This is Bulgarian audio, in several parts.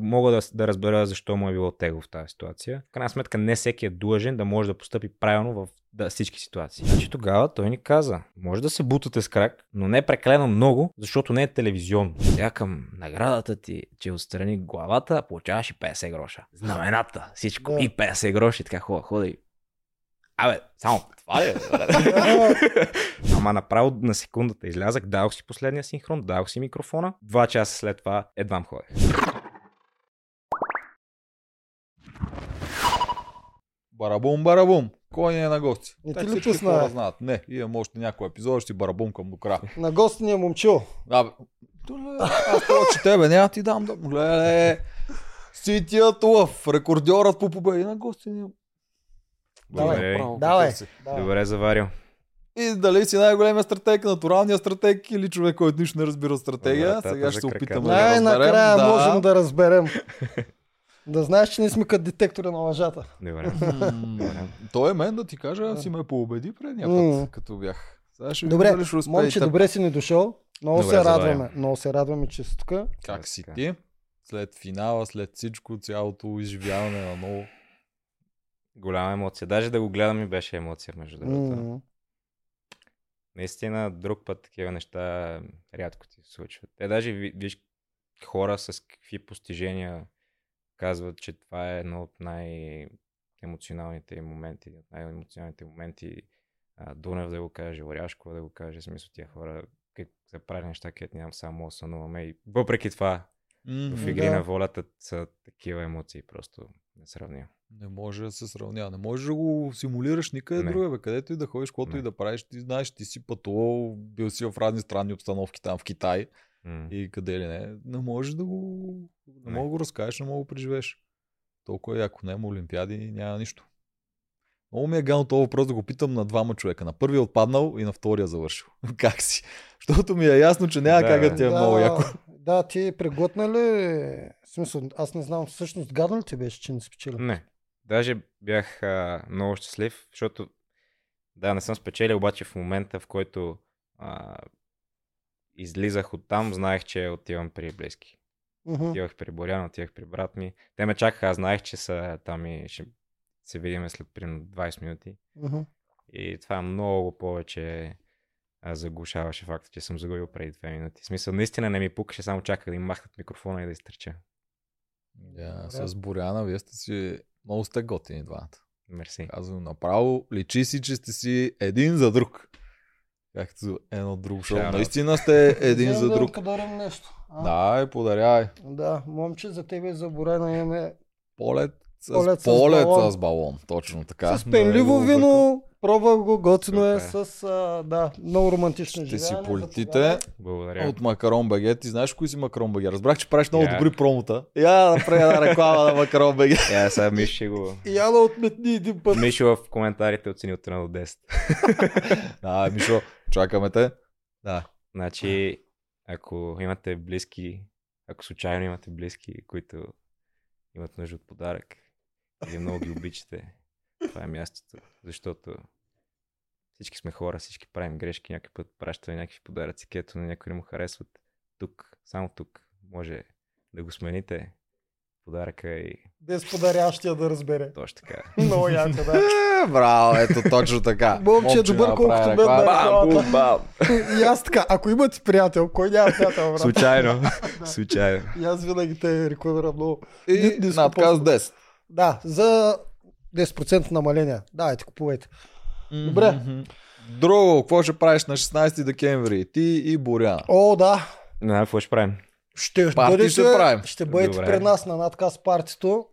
мога да, да разбера защо му е било тегло в тази ситуация. В крайна сметка не всеки е длъжен да може да постъпи правилно в да, всички ситуации. Значи тогава той ни каза, може да се бутате с крак, но не прекалено много, защото не е телевизионно. Сега към наградата ти, че отстрани главата, получаваш и 50 гроша. Знамената, всичко Да. и 50 гроши, така хубаво, хода и Абе, само това ли е? Ама направо на секундата излязах, дадох си последния синхрон, дадох си микрофона. Два часа след това едвам ходех. Барабум, барабум. Кой не е на гости? Не Так ти ли пусна, хора бе? знаят. Не, имам още някой епизод, ще барабум към до края. На гост ни е момчил. Абе, толе, аз повече тебе, няма ти дам да... Гледай, Сития Тулъв, рекордьорът по победи на гости ни. Ви. Право, Давай. какъв си. Да. Добре заварил. И дали си най-големия стратег, натуралният стратег или човек, който нищо не разбира от стратегия, сега ще се опитаме да разберем. Най-накрая Да. можем да разберем. Да знаеш, че ние сме като детектора на лъжата. Добре. Той е мен да ти кажа, си ме поубеди предния М. път, като бях. Сега ще Добре, момче, добре си ни дошъл. Много Добре, се радваме. Много се радваме, че си тук. Как си ти? След финала, след всичко, цялото изживяване на ново. Голяма емоция. Даже да го гледам ми беше емоция, между другото. М. Наистина, друг път такива неща рядко ти се случват. Те даже ви- виж хора с какви постижения казват, че това е едно от най-емоционалните им моменти, от най-емоционалните моменти. Дунев да го каже, Оряшко да го каже, смисъл тия хора, как са правили неща, където нямам само да сънуваме. И въпреки това, в игри Да. на волята са такива емоции, просто несравнимо. Не може да се сравнява. Не можеш да го симулираш никъде Не. друга. Бе. Където и да ходиш, каквото Не. и да правиш, ти знаеш, ти си пътувал, бил си в разни странни обстановки там в Китай И къде ли не. Не можеш да го, не, мога да го разкажеш, не мога да го преживееш. Толкова е, ако няма Олимпиади, няма нищо. Много ми е гално този въпрос да го питам на двама човека. На първия отпаднал и на втория завършил. как си? Защото ми е ясно, че няма Да, как да ти е много яко. Да, ти приготна ли? Смисъл, аз не знам, всъщност гадна ли ти беше, че не спечели? Не. Даже бях а, много щастлив, защото да, не съм спечелил, обаче в момента, в който а, излизах от там, знаех, че отивам при близки. Мгм. Отивах при Борян, отивах при брат ми. Те ме чакаха, аз знаех, че са там и ще се видим след примерно 20 минути. Мгм. И това много повече заглушаваше факта, че съм загубил преди 2 минути. В смисъл, наистина не ми пукаше, само чаках да им махнат микрофона и да изтърча. Yeah, с Боряна, вие сте си много сте готини двамата. Мерси. Казвам направо, личи си, че сте си един за друг. Както едно друго шоу. Out. Наистина сте един за да друг. подарим нещо. А? Да, е, подаряй. Да, момче, за тебе и за Борена имаме Полет с, Полет полет с с, балон. с балон. Точно така. с пенливо Да, вино. Пробвах го, готино е с, а, да, много романтично Ще си Заповядай. Благодаря. от Макарон БГ. Ти знаеш кои си Макарон БГ? Разбрах, че правиш много Я. добри промота. Я да направя една реклама на Макарон БГ. Я сега Миш ще го... Я да отметни един път. Мишо в коментарите оцени от 1 до 10. Да, Мишо, чакаме те. Да. Значи, ако имате близки, ако случайно имате близки, които имат нужда от подарък, или много ги обичате, това е мястото. Защото всички сме хора, всички правим грешки, някой път пращаме някакви подаръци, където на някой не му харесват. Тук, само тук, може да го смените подаръка и Без подарящия да разбере. точно така. Много яко, да. Е, браво, ето точно така. Момче е добър, колкото мен да Бам, бум, бам. И аз така, ако имате приятел, кой няма приятел, брат? Случайно. Случайно. И аз винаги те рекламирам много. И надказ просто. 10. Да, за 10% намаление. Давайте, купувайте. Добре. Друго, какво ще правиш на 16 декември? Ти и Боряна. О, да. Не, какво ще правим? Ще Парти бъдете, ще правим. Ще бъдете Добре. при нас на надказ партито.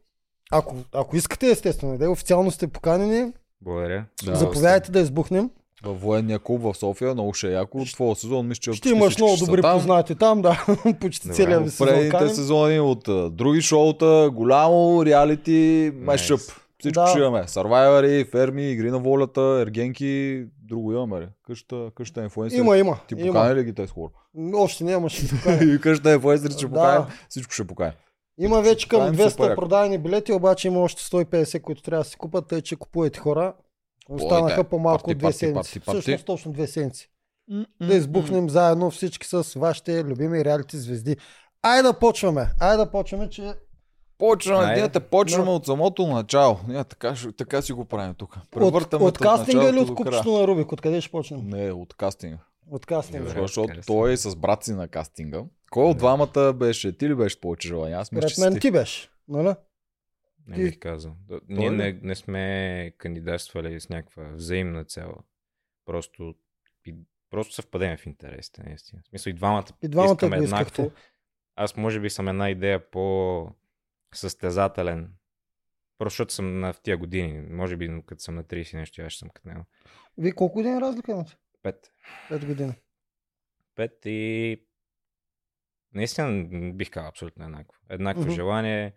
Ако, ако искате, естествено, да официално сте поканени, Благодаря. Да, заповядайте да избухнем. Във военния клуб в София, много ще е яко. От твоя сезон, мисля, че Ще имаш много добри там. познати там, да. Почти Добре. целият ви сезон предните сезони, от а, други шоута, голямо реалити, мешъп. Всичко Да. ще имаме. Сървайвари, ферми, игри на волята, ергенки, друго имаме ли? Къща, къща инфуенсери. Има, има. Ти има. покани ли ги тези хора? Още няма, ще поканя. И къща инфуенсери ще Да. поканим, всичко ще поканим. Има вече към Правим супер 200 яко. продадени билети, обаче има още 150, които трябва да се купат, тъй че купувайте хора. Останаха Бойте. по-малко от две седмици. Всъщност точно две седмици. Да избухнем заедно всички с вашите любими реалити звезди. Айде да почваме. Айде да почваме, че Почваме, Айде. дете, почваме Да. от самото начало. Я, така, така си го правим тук. от, Превъртаме от кастинга или от купчето на Рубик? Откъде ще почнем? Не, от кастинга. От кастинга. Добре. Защото той е с брат си на кастинга. Кой от двамата беше? Ти ли беше повече желание? Аз мисля, че мен ти. беше. Нали? Не бих казал. Ние не, не сме кандидатствали с някаква взаимна цел. Просто, и, просто съвпадение в интересите, наистина. В смисъл и двамата, И двамата искаме еднакво. Аз може би съм една идея по състезателен. Просто защото съм на в тия години. Може би като съм на 30 и нещо, аз ще съм като него. Вие колко години разлика имате? Пет. Пет години. Пет и наистина бих казал абсолютно еднакво. Еднакво Мгм. желание,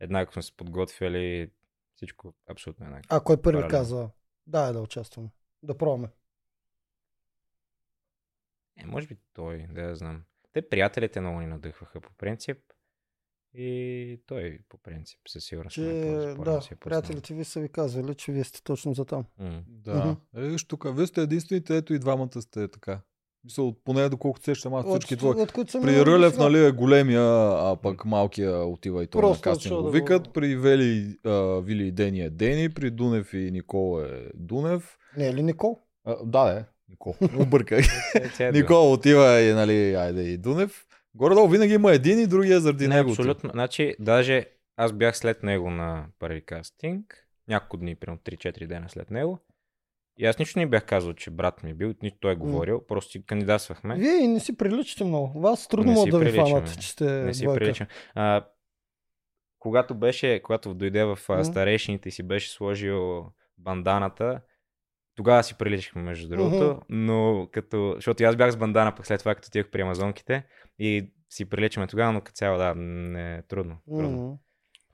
еднакво сме се подготвяли, всичко абсолютно еднакво. А кой първи Паралелно. каза? Да, да участваме. Да пробваме. Е, може би той, да я знам. Те приятелите много ни надъхваха по принцип. И той по принцип със сигурност. Че, е да, си е приятелите ви са ви казвали, че вие сте точно за там. М. Да. Е, виж тук, вие сте единствените, ето и двамата сте така. Мисъл, поне доколкото сещам аз всички твои. от които съм При Рълев, досега. нали, е големия, а пък малкия отива и той на Просто кастинг отшъл го да викат. го- При Вели, а, Вили и Дени е Дени, при Дунев и Никол е Дунев. Не е ли Никол? А, да, да, Никол. Объркай. Е друга. Никол отива и, нали, айде и Дунев. Горе-долу винаги има един и другия заради Не, него. абсолютно. Значи, даже аз бях след него на първи кастинг, няколко дни, примерно 3-4 дена след него. И аз нищо не бях казал, че брат ми е бил, нито той е говорил, просто си кандидатствахме. Вие и не си приличате много. Вас трудно си да ви фанат, че сте не си приличам. А, когато беше, когато дойде в Мгм. старейшините и си беше сложил банданата, тогава си приличахме, между другото, Мгм. но като, защото и аз бях с бандана, пък след това като отидох при амазонките и си приличаме тогава, но като цяло, да, не е трудно. трудно. М.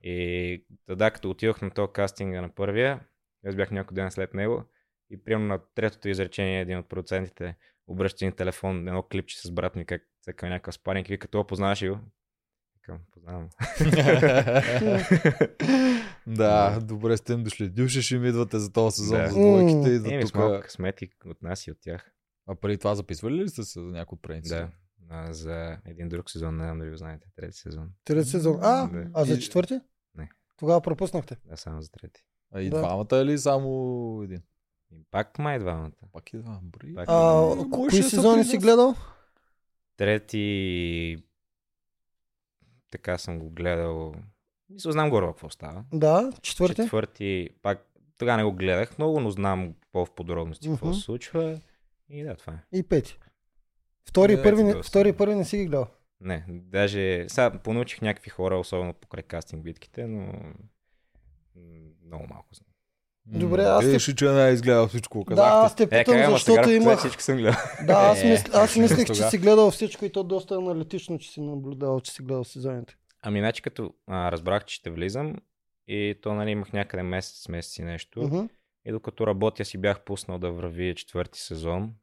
И да, като отидох на този кастинга на първия, аз бях някой ден след него и примерно на третото изречение един от продуцентите обръща ни телефон, едно клипче с брат ми, как цъка някакъв спарник и вика, това познаваш го? Познавам. да, добре сте им дошли. Дюше ще им идвате за този сезон Да. за двойките и за Еми, с тук. малко късмет и от нас и от тях. А преди това записвали ли сте се за някой от? Да. А, за един друг сезон, не знам дали го знаете, трети сезон. Трети сезон. А, Да. а за четвърти? Не. Тогава пропуснахте. Да, само за трети. А и Да. двамата или само един? И пак май двамата. Пак и два. Бри. Пак А, Е, кои сезони си гледал? Трети така съм го гледал. Мисля, знам горе какво става. Да, четвърти. Четвърти, пак тогава не го гледах много, но знам по-в подробности какво Мгм. се случва. И да, това е. И пети. Втори и Е, първи, не- втори първи не си ги гледал. Не, даже сега понаучих някакви хора, особено покрай кастинг битките, но много малко знам. Добре, аз Виж, те- че не е изгледал всичко, Да, аз те Е, питам, как, ама защото имах... всичко съм гледал. Да, аз, Е, мисл... аз мислех, че си гледал всичко и то доста аналитично, че си наблюдавал, че си гледал сезоните. Ами, значи като а, разбрах, че ще влизам и то, нали, имах някъде месец, месец и нещо. Мгм. И докато работя си бях пуснал да върви четвърти сезон.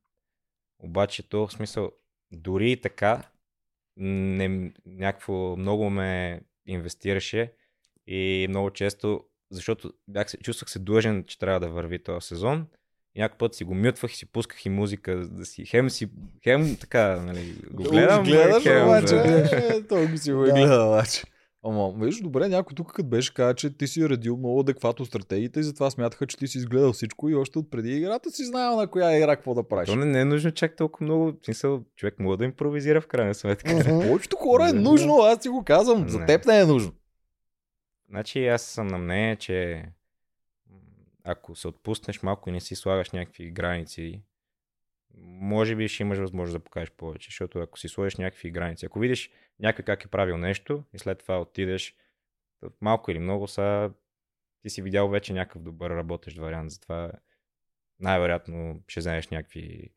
Обаче то в смисъл, дори и така, не, някакво много ме инвестираше и много често, защото бях, се- чувствах се длъжен, че трябва да върви този сезон. И някой път си го мютвах и си пусках и музика, да си хем си, хем така, нали, го гледам. гледаш, хем, обаче. да. Е, го си го Да. е гледал, обаче. Ама, виж, добре, някой тук като беше каза, че ти си редил много адекватно стратегиите и затова смятаха, че ти си изгледал всичко и още от преди играта си знаел на коя игра какво да правиш. То не, не е нужно чак толкова много, смисъл, човек може да импровизира в крайна сметка. Мгм. Повечето хора е нужно, аз ти го казвам. За теб не е нужно. Значи аз съм на мнение, че ако се отпуснеш малко и не си слагаш някакви граници, може би ще имаш възможност да покажеш повече, защото ако си сложиш някакви граници, ако видиш някой как е правил нещо и след това отидеш малко или много са, ти си видял вече някакъв добър работещ вариант, затова най-вероятно ще вземеш някакви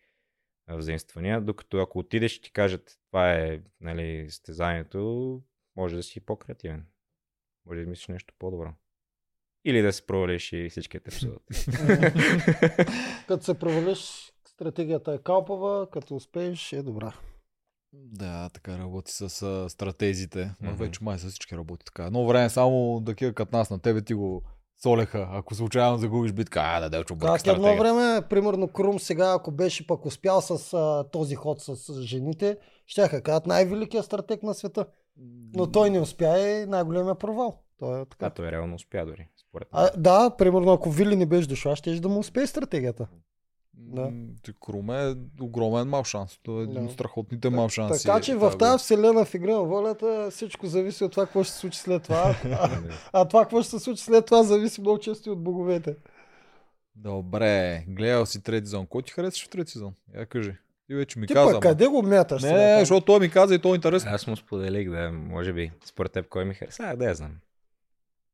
взаимствания, докато ако отидеш и ти кажат това е нали, стезанието, може да си по-креативен. Може да измислиш нещо по-добро. Или да се провалиш и всичките епизод. Като се провалиш, стратегията е калпава, като успееш е добра. Да, така работи с а, стратезите. Но Мгм. вече май с всички работи така. Едно време само такива като нас на тебе ти го солеха. Ако случайно загубиш битка, а да делчо бърка Как едно време, примерно Крум сега, ако беше пък успял с а, този ход с, с жените, ще кажат най-великият стратег на света. Но той не успя и най-големия провал. Той е така. А той реално успя дори, според мен. А, да, примерно ако Вили не беше дошла, ще да му успее стратегията. Да. Круме е огромен мал шанс. Той е един Да. от страхотните мал шанси. Така че в тази вселена в игра на волята всичко зависи от това, какво ще се случи след това. А, а това, какво ще се случи след това, зависи много често и от боговете. Добре, гледал си трети сезон. Кой ти харесваш в трети сезон? Я кажи. Ти вече ми Ти каза. къде го мяташ? Не, сега защото той ми каза и то е интересно. Аз му споделих, да, може би. Според теб кой ми хареса? А, да я знам.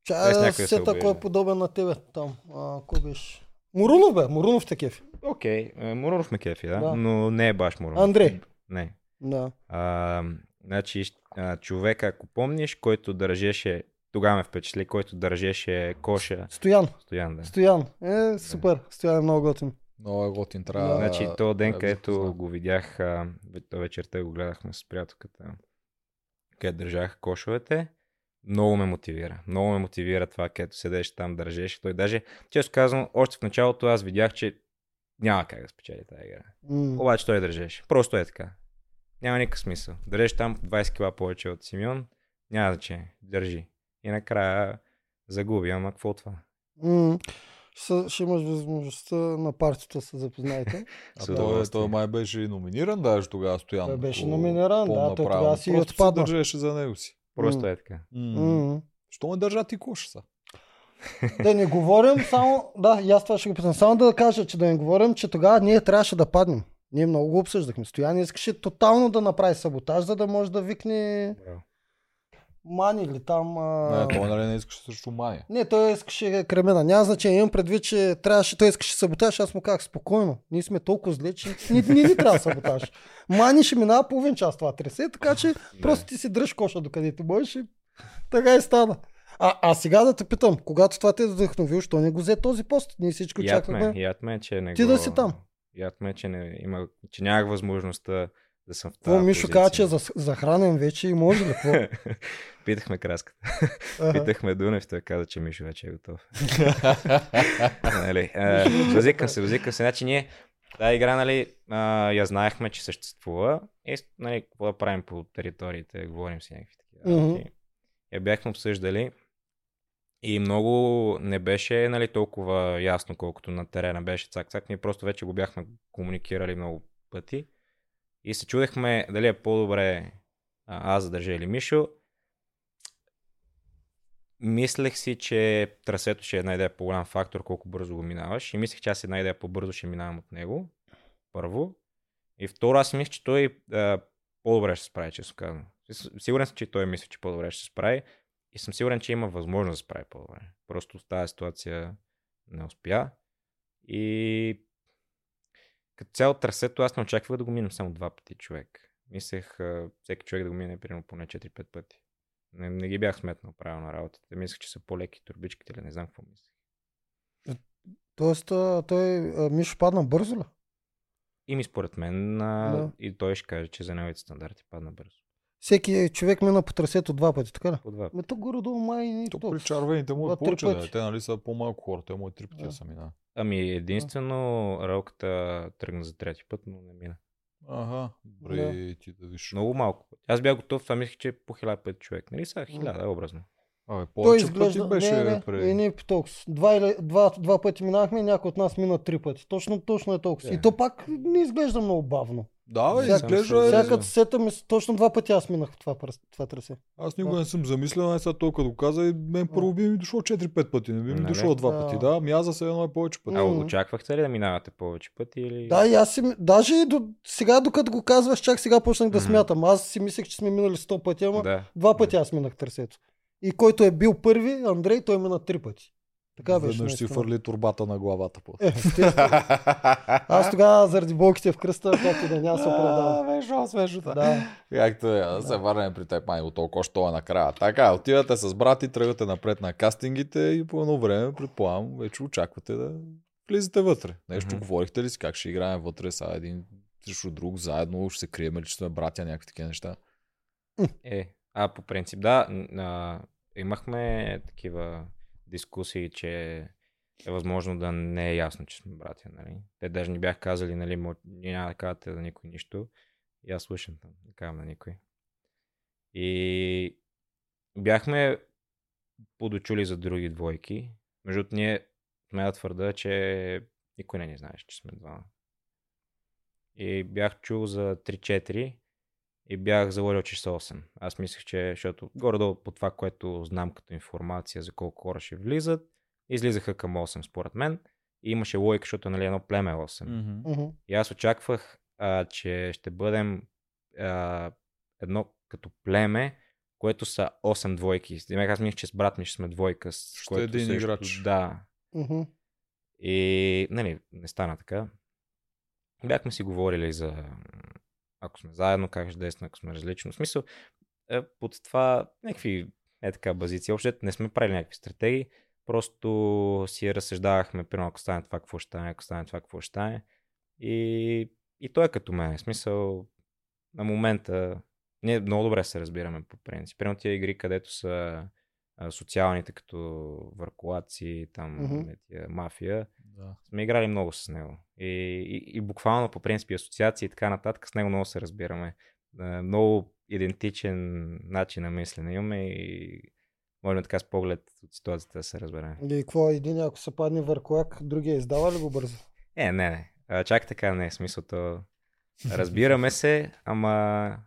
Чай Без да някой да се сета обиди. кой е подобен на тебе там. А, кой беше? Мурунов бе, Мурунов такив. Окей, okay. Мурунов ме кефи, да? Да. но не е баш Мурунов. Андрей. Не. Да. А, значи, а, човек, ако помниш, който държеше, тогава ме впечатли, който държеше коша, Стоян. Стоян, да. Стоян. Е, супер. Стоян е много готин. Много е готин. Трябва. Значи, то ден, да където го видях, вечерта го гледахме с приятелката, където държаха кошовете, много ме мотивира. Много ме мотивира това, където седеше там, държеше. Той даже, често казвам, още в началото аз видях, че няма как да спечели тази игра. М. Обаче той държеше. Просто е така. Няма никакъв смисъл. Държеш там 20 кила повече от Симеон, няма значение. Държи. И накрая загуби, ама какво това? М. Ще, ще имаш възможността на партията да се запознаете. А той, удоволствие. той май беше и номиниран даже тогава Стоян. Той беше номиниран, да, той тогава си и Просто отпадна. се държеше за него си. Просто е така. Що ме държа ти коша са? Да не говорим само... Да, и аз това ще го питам. Само да кажа, че да не говорим, че тогава ние трябваше да паднем. Ние много го обсъждахме. Стоян искаше тотално да направи саботаж, за да може да викне Браво. Мани или там... А... Не, той нали не искаше срещу Мания. Не, той искаше кремена. Няма значение. Имам предвид, че трябваше, той искаше саботаж. Аз му казах спокойно. Ние сме толкова зле, че ни, ни, ни трябва саботаж. Мани ще минава половин час това тресе, така че просто ти си дръж коша докъдето можеш и така и стана. А, а сега да те питам, когато това те е вдъхновил, що не го взе този пост? Ние всички ме, очаквахме. яд ме, че не Ти го... да си там. Яд ме, че, не, има, че нямах възможността да съм в тази Мишо позиция. каза, че е за, захранен вече и може ли? Какво? Питахме краската. Питахме Дунев, той каза, че Мишо вече е готов. нали, а, възикам се, възикам се. Значи ние тази игра, нали, а, я знаехме, че съществува. И, нали, какво да правим по териториите, говорим си някакви такива. Работи. Я бяхме обсъждали и много не беше нали, толкова ясно, колкото на терена беше цак-цак. Ние просто вече го бяхме комуникирали много пъти. И се чудехме дали е по-добре а, аз да държа или Мишо. Мислех си, че трасето ще е една идея по-голям фактор, колко бързо го минаваш. И мислех, че аз една идея по-бързо ще минавам от него. Първо. И второ, аз мислех, че той а, по-добре ще се справи, честно казвам. С- Сигурен съм, че той мисли, че по-добре ще се справи. И съм сигурен, че има възможност да се справи по-добре. Просто в тази ситуация не успя. И като цяло трасето аз не очаквах да го минем само два пъти човек. Мислех всеки човек да го мине примерно поне 4-5 пъти. Не, не ги бях сметнал правилно на работата. Мислех, че са по-леки турбичките или не знам какво мислех. Тоест, а, той Мишо падна бързо ли? И ми според мен Да. и той ще каже, че за неговите стандарти падна бързо. Всеки човек мина по трасето два пъти, така ли? По два. Ме то горе-долу май и То то. при му е повече, да. пъти. Те нали са по-малко хора. Те му е три пъти Да. да са мина. Ами единствено ралката тръгна за трети път, но не мина. Ага, добре, ти да виж. Много малко. Аз бях готов, това мислех, че е по хиляда пъти човек. Нали са хиляда, образно. Абе, Той изглежда... пъти беше не, не, преди. не, не, толкова. Два, или, два, два пъти минахме и някой от нас мина три пъти. Точно, точно е толкова. Да. И то пак не изглежда много бавно. Да, бе, Всяка- изглежда. Всяка- е- Всяка сета ми, точно два пъти аз минах в това, това трасе. Аз никога не съм замислял, а сега толкова го каза и мен първо би ми дошло 4-5 пъти, не би ми Нали? дошло два Да. пъти. Да, ми аз за се едно е повече пъти. А очаквахте ли да минавате повече пъти или... Да, и аз си, даже и до, сега, докато го казваш, чак сега почнах да смятам. Аз си мислех, че сме минали 100 пъти, ама да. два пъти аз минах трасето. И който е бил първи, Андрей, той мина три пъти. Така беше. Веднъж си фърли турбата на главата. Е. Аз тогава заради болките в кръста, както и да няма се оправдавам. Вежо, свежота. Да. Както е, да се върнем при теб, май, от толкова, що е накрая. Така, отивате с брати, тръгвате напред на кастингите и по едно време, предполагам, вече очаквате да влизате вътре. Нещо Мгм. говорихте ли си, как ще играем вътре сега един срещу друг, заедно, ще се крием ли, че сме братя, някакви такива неща. Е, а по принцип, да, а, имахме такива дискусии, че е възможно да не е ясно, че сме братя, нали? Те даже ни бях казали, нали, ние няма да казвате за никой нищо. И аз слушам там, не казвам на никой. И бяхме подочули за други двойки. Между ние сме да твърда, че никой не ни знаеше, че сме двама. И бях чул за 3-4 и бях заложил, че са 8. Аз мислех, че, защото горе-долу по това, което знам като информация за колко хора ще влизат, излизаха към 8 според мен. И имаше логика, защото нали, едно племе е 8. Мгм. Мгм. И аз очаквах, а, че ще бъдем а, едно като племе, което са 8 двойки. Демек аз мислех, че с брат ми ще сме двойка. С Ще който един също- играч. Да. Мгм. И, нали, не стана така. Бяхме си говорили за ако сме заедно, как ще действаме, ако сме различно. В смисъл, е, под това някакви е така базици. Общо не сме правили някакви стратегии, просто си разсъждавахме, примерно, ако стане това, какво ще стане, ако стане това, какво ще стане. И, и той е като мен. В смисъл, на момента, ние много добре се разбираме по принцип. Примерно тия игри, където са социалните, като въркулаци, там, mm-hmm. тия мафия, Да. сме играли много с него. И, и, и буквално по принцип и асоциации и така нататък с него много се разбираме. Много идентичен начин на мислене имаме и можем така с поглед от ситуацията да се разберем. И какво един, ако се падне върколак, другия издава ли го бързо? Е, не, не. А, чак така не е смисълто. Разбираме се, ама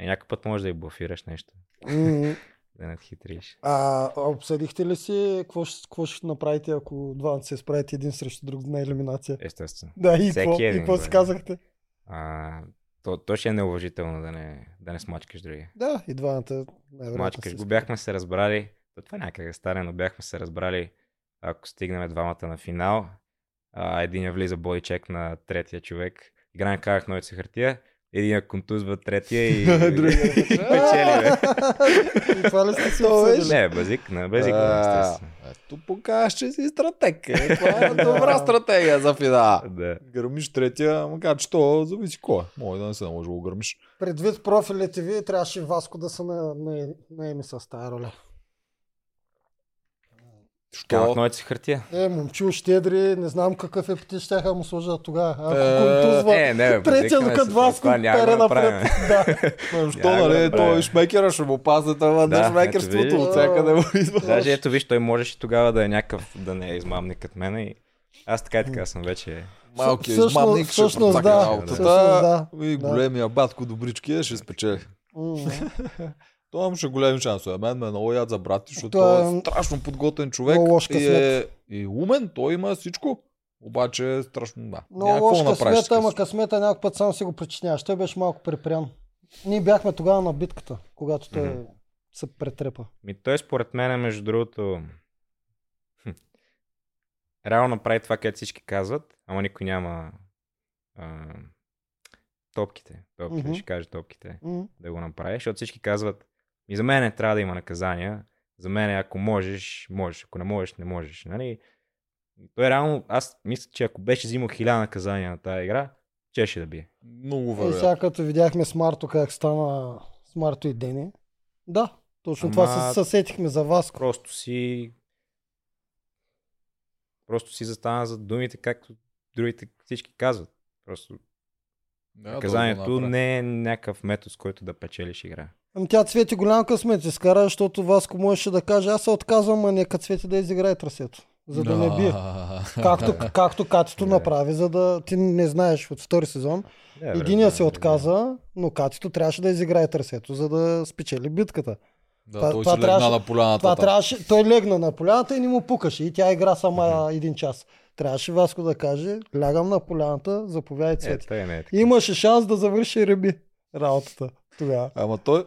някой път може да и блофираш нещо. М, Да не хитриш. А а обсъдихте ли си какво какво ще направите, ако двамата се справите един срещу друг на елиминация? Естествено. Да, и Всеки какво, и един, какво си казахте? А, то, то ще е неуважително да не, да не смачкаш другия. Да, и двамата. най-вероятно Мачкаш се го. Бяхме се разбрали, то това някак да стане, но бяхме се разбрали, ако стигнем двамата на финал, а, един я влиза бойчек на третия човек, играем карах новица хартия, един контузва третия и, и печели, бе. И това ли сте си обсъдили? Не, базик, на базик, А. Ето показваш, че си стратег. Е, Това е добра стратегия за финала. Да. Гърмиш третия, макар че то зависи кой. е. Може да не се наложи да го гърмиш. Предвид профилите ви, трябваше Васко да се на, на, наеми с тази роля. Що? новица хартия. Е, момчил щедри, не знам какъв епитет ще да му сложа тогава. Ако Е, контузва, Е, не, третия докато да направим. напред. Да. Ма, Що, Няма да нали? Той шмекера ще му пазе това Да, шмекерството. От всякъде му идва. Даже ето виж, той можеше тогава да е някакъв, да не е измамник като мен и аз така и така съм вече. Малкият измамник ще всъщност протака да, работата. да. И големия батко добрички ще спечели. Той имаше големи шансове. Мен ме е много яд за брат, ти, защото Той е той е страшно подготвен човек. и, е, и умен, той има всичко. Обаче е страшно, да. Много лош направиш късмет, ама късмет. късмета някой път само си го причиняваш. Той беше малко припрян. Ние бяхме тогава на битката, когато той Мгм. се претрепа. Ми той според мен, между другото, реално направи това, където всички казват, ама никой няма а, топките. Топките, Мгм. ще кажа топките, М. да го направи, защото всички казват, и за мен трябва да има наказания, за мен ако можеш, можеш, ако не можеш, не можеш. Нали? И Той реално, аз мисля, че ако беше взимал хиляда наказания на тази игра, чеше да бие. Много И вероятно. сега като видяхме с Марто как стана с Марто и Дени. Да, точно Ама- това се съсетихме за вас. Просто си просто си застана за думите, както другите всички казват. Просто Да, наказанието не е някакъв метод, с който да печелиш игра. Ами тя Цвети голям късмет изкара, защото Васко можеше да каже, аз се отказвам, а нека Цвети да изиграе трасето. За да не бие. Както, както Катито Да. направи, за да ти не знаеш от втори сезон. Да, Единия се разбира, отказа, но Катито трябваше да изиграе трасето, за да спечели битката. Да, Това- той това си легна трябваше- на поляната. Това трябваше, той легна на поляната и не му пукаше. И тя игра сама един час. Трябваше Васко да каже, лягам на поляната, заповядай Е, Цвети. не е така. Имаше шанс да завърши Реби работата тогава. Ама той,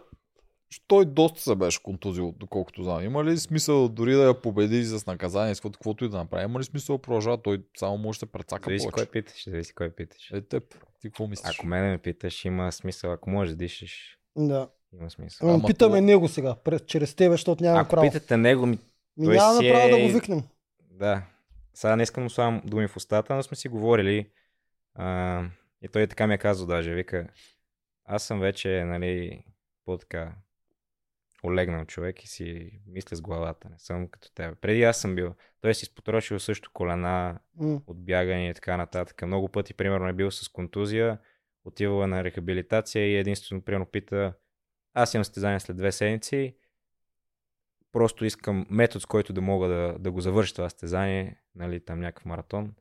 той доста се беше контузил, доколкото знам. Има ли смисъл дори да я победи с наказание, с каквото, и да направи? Има ли смисъл да продължава? Той само може да се прецака Зависи кой повече. питаш, зависи кой питаш. Е, теб, ти какво мислиш? Ако мене ме питаш, има смисъл. Ако можеш да дишаш, Да. има смисъл. Ама Ама питаме това- него сега, през- чрез тебе, защото нямаме Ако право. питате него, ми... Ми той нямаме си право да е- го викнем. Да. Сега не искам слагам думи в устата, но сме си говорили. А, и той така ми е казал даже, вика, аз съм вече, нали, по-така олегнал човек и си мисля с главата. Не съм като тебе. Преди аз съм бил. Той си спотрошил също колена М. от бягане и така нататък. Много пъти, примерно, е бил с контузия, отивала на рехабилитация и единствено, примерно, пита аз имам състезание след две седмици, просто искам метод, с който да мога да, да го завърша това състезание, нали, там някакъв маратон.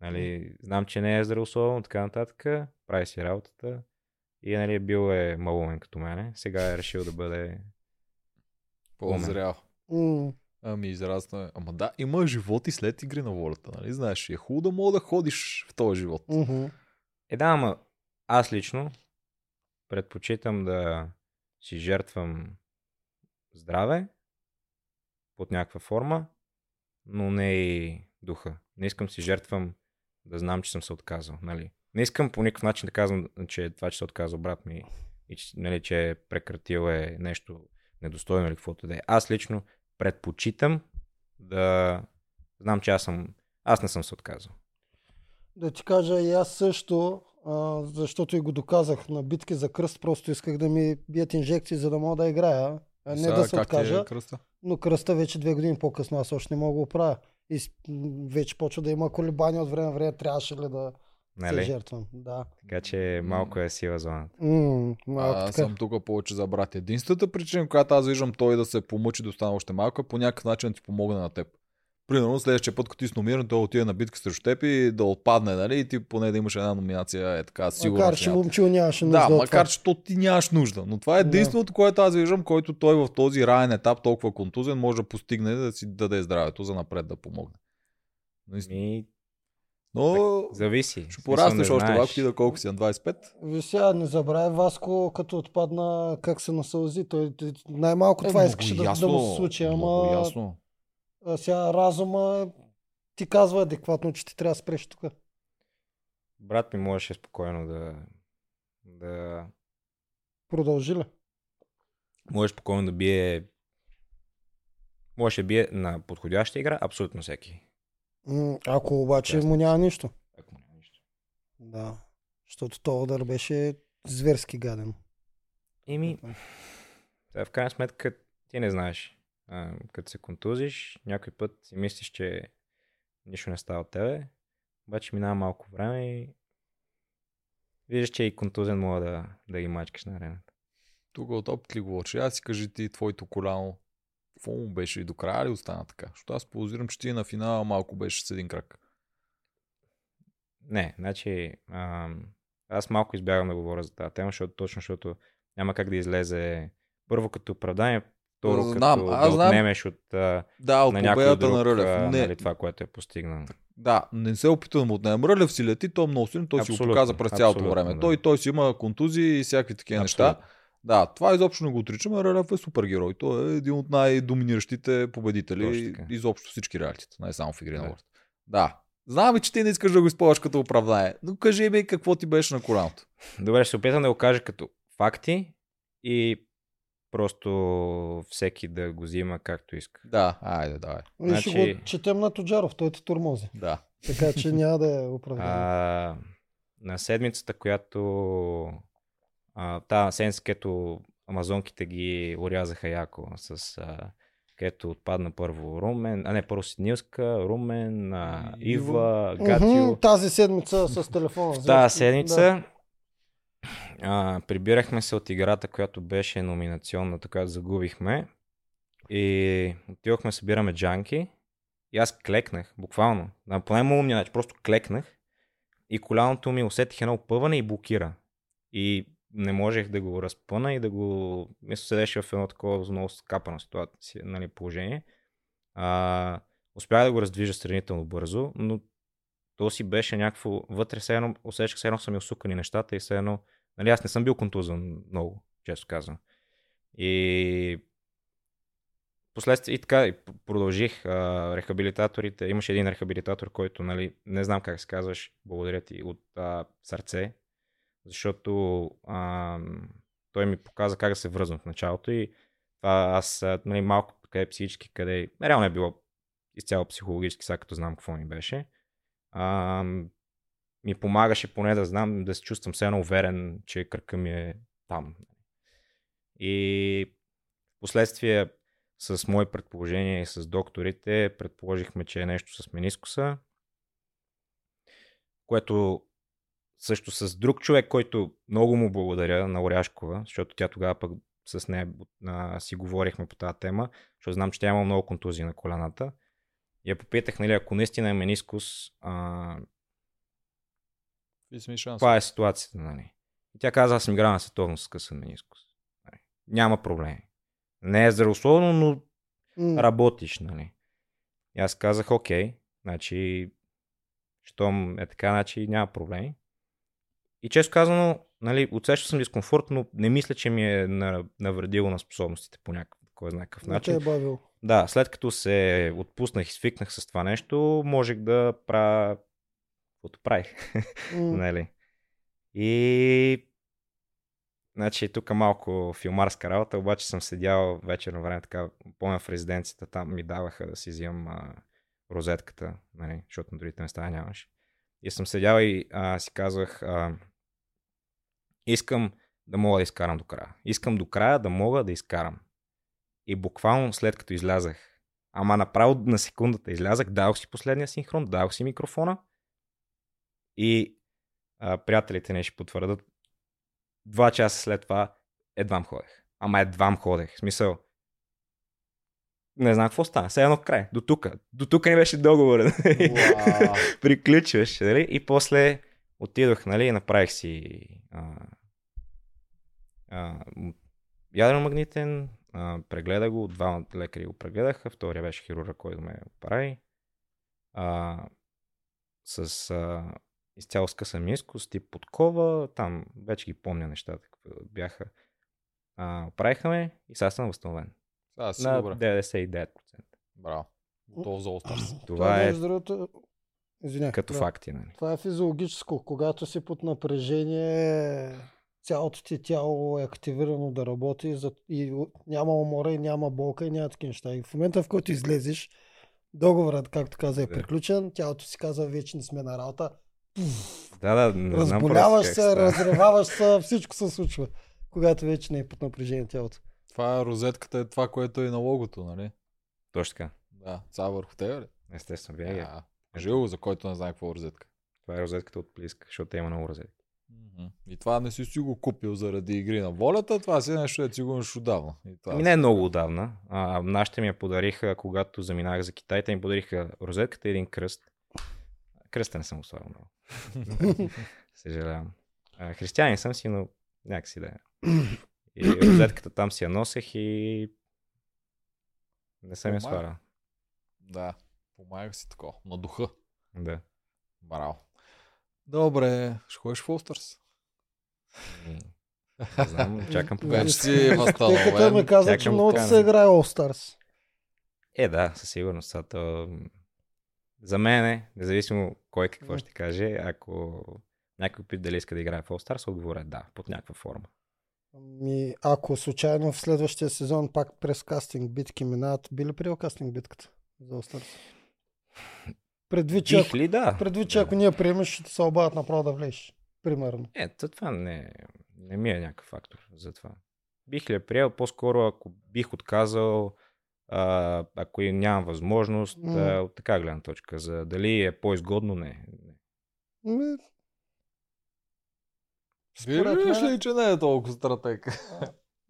Нали, знам, че не е здравословно, така нататък, прави си работата и нали, бил е малумен като мене. Сега е решил да бъде По-зрял. Ами израсна. Ама да, има живот и след игри на волята, нали? Знаеш, е хубаво да мога да ходиш в този живот. мгм. Е, да, ама аз лично предпочитам да си жертвам здраве под някаква форма, но не и духа. Не искам си жертвам да знам, че съм се отказал. Нали? Не искам по никакъв начин да казвам, че това, че се отказал брат ми и че, нали, че е прекратил е нещо недостойно или каквото да е. Аз лично предпочитам да знам, че аз съм аз не съм се отказал. Да ти кажа и аз също, а, защото и го доказах на битки за кръст, просто исках да ми бият инжекции, за да мога да играя, а не Сега да се как ти откажа. Е кръста? Но кръста вече две години по-късно аз още не мога да го правя. И вече почва да има колебания от време на време, трябваше ли да се Нали? жертвам. Да. Така че малко е сила зоната. Малко Аз така. съм тук повече за брат. Единствената причина, която аз виждам той да се помъчи да остане още малко, е по някакъв начин да ти помогне на теб. Примерно, следващия път, като ти си номиниран, той отиде на битка срещу теб и да отпадне, нали? И ти поне да имаш една номинация, е така, сигурно. Макар, че момчил нямаше нужда Да, от макар че то ти нямаш нужда. Но това е Да. единственото, което аз виждам, който той в този раен етап, толкова контузен, може да постигне да си даде здравето за напред да помогне. Наистина. Ми, Но зависи. ще пораснеш не още знаеш. малко ти да колко си на 25. Виж сега, не забравяй Васко, като отпадна как се насълзи. Той, най-малко Е, това искаше да, да му се случи, Много ама ясно. а сега разума ти казва адекватно, че ти трябва да спреш тук. Брат ми можеше спокойно да, да Продължи ли? може спокойно да бие може да бие на подходяща игра абсолютно всеки. Ако обаче му няма нищо. Ако няма нищо. Да. Защото този удар беше зверски гаден. Еми, в крайна сметка ти не знаеш. Като се контузиш, някой път си мислиш, че нищо не става от тебе, обаче минава малко време и виждаш, че и контузен мога да, да ги мачкаш на арената. Тук от опит ли говориш? Аз си кажи ти твоето коляно. Какво му беше и до края ли остана така? Защото аз подозирам, че ти на финала малко беше с един крак. Не, значи аз малко избягам да говоря за тази тема, защото точно защото няма как да излезе първо като оправдание, второ Знам, като аз да знам. отнемеш от, а, Да, от на някой друг на Рълев. а, Не, нали, това, което е постигнал. Да, не се опитва да му отнеме. Рълев си лети, той е много силен, той си го Абсолютно, показа през цялото абсолютно, време. да. Той, той си има контузии и всякакви такива неща. Да, това изобщо не го отричаме. Рълев е супергерой. Той е един от най-доминиращите победители изобщо всички реалитета, не само в игри на Да. волята. Да. Знам, че ти не искаш да го използваш като оправдание, но кажи ми какво ти беше на коляното. Добре, ще се опитам да го кажа като факти и просто всеки да го взима както иска. Да, айде, давай. И ще Значи- го четем на Тоджаров, той те турмози. Да. Така че няма да е оправдание. А, на седмицата, която а, та седмица, където амазонките ги урязаха яко с а, където отпадна първо Румен, а не първо Сиднилска, Румен, а. Ива, Гатио. Тази седмица с телефона. Тази седмица а, прибирахме се от играта, която беше номинационната, която загубихме. И отидохме, да събираме джанки. И аз клекнах, буквално. На поне му умния начин, просто клекнах. И коляното ми усетих едно опъване и блокира. И не можех да го разпъна и да го... Мисля, седеше в едно такова много скапано ситуация, нали, положение. А, успях да го раздвижа сравнително бързо, но то си беше някакво, вътре все едно, усещах се едно са ми усукани нещата и все едно, нали аз не съм бил контузен много, често казвам. И последствие и така и продължих а, рехабилитаторите. Имаше един рехабилитатор, който, нали, не знам как се казваш, благодаря ти, от а, сърце, защото а, той ми показа как да се връзвам в началото и това аз, нали, малко къде психически, къде реално е било изцяло психологически, сега като знам какво ми беше а, ми помагаше поне да знам, да се чувствам все едно уверен, че кръка ми е там. И в последствие с мои предположения и с докторите предположихме, че е нещо с менискуса, което също с друг човек, който много му благодаря на Оряшкова, защото тя тогава пък с нея а, си говорихме по тази тема, защото знам, че тя има много контузии на колената. И я попитах, нали, ако наистина е менискус, а, каква е ситуацията, нали? И тя каза, аз съм играл на световно с късен менискус. Нали. Няма проблеми. Не е здравословно, но М, работиш, нали. И аз казах, окей, значи, щом е така, значи няма проблеми. И често казано, нали, усещал съм дискомфорт, но не мисля, че ми е на- навредило на способностите по някакъв, кой знае какъв не те начин. е бавил. Да, след като се отпуснах и свикнах с това нещо, можех да правя каквото правих. М, нали? И Значи тук малко филмарска работа, обаче съм седял вечерно време, така, помня в резиденцията, там ми даваха да си взимам а, розетката, нали, защото на другите места нямаше. И съм седял и а, си казвах, а, искам да мога да изкарам до края. Искам до края да мога да изкарам. И буквално след като излязах, ама направо на секундата излязах, дадох си последния синхрон, дадох си микрофона и а, приятелите не ще потвърдат, два часа след това едвам ходех. Ама едвам ходех. В смисъл, не знам какво стана. Все едно край. До тук. До тук не беше договор. Уау. Приключваш, нали? И после отидох, нали, и направих си а, а, ядрено-магнитен, а, прегледа го, двама лекари го прегледаха, втория беше хирурга, който ме прави. А, с а, изцяло скъсан мискус, тип подкова, там вече ги помня нещата, какво бяха. А, оправиха ме и сега съм възстановен. Сега си На добре. 99%. Браво. Готов за All Това е между другото, извиня, като да. факти, нали? Това е физиологическо. Когато си под напрежение, цялото ти тяло е активирано да работи за- и няма умора и няма болка и няма такива неща. И в момента, в който излезеш, договорът, както каза, е приключен, тялото си казва, вече не сме на работа. Да, да, не Разболяваш се, става. разреваваш се, всичко се случва, когато вече не е под напрежение тялото. Това е розетката, е това, което е на логото, нали? Точно така. Да, ця върху тебе ли? Естествено, винаги. е. Жило, за който не знае какво е розетка. Това е розетката от плиска, защото има много розетки. И това не си си го купил заради игри на волята, това си е нещо, да си го имаш отдавна. И това Ами не е много отдавна. А, нашите ми я подариха, когато заминах за Китай, те ми подариха розетката и един кръст. Кръста не съм слагал много. Съжалявам. А, християнин съм си, но някакси да е. И розетката там си я носех и не съм я свалял. Да, помагах си такова. На духа. Да. Браво. Добре, ще ходиш в Олстърс. И, Не знам, чакам Вече Вече поканата. си Тъй като възстановен. каза, че много се играе Stars. Е, да, със сигурност. То... За мен е, независимо кой какво ще каже, ако някой пита дали иска да играе в All Stars, отговоря е да, под някаква форма. Ми, ако случайно в следващия сезон пак през кастинг битки минават, би ли приел кастинг битката за All Stars? Предвид, че, Бих ли да? предвид, че да. ако ние приемеш, ще се обадят направо да влезеш. Примерно. Е, то това не, не ми е някакъв фактор за това. Бих ли я приел, по-скоро ако бих отказал, а, ако и нямам възможност, М. а, от така гледна точка. За дали е по-изгодно, не. не. Ми, според Виждаш мен- ли, че не е толкова стратег?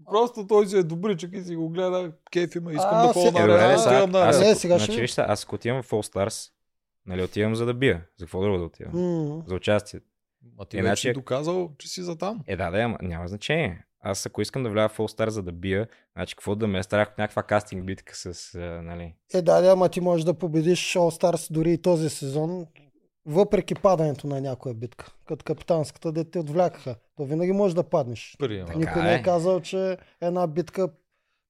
Просто той си е добричък и си го гледа, кеф има, искам А, да ходя се- на Е, добре, арена, отивам на аз, арена. Ако- сега значи, ви- виж сега, аз ако отивам в All Stars, нали, отивам за да бия. За какво друго да отивам? М, За участие. А ти Иначе- вече си доказал, че си за там. Е, да, да, ама няма значение. Аз ако искам да вляза в All Star за да бия, значи какво да ме е страх от някаква кастинг битка с, а, нали... Е, да, да, ама ти можеш да победиш All Stars дори и този сезон, въпреки падането на някоя битка. Като капитанската, де те отвлякаха. То винаги можеш да паднеш. Приема. Никой не е. е казал, че една битка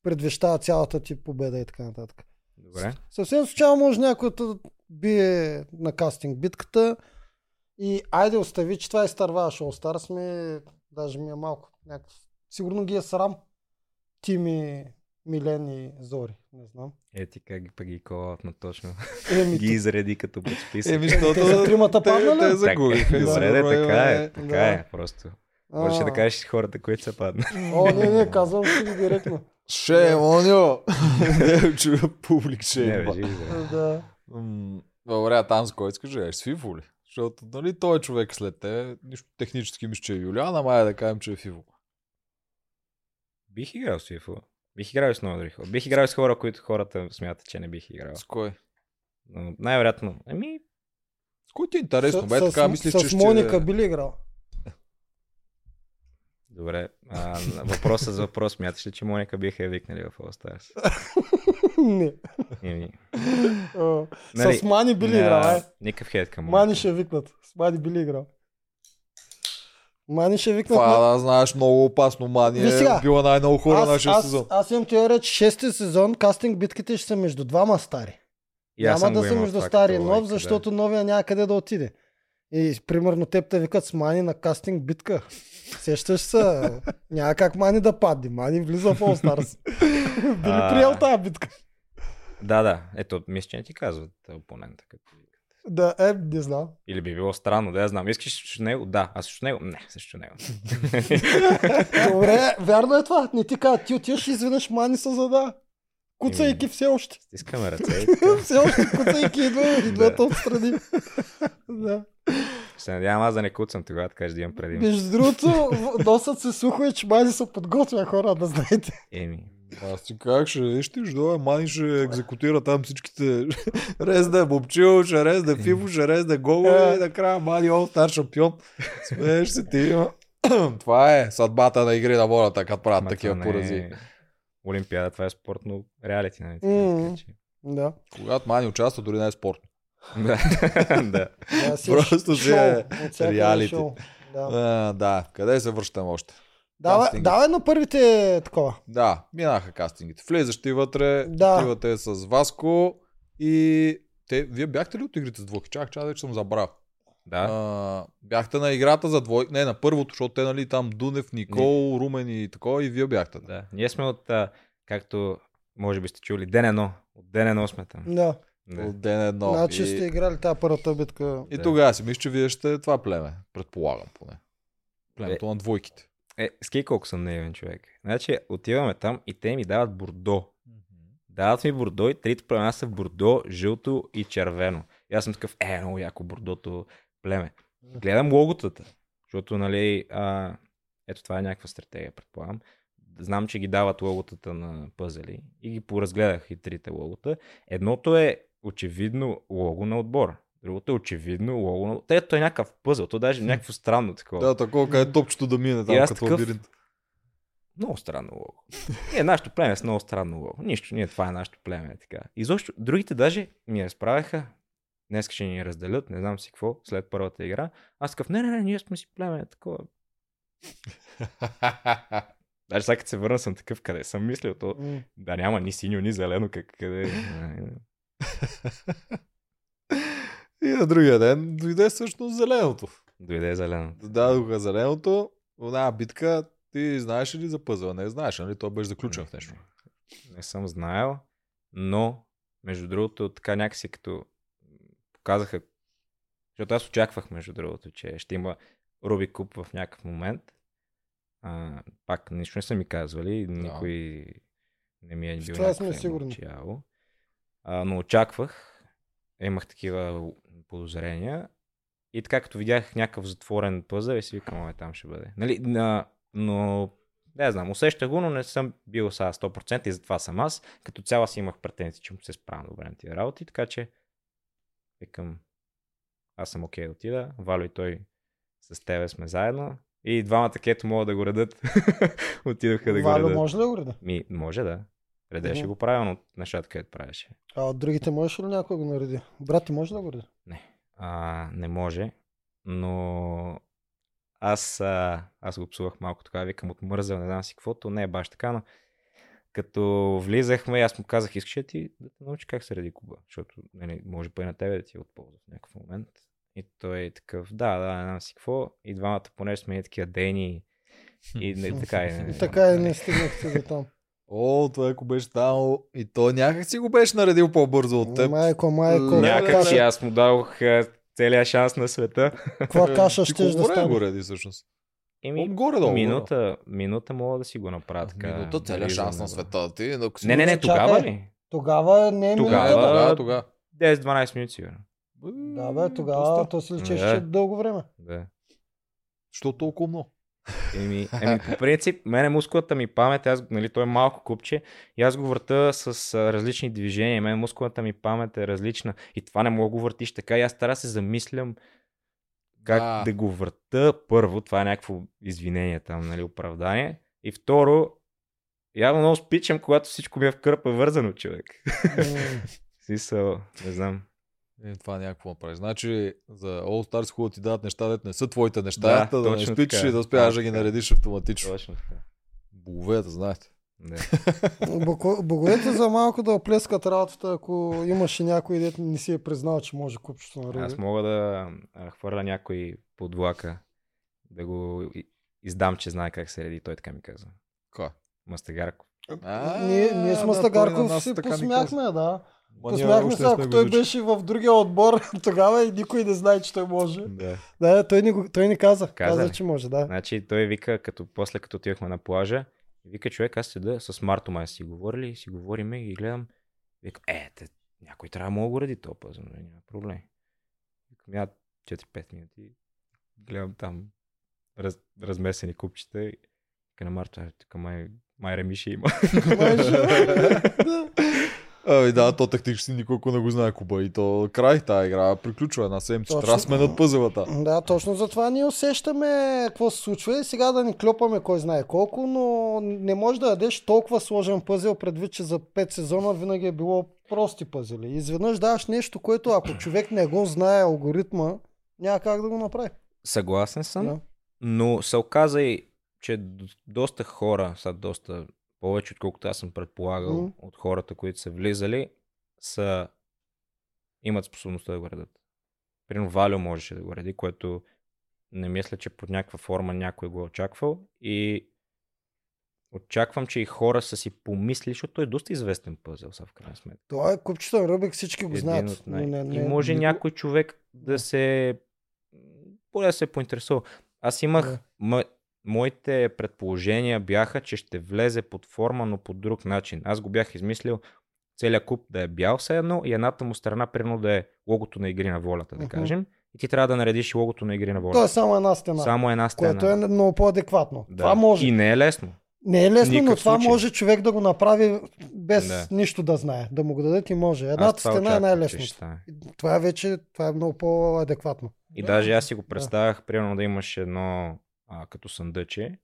предвещава цялата ти победа и така нататък. Добре. Съвсем случайно може някой да бие на кастинг битката и айде остави, че това изтърваваш All Stars ми, даже ми е малко някакъв. Сигурно ги е срам. Тими, Милен и Зори. Не знам. Е, ти как ги пък ги колат на точно. Еми, ги изреди като списък. Еми, защото Те са тримата паднали? те Така- загубиха. Добре, да, Сигурно така е. Така Да. е, просто. Можеш да кажеш хората, които са паднали. О, не, не, казвам си директно. Шейм, оньо! Не чуя публик Не, шейм. Да. Добре, а там с кой искаш живееш? С Фифо ли? Защото, нали, той е човек след те, нищо технически мисля, че е Юлиан, ама е да кажем, че е Фифо. Бих играл с FIFA. Бих играл с много други хора. Бих играл с хора, които хората смятат, че не бих играл. С кой? Но най-вероятно, ами, С кой ти е интересно? С- Бе, с, така мислиш, с че ще... Моника би ли играл? Добре. А, въпросът за въпрос, смяташ ли, че Моника биха я викнали в All Stars? Не. Еми, Нали, С Мани би ли ня- играл, е? Никакъв хейт към Мани ще викнат. С Мани би ли играл? Мани ще викнат. Това на- да знаеш много опасно, мани Виж сега. е била най-много хора аз, нашия аз, сезон. аз имам теория, че шести сезон кастинг битките ще са между двама стари. И Няма да са между стари и нов, защото новия няма къде да отиде. И примерно теб те викат с Мани на кастинг битка. Сещаш се, няма как Мани да падне. Мани влиза в All Stars. Би ли приел тази битка? Да, да. Ето, мисля, че не ти казват опонента. Като... Да, е, не знам. Или би било странно, да я знам. Искаш срещу него? Да. А срещу него? Не, срещу него. Добре, вярно е това. Не ти казват, ти отиваш и изведнъж Мани се зада. Куцайки все още. Стискаме ръце и все още куцайки идва, идват отстрани. да. Се надявам аз да не куцам тогава, така ще да имам предимство. Между другото, носът се сухо е, че Мани се подготвя хора, да знаете. Еми. Аз ти как ще, виж ти, ждо, мани ще екзекутира там всичките. резде Бобчил, ще резде Фифо, ще резде Гого и накрая Мани Ол стар шампион. Смееш се ти. ма. Това е съдбата на игри на волята, като правят ама такива не порази. е Олимпиада, това е спортно реалити, нали? че- Да. Когато Мани участва, дори не е спортно. Да. си Просто си е всякъде реалити. Да. Да, къде се връщаме още? Давай, давай на първите такова. Да, минаха кастингите. Влизаш ти вътре, Да. отивате с Васко и те, вие бяхте ли от игрите с двойки? Чак, чак, вече съм забрал. Да. А, бяхте на играта за двойки, не, на първото, защото те, нали, там Дунев, Никол, Румен и такова, и вие бяхте. Да. Да. Ние сме от, а, както може би сте чули, ден едно. От ден едно сме там. Да. Да. От ден едно. Значи и, сте играли тази първата битка. и Да. тогава си мисля, че вие ще това племе, предполагам поне. Племето на двойките. Е, ски колко съм наивен човек. Значи, отиваме там и те ми дават бордо. Дават ми бордо и трите племена са бордо, жълто и червено. И аз съм такъв, е, много яко бордото племе. Гледам логотата, защото, нали, а, ето това е някаква стратегия, предполагам. Знам, че ги дават логотата на пъзели и ги поразгледах и трите логота. Едното е очевидно лого на отбора. Другото е очевидно лого на... Те, то е някакъв пъзел, то даже е някакво странно такова. Да, такова, къде топчето да мине там като такъв- лабиринт. Много странно лого. Ние, нашето племе е с много странно лого. Нищо, ние това е нашето племе. Е така. И защо другите даже ми разправяха. Днес ще ни разделят, не знам си какво, след първата игра. Аз такъв, не, не, не, ние сме си племе, е такова. Даже сега като се върна съм такъв, къде съм мислил то. Да няма ни синьо, ни зелено, как, къде. и на другия ден дойде всъщност зеленото. Дойде зелено. Дадоха зеленото, една битка, ти знаеш ли за пъзела? Не знаеш, нали? Той беше заключен в нещо. Не съм знаел, но между другото, така някакси като показаха, защото аз очаквах между другото, че ще има Руби Куб в някакъв момент. А, пак нищо не са ми казвали, никой не ми е бил това сме сигурни. емоциал. А, но очаквах, имах такива подозрения и така като видях някакъв затворен пъзъл и си викам, ой, там ще бъде. Нали, на, но не знам, усещах го, но не съм бил сега 100% и затова съм аз. Като цяло си имах претенции, че му се справям добре на тия работи, така че викам, аз съм окей да отида, Вало и той с тебе сме заедно и двамата кето могат да го редат. Отидоха да го Валю редат. може да го реда? Ми, може да. Редеше Мгм. го правилно от нещата, където правеше. А от другите можеш ли някой да го нареди? Брат ти може да го реди? А, не може, но аз, а, аз го псувах малко така, викам отмързал, не знам си каквото, не е баш така, но като влизахме, аз му казах, искаш ли ти да те научи как се реди куба, защото нали, може па и на тебе да ти е от полза в някакъв момент. И той е такъв, да, да, не знам си какво. И двамата понеже сме такива дени и не, така и не. И така и нали. не стигнахте до там. О, това ако беше там и той някак си го беше наредил по-бързо от теб. Майко, майко. Някак си аз му дадох а, целия шанс на света. Каква каша Ти щеш колко да стане? го реди всъщност? Еми, Отгоре долу. минута, минута мога да си го направя така. Минута, целият влизам, шанс на света. Ти, ако си Не, не, не, тогава ли? Тогава не е Тогава- минута, бе. Тогава, тогава. 10-12 минути, сигурно. Да, бе, тогава то си личеше, Да. че е дълго време. Да. Що толкова много? Еми, еми, по принцип, мене мускулата ми памет, аз, нали, той е малко купче и аз го върта с а, различни движения. Мен мускулата ми памет е различна и това не мога да го въртиш така. И аз да се замислям как Да. да. го върта първо. Това е някакво извинение там, нали, оправдание. И второ, явно много спичам, когато всичко ми е в кърпа вързано, човек. Смисъл, не знам. Е, това някакво направи. Значи за All Stars хубаво ти дадат неща, дет не са твоите неща, Да, да, да не спичаш и да успяваш Да, ги наредиш автоматично. Точно така. Боговете, знаете. Боко- Боговете за малко да оплескат работата, ако имаше някой, дет не си е признал, че може купчето на Аз мога да хвърля някой под влака, да го и- издам, че знае как се реди. Той така ми каза. Кой? Мастагарко. А, Ние, ние с Мастагарков ни посмяхме, да. Посмяхме се, ако той беше в другия отбор тогава и никой не знае, че той може. Да. Да, той ни, той ни каза. Каза Каза, че може, да. Значи той вика, като, после като отивахме на плажа, вика човек, аз седа с Марто май си говорили, си говориме и гледам. Вика, е, те, някой трябва да мога го реди този пъзъл, нали, няма проблем. Викам, я 4-5 минути, гледам там раз, размесени купчета и вика на Марто, тук май, май ремиши има. Ами да, то технически никой не го знае Куба и то край тази игра приключва една седмица. Трябва да сменят пъзелата. Да, точно затова ние усещаме какво се случва и сега да ни клепаме кой знае колко, но не може да дадеш толкова сложен пъзел предвид, че за 5 сезона винаги е било прости пъзели. Изведнъж даваш нещо, което ако човек не го знае алгоритма, няма как да го направи. Съгласен съм. Да. Но се оказа и, че доста хора, са доста повече, отколкото аз съм предполагал, Мгм. от хората, които са влизали, са имат способността да го редат. Примерно Валио можеше да го реди, което не мисля, че под някаква форма някой го е очаквал. И очаквам, че и хора са си помислили, защото той е доста известен пъзел, са в крайна сметка. Това е купчето на Рубик, всички го знаят. най- не, не, и може никой- някой човек да се... Поне да се поинтересува. Аз имах... Да. Моите предположения бяха, че ще влезе под форма, но по друг начин. Аз го бях измислил целият куп да е бял все едно и едната му страна примерно да е логото на Игри на волята, да кажем. И ти трябва да наредиш логото на Игри на волята. То е само една стена, Само една стена. което е много по-адекватно. да. Това може. И не е лесно. Не е лесно, но никакъв това случай. може човек да го направи без Да. нищо да знае. Да му го дадат и може. Едната стена е най-лесното. Това е вече това е много по-адекватно. И Да. даже аз си го Да. представях, примерно да имаш едно а, като съндъче,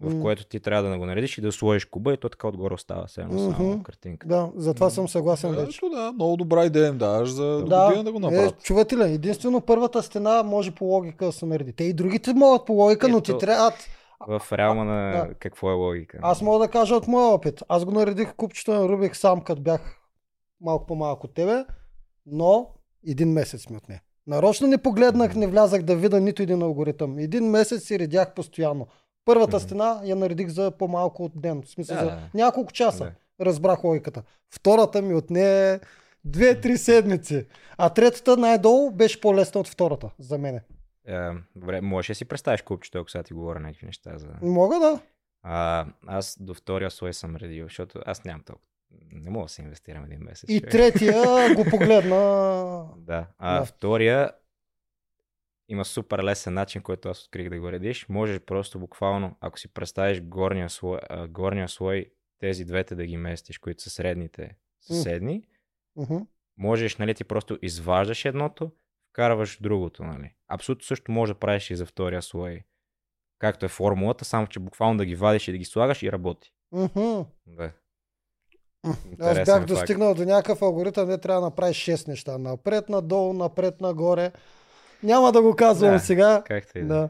в М. което ти трябва да го наредиш и да сложиш куба и то така отгоре остава все едно само Мгм. картинка. Да, затова съм съгласен вече. Ето да, много добра идея им даваш за Да, година да го е, направят. чувате ли, единствено първата стена може по логика да се нареди. Те и другите могат по логика, но ти Ето. трябва... В реалма на Да. какво е логика. Аз мога да кажа от моя опит. Аз го наредих купчето на Рубик сам, като бях малко по-малко от тебе, но един месец ми отне. Нарочно не погледнах, не влязах да видя нито един алгоритъм. Един месец си редях постоянно. Първата стена я наредих за по-малко от ден. В смисъл Да, за няколко часа. Да. Разбрах логиката. Втората ми отне две-три седмици. А третата най-долу беше по-лесна от втората за мене. Е, добре, можеш да си представиш купчето, ако сега ти говоря някакви неща за... Мога да. А, аз до втория слой съм редил, защото аз нямам толкова. Не мога да се инвестирам един месец. И човек. третия го погледна. Да. А Да. втория има супер лесен начин, който аз открих да го редиш. Можеш просто буквално, ако си представиш горния слой, а, горния слой тези двете да ги местиш, които са средните съседни, Мгм. можеш, нали, ти просто изваждаш едното, вкарваш другото, нали. Абсолютно също може да правиш и за втория слой. Както е формулата, само че буквално да ги вадиш и да ги слагаш и работи. Мгм. Да. Аз бях факт. достигнал до някакъв алгоритъм, де трябва да направиш 6 неща. Напред, надолу, напред, нагоре. Няма да го казвам Да, сега. Както и да. Да.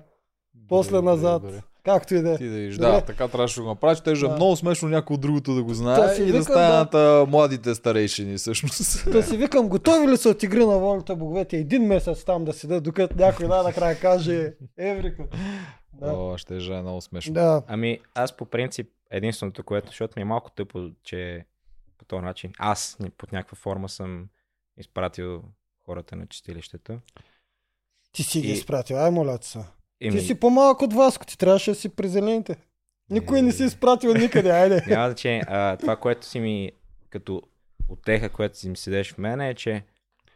После Добре, назад. добре. Както и да е. Ти да Добре. да, така трябваше да го направиш. Те ще е Да. много смешно някой от другото да го знае и да станат а, младите старейшини всъщност. Да си викам, готови ли са от игри на волята боговете? Един месец там да седа, докато някой най-накрая каже Еврика. Да. О, ще е много смешно. Да. Ами, аз по принцип, единственото, което, защото ми е малко тъпо, че по този начин аз под някаква форма съм изпратил хората на чистилището. Ти си ги И- изпратил, ай моля ти се. Еми, Ти си по-малък от Васко, ти трябваше да си при зелените. Никой не си изпратил никъде, айде. Няма значение. А, това, което си ми като отеха, което си ми седеш в мене е, че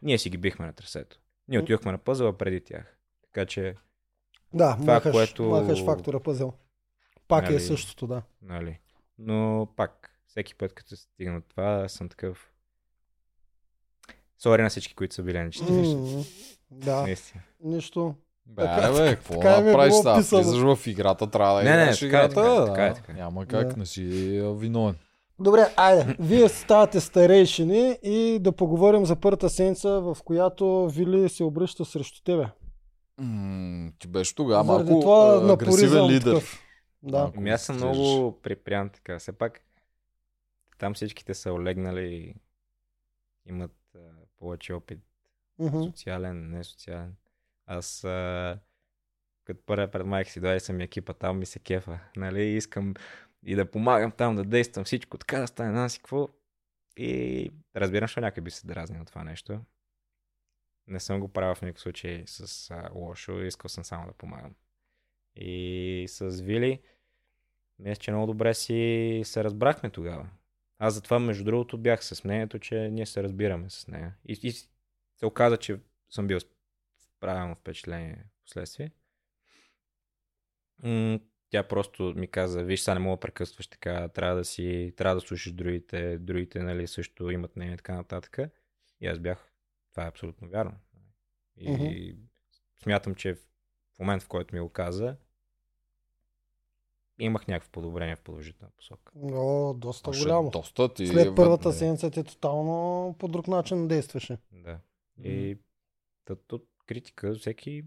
ние си ги бихме на трасето. Ние отидохме на пъзела преди тях. Така че Да, Това, махаш, което- махаш фактора пъзел. Пак е Нали? същото, да. Нали? Но пак, всеки път, като се стигна до това, съм такъв... Сори на всички, които са били на 40. М, Да, Наистина. нищо. Бе, Така- бе, какво така е направиш сега? Влизаш в играта, трябва да Не, не, играеш така е, играта. така е, да. така така. Няма как, Да. не си виновен. Добре, айде, вие ставате старейшини и да поговорим за първата седмица, в която Вили се обръща срещу тебе. М, ти беше тогава малко това агресивен лидер. такъв. Да. Ами аз съм много припрян така. Все пак там всичките са олегнали, имат а, повече опит. Мгм. Социален, не социален. Аз а, като първия пред майка си дойде съм и екипа, там ми се кефа. Нали? Искам и да помагам там, да действам всичко, така да стане нас и какво. И разбирам, че някой би се дразнил от това нещо. Не съм го правил в никакъв случай с а, лошо, искал съм само да помагам. И с Вили, мисля, че много добре си се разбрахме тогава. Аз затова, между другото, бях с мнението, че ние се разбираме с нея. И, и се оказа, че съм бил правилно впечатление в последствие. М, Тя просто ми каза, виж, сега не мога да прекъсваш така, трябва да си, трябва да слушаш другите, другите, нали, също имат мнение и така нататък. И аз бях, това е абсолютно вярно. И Мгм. смятам, че в момент, в който ми го каза, имах някакво подобрение в положителна посока. О, доста Още голямо. Доста ти. След първата не. седмица ти тотално по друг начин действаше. Да. И от критика, всеки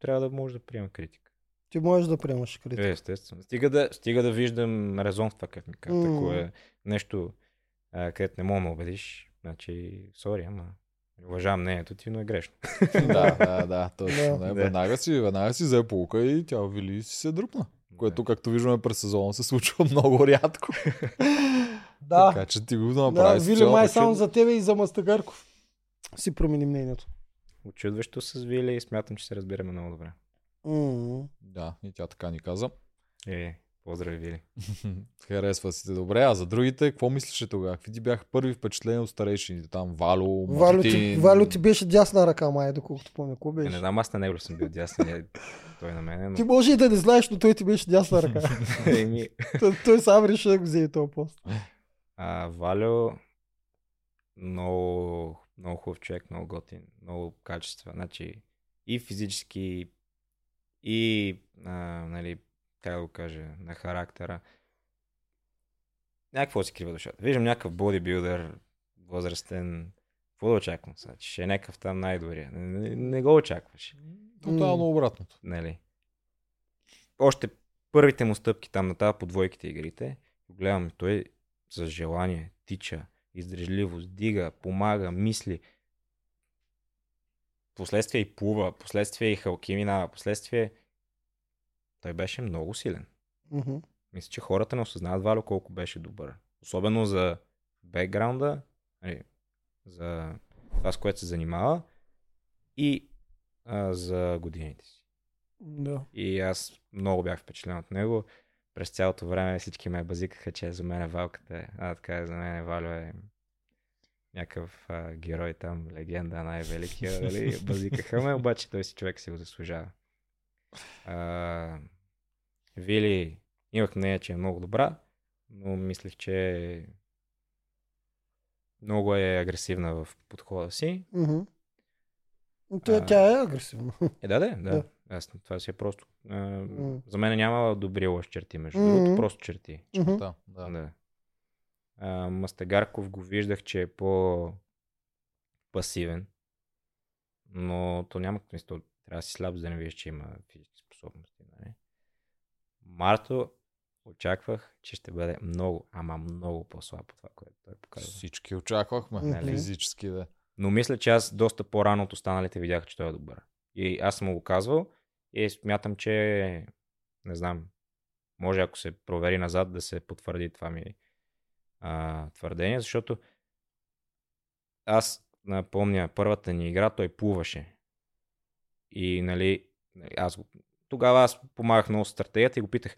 трябва да може да приема критика. Ти можеш да приемаш критика. Е, естествено. Стига да, стига да виждам резон в това, как ми казват. Ако М. е нещо, а, където не мога да убедиш, значи, сори, ама уважавам мнението ти, но е грешно. да, да, да, точно. Да. Да. Да. Веднага си, веднага си взе полука и тя Вили и си се дръпна. Което, както виждаме през сезона, се случва много рядко. Да. Така че ти го Да, направи. с Вили май само за тебе и за Мастагарков. Си промени мнението. Очудващо с Вили и смятам, че се разбираме много добре. М. Да, и тя така ни каза. Е, поздрави, Вили. Харесва си те добре. А за другите, какво мислеше тогава? Какви ти бяха първи впечатления от старейшините? Там Вало, Валю ти, Мартин. Валю ти беше дясна ръка, май, доколкото помня. Какво Е, беше? не знам, аз на него съм бил дясен, е, той на мене, но... Ти може и да не знаеш, но той ти беше дясна ръка. Еми, той, той сам реши да го взе този пост. А, Валю, много, много хубав човек, много готин, много качества. Значи и физически, и, а, нали, как да го кажа, на характера. Някакво си крива душата. Виждам някакъв бодибилдър, възрастен. Какво да очаквам сега? Че ще е някакъв там най-добрия. Не, не, не го очакваш. Тотално обратното. Нали? Още първите му стъпки там на тази по двойките игрите, гледам, той с желание тича, издръжливост, дига, помага, мисли. Последствие и плува, последствие и халки минава, последствие той беше много силен. Мгм. Мисля, че хората не осъзнават Валю колко беше добър. Особено за бекграунда, нали, за това с което се занимава и а, за годините си. Да. И аз много бях впечатлен от него. През цялото време всички ме базикаха, че за мен валката. е- А, така е, за мен Валю е някакъв а, герой там, легенда, най-великия. Нали? Базикаха ме, обаче той си човек си го заслужава. А, Вили, имах мнение, че е много добра, но мислех, че много е агресивна в подхода си. Мгм. Тя, А. тя е агресивна. Е, да, да, да. Аз, това си е просто. А, М. За мен няма добри и лоши черти, между Мгм. другото, просто черти. Мгм. Да, да. Да. А, Мастагарков го виждах, че е по-пасивен, но то няма смисъл. Трябва да си слаб, за да не виждаш, че има физически способности. Нали? Марто очаквах, че ще бъде много, ама много по-слаб от това, което той показва. Всички очаквахме. Нали? Физически, да. Но мисля, че аз доста по-рано от останалите видях, че той е добър. И аз съм му го казвал и смятам, че не знам, може ако се провери назад да се потвърди това ми а, твърдение, защото аз напомня първата ни игра, той плуваше. И нали, аз го, тогава аз помагах много стратегията и го питах,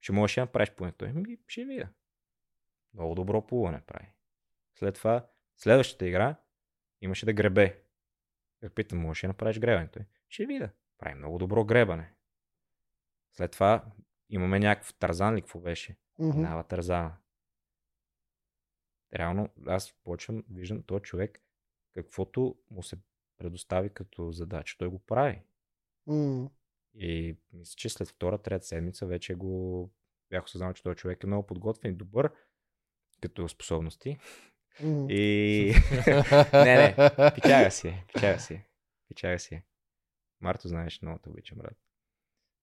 ще можеш да направиш плуване? Той ми ще видя. Много добро плуване прави. След това, следващата игра, имаше да гребе. Я питам, можеш да направиш гребане? Той, ще видя. Прави много добро гребане. След това имаме някакъв Тарзан ли какво беше? Нава Тарзана. Реално аз почвам, виждам този човек, каквото му се предостави като задача, той го прави. М. И мисля, че след втора, трета седмица вече го бях осъзнал, че този човек е много подготвен и добър като способности. М. И... не, не, пичага си, е, пичага си, е, пичага си. е. Марто, знаеш, много те обичам, брат.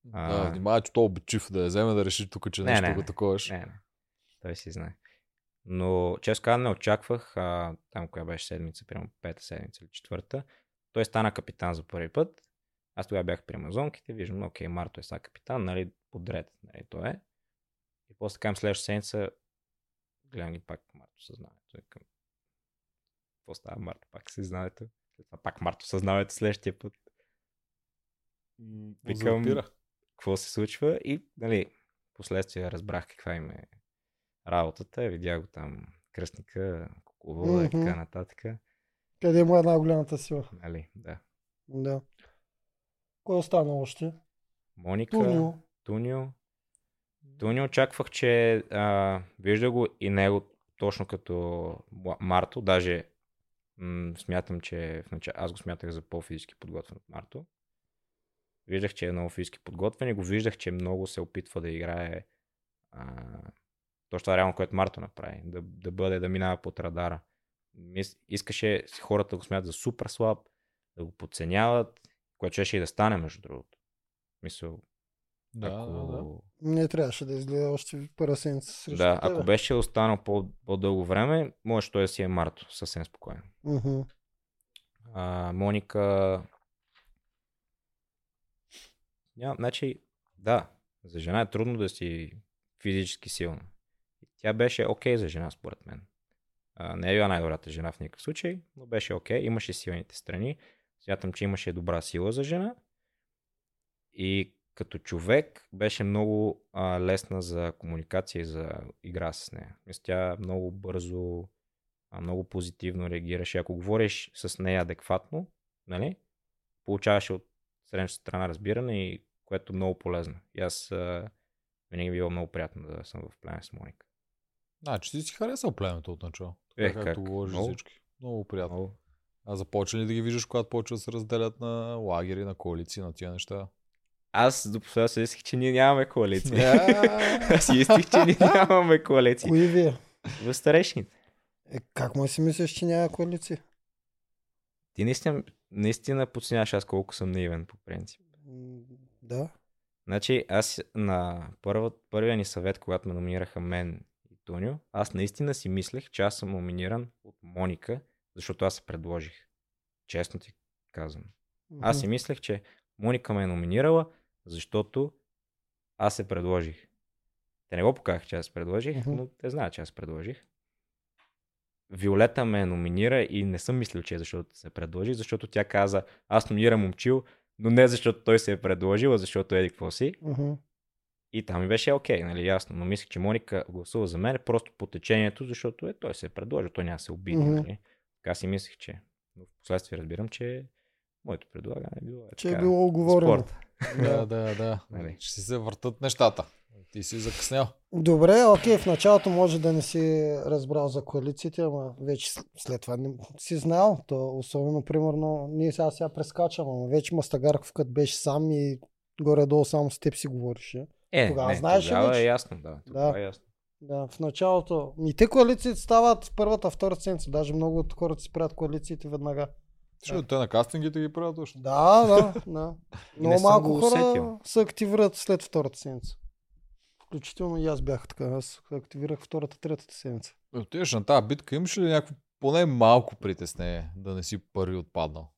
Да, А. внимавай, че то обичив да я вземе да реши тук, че Не, нещо не, го не. таковаш. Не, не. Той си знае. Но, често казвам, не очаквах, а, там коя беше седмица, примерно пета седмица или четвърта, той стана капитан за първи път. Аз тогава бях при Амазонките, виждам, окей, Марто е сега капитан, нали, подред, нали, той е. И после така следващата седмица, гледам ги пак Марто съзнанието. Викам, какво става Марто пак съзнанието? След това пак Марто съзнанието следващия път. Викам, какво се случва и, нали, последствие разбрах каква им е работата, видях го там кръстника, кукловода и Мгм. така нататък. Къде му е най-голямата сила? Нали, да. Да. Кой остана още? Моника, Тунио. Тунио. Тунио очаквах, че а, вижда го и него точно като Ма- Марто, даже м- смятам, че в начало, аз го смятах за по-физически подготвен от Марто. Виждах, че е много физически подготвен и го виждах, че много се опитва да играе а, точно това реално, което Марто направи. Да, да бъде, да минава под радара. Мис- Искаше хората да го смятат за супер слаб, да го подценяват, което ще и да стане, между другото. Мисъл, Да, ако... да, да. Не трябваше да изгледа още първа седмица срещу Да, тебе. ако беше останал по- по-дълго време, може той да си е Марто, съвсем спокойно. Мгм. А, Моника... Няма, значи, да, за жена е трудно да си физически силна. Тя беше окей за жена, според мен. А, не е била най-добрата жена в никакъв случай, но беше окей. Имаше силните страни. Смятам, че имаше добра сила за жена. И като човек беше много а, лесна за комуникация и за игра с нея. Мисля, тя много бързо, а, много позитивно реагираше. Ако говориш с нея адекватно, нали, получаваше от срещната страна разбиране и което е много полезно. И аз а, винаги е било много приятно да съм в племе с Моника. Значи ти си харесал племето от начало. Е, Така, както как? говориш Много. всички. Много приятно. Много. А започна ли да ги виждаш, когато почва да се разделят на лагери, на коалиции, на тия неща? Аз до последно си мислех, че ние нямаме коалиция. Yeah. Аз си мислех, че ние нямаме коалиция. Кои вие? В старешните. Е, как му си мислиш, че няма коалиция? Ти наистина, наистина подценяваш аз колко съм наивен по принцип. Да. Значи аз на първа, първия ни съвет, когато ме номинираха мен Тонио, аз наистина си мислех, че аз съм номиниран от Моника, защото аз се предложих. Честно ти казвам. Аз си мислех, че Моника ме е номинирала, защото аз се предложих. Те не го показах, че аз се предложих, Мгм. но те знаят, че аз се предложих. Виолета ме номинира и не съм мислил, че е защото се предложи, защото тя каза, аз номинирам момчил, но не защото той се е предложил, а защото еди какво си. Мгм. И там ми беше окей, нали, ясно. Но мислех, че Моника гласува за мен просто по течението, защото е, той се е предложил, той няма се обиди. Мгм. Нали. Така си мислех, че. Но в последствие разбирам, че моето предлагане е било. е Че е така, било оговорено. Спорт. да, да, да. Нали. Ще си се въртат нещата. Ти си закъснял. Добре, окей, в началото може да не си разбрал за коалициите, ама вече след това не си знал. То, особено, примерно, ние сега сега прескачам, ама вече Мастагарков като беше сам и горе-долу само с теб си говореше. Е, Тогава не, знаеш ли тогава вече? е ясно, да. Тогава Да. е ясно. Да, в началото. И те коалициите стават в първата, втора седмица. Даже много от хората си правят коалициите веднага. Защото те на кастингите ги правят още. Да, да, да. Много съм малко хора се активират след втората седмица. Включително и аз бях така. Аз активирах втората, третата седмица. Бе, Отиваш на тази битка, имаш ли някакво поне малко притеснение да не си първи отпаднал?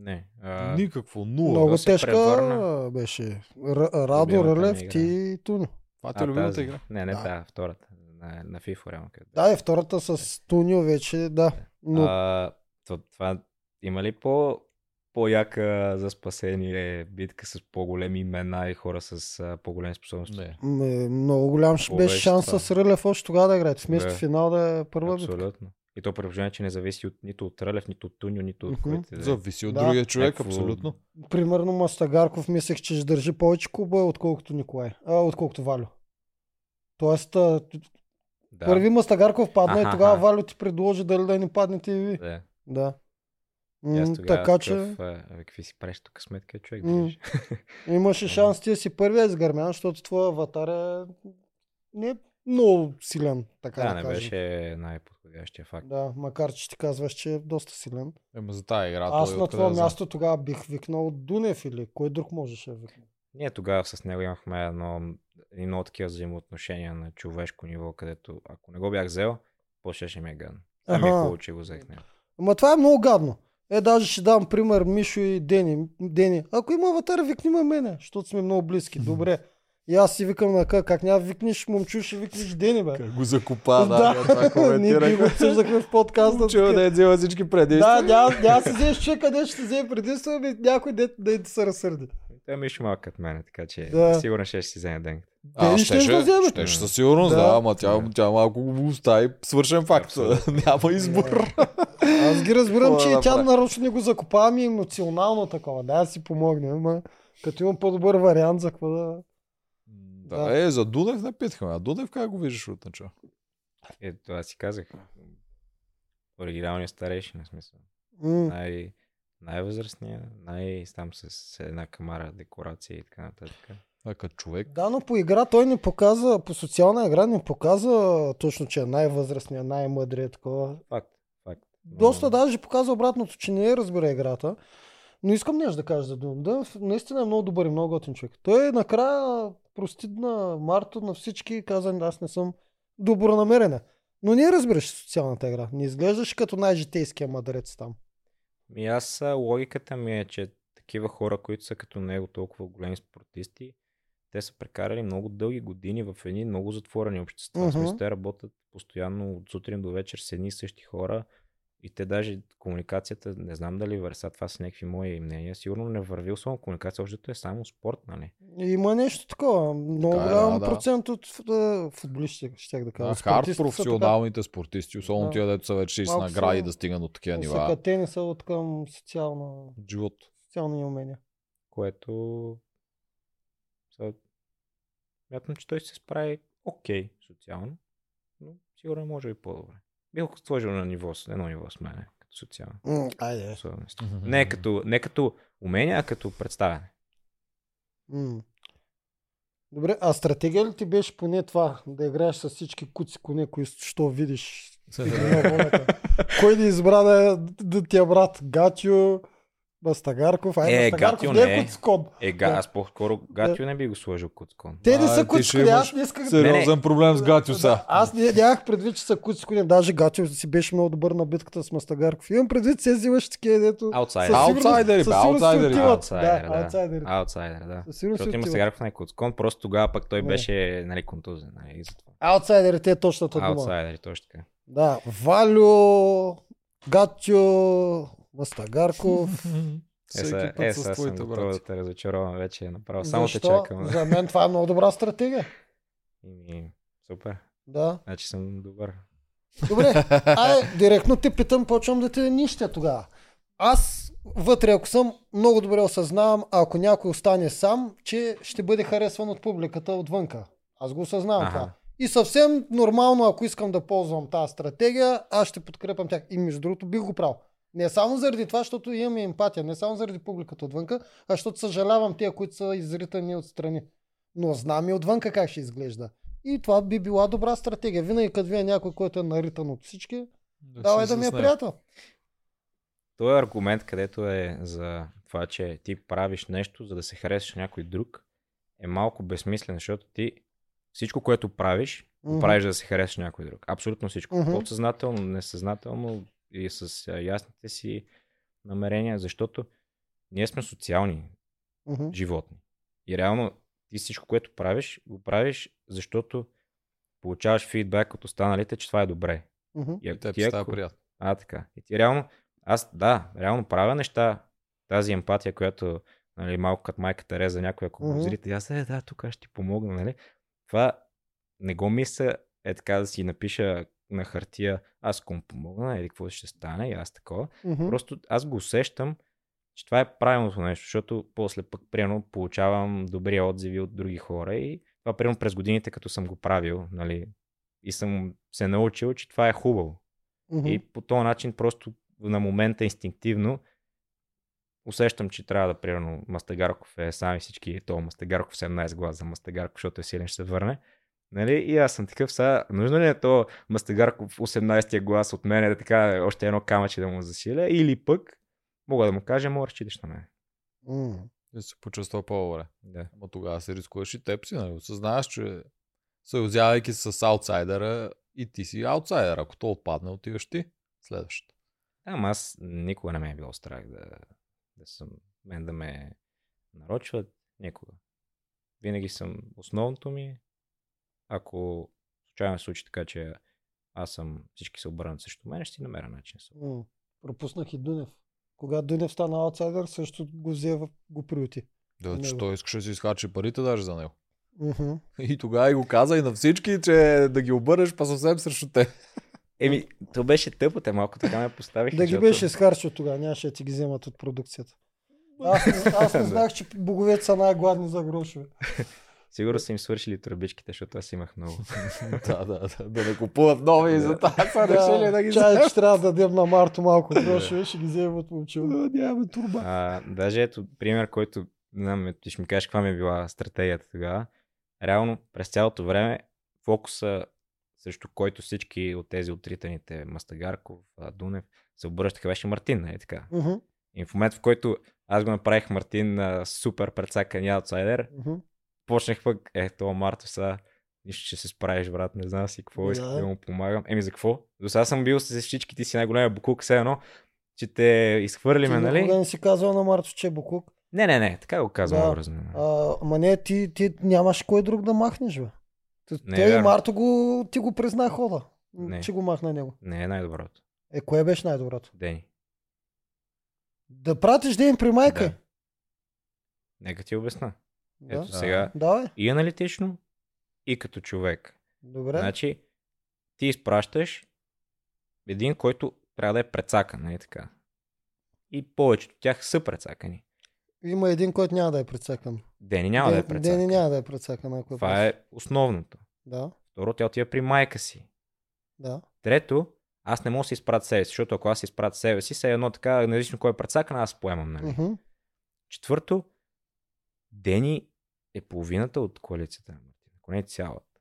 Не. А, Никакво, нула. Много да тежка превърна. беше. Р- Радо, Рълев, ти и Туни. Това ти е любимата тази. игра. Не, не Да. да. втората. На, на FIFA, реално. където Да, и втората с Тунио вече, да. Но А, това, това има ли по, по-яка за спасение битка с по-големи имена и хора с а, по-големи способности? Не. м, много голям ще беше беше шанс това? с Рълев още тогава да играете. Вместо Да. финал да е първа битка. Абсолютно. И то при положение, че не зависи от, нито от Рълев, нито от Туньо, нито от и да е. Зависи от Да. другия човек, Някакво- абсолютно. Примерно Мастагарков мислех, че ще държи повече куба, отколкото Николай. А, отколкото Валю. Тоест, а, Да. първи Мастагарков падна и Аха, тогава. Валю ти предложи дали да ни паднете и ви. Да. Да. И аз М, тогава така такъв, че а, бе, какви си правиш тук сметка, човек? М. имаше шанс ти да си първия изгърмян, защото твоя аватар е не е много силен, така Да, да, не кажем. беше най-подходящия факт. Да, макар че ти казваш, че е доста силен. Ема за тази игра. Аз на да знам? място тогава бих викнал Дунев или кой друг можеше да викне. Ние тогава с него имахме едно, много такива взаимоотношения на човешко ниво, където ако не го бях взел, после ще ми е гадно. А ми е хубаво, че го взех него. Ама това е много гадно. Е, даже ще дам пример Мишо и Дени. Дени. Ако има аватар, викни ме мене, защото сме много близки. Добре. И аз си викам на къ, как няма викнеш момчу, ще викнеш Дени, бе. Как го закопа, да, това ние би го обсъждахме в подкаста. Чува да е взела всички Да, предимства. няма, няма да си вземеш човек, къде ще вземе предимство, ами някой дет да и се разсърди. Той ми ще малък като мен, така че Да. сигурно ще си вземе ден. А, ще, ще ще, вземат. ще, със сигурност, Да. да, ама тя, тя малко го остави свършен факт. Няма избор. Аз ги разбирам, че да тя нарочно не го закопава, ами емоционално такова. Да, си помогне, ама като имам по-добър вариант, за какво да... Да, Да. е, за Дунев не питахме. А Дунев как го виждаш от начало? Е, това си казах. Оригиналният старейшина, смисъл. М. Най- най-възрастния, най- там с една камара декорация и така нататък. А като човек. Да, но по игра той не показа, по социална игра не показа точно, че е най-възрастният, най-мъдрият такова. Факт, факт. Доста даже показа обратното, че не е разбира играта. Но искам нещо да кажа за Дун. Да, наистина е много добър и много готин човек. Той е накрая прости на Марто, на всички и каза, аз не съм добронамерена. Но не разбираш социалната игра. Не изглеждаш като най-житейския мъдрец там. Ми аз логиката ми е, че такива хора, които са като него толкова големи спортисти, те са прекарали много дълги години в едни много затворени общества. В смисъл, те работят постоянно от сутрин до вечер с едни и същи хора и те даже комуникацията, не знам дали върса, това са някакви мои мнения, сигурно не върви особено комуникация, защото е само спорт, нали? Има нещо такова. Много Така е, голям да, да. процент от фут- футболисти, щях да кажа. Да, хард са професионалните спортисти, особено Да. тия, дето са вече с награди са- да стигнат до такива нива. Усъкатени са от към социална, От живот. социални умения. Което са... Мятам, че той се справи окей социално, но сигурно може и по-добре. Бих го сложил на ниво, с едно ниво с мене, като социално. М, Айде. Не като, не като умение, а като представяне. М. Добре, а стратегия ли ти беше поне това, да играеш с всички куци коне, които що видиш? Кой да избра да, да ти е брат? Гатио, Бастагарков? Ай, Е, Бастагарков Гатио не не е е. куц кон. Е, га, аз по-скоро Гатио не би го сложил куцкон. Те не са имаш аз не исках Сериозен проблем с Гатюса. Да, аз не, нямах предвид, че са куци коне. Даже Гатио си беше много добър на битката с Мастагарков. Имам предвид тези лъжи такива, дето... Аутсайдер. със сигурност- Аутсайдери, бе, аутсайдери. си отиват. Аутсайдер, Да, аутсайдери. Аутсайдер, да. Защото има отиват. Стагарков не куцкон, просто тогава пък той Не. беше нали, контузен. Нали, и затова. Аутсайдерите е точната дума. Аутсайдери, точно така. Да, Валю, Гатио, Мастагарков. Е, Всеки са, път е, с твоите брати. да те разочаровам вече. Направо само те Защо? чакам. За мен това е много добра стратегия. Ими, супер. Да. Значи съм добър. Добре, ай, директно те питам, почвам да те нища тогава. Аз вътре, ако съм, много добре осъзнавам, ако някой остане сам, че ще бъде харесван от публиката отвънка. Аз го осъзнавам Аха. това. И съвсем нормално, ако искам да ползвам тази стратегия, аз ще подкрепям тях. И между другото бих го правил. Не само заради това, защото имам емпатия, не само заради публиката отвънка, а защото съжалявам тия, които са изритани отстрани. Но знам и отвънка как ще изглежда. И това би била добра стратегия. Винаги като вие някой, който е наритан от всички, давай си да ми е приятел. Той аргумент, където е за това, че ти правиш нещо, за да се харесаш някой друг, е малко безсмислен, защото ти всичко, което правиш, го Мгм. правиш за да се харесаш някой друг. Абсолютно всичко. Мгм. Подсъзнателно, несъзнателно и с а, ясните си намерения, защото ние сме социални Мгм. животни. И реално ти всичко, което правиш, го правиш, защото получаваш фидбек от останалите, че това е добре. Мгм. И И ако те ти, става ако... приятно. А, така. И ти реално, аз, да, реално правя неща, тази емпатия, която, нали, малко като майка Тереза, някой, ако го Мгм. зрите, аз, е, да, тук аз ще ти помогна, нали. Това не го мисля, е така да си напиша на хартия, аз ком помогна, или какво ще стане, и аз такова. Мгм. Просто аз го усещам, че това е правилното нещо, защото после пък, примерно, получавам добри отзиви от други хора и това, примерно, през годините, като съм го правил, нали, и съм се научил, че това е хубаво. Мгм. И по този начин просто на момента инстинктивно усещам, че трябва да, примерно, Мастагарков е сам и всички, то Мастагарков 17 глас за Мастагарков, защото е силен, ще се върне. Нали? И аз съм такъв, сега, нужно ли е то Мастагарков 18-я глас от мен, да така още едно камъче да му засиля, или пък мога да му кажа, че идеш на мен. М. Да се почувства по-добре. Да. Ама тогава се рискуваш и теб си, нали? Осъзнаваш, че съюзявайки се с аутсайдера и ти си аутсайдер. Ако то отпадне, отиваш ти следващото. Ама аз никога не ме е било страх да, да съм, мен да ме нарочват, никога. Винаги съм, основното ми, ако случайно се случи така, че аз съм, всички се обърнат срещу мен, ще си намеря начин. М. Пропуснах и Дунев. Когато Дунев стана аутсайдер, също го взе, в- го приюти. Да, че той искаше да си изхарчи парите даже за него. Мгм. И тогава и го каза и на всички, че да ги обърнеш па съвсем срещу те. Еми, то беше тъпо, те малко така ме поставиха. Да ги беше изхарчил тогава, нямаше да ти ги вземат от продукцията. Аз, не- аз не знаех, че боговете са най-гладни за грошове. Сигурно са им свършили тръбичките, защото аз имах много. да, да, да, да не купуват нови и за това са решили да ги чай, че трябва да дадем на Марто малко грошове, ще ги вземем от момчил. Нямаме турба. А, даже ето пример, който не знам, ти ще ми кажеш каква ми е била стратегията тогава. Реално през цялото време фокуса срещу който всички от тези отританите Мастагарков, а, Дунев се обръщаха беше Мартин, нали така? Мгм, И в момента, в който аз го направих Мартин на супер предсакан аутсайдер, мгм. Почнах пък, е, това Марто са, нищо ще се справиш, брат, не знам си какво, Да. искам да му помагам. Еми за какво? До сега съм бил с всички, ти си най-големия буклук, все едно, че те изхвърлиме, Ти нали? никога не си казвал на Марто, че е буклук. Не, не, не, така го казвам Да. образно. А, ама не, ти, ти нямаш кой друг да махнеш, бе. Не е Той и. Марто го, ти го призна хода, Не. че го махна него. Не е най-доброто. Е, кое беше най-доброто? Дени. Да пратиш ден при майка. Да. Нека ти обясна. Да. Ето сега, Давай. и аналитично, и като човек. Добре. Значи, ти изпращаш един, който трябва да е прецакан, нали така? И повечето от тях са прецакани. Има един, който няма да е прецакан. Дени няма да е Ден- прецакан. Дени няма да е прецакан, ако е Това е основното. Да, Второ, тя отива при майка си. да. Трето, аз не мога да си изпратя себе си, защото ако аз си изпратя себе си, се е едно така, независимо кой е прецакан, аз поемам, нали? Мгм. Четвърто, Дени е половината от коалицията на Мартин, ако не е цялата.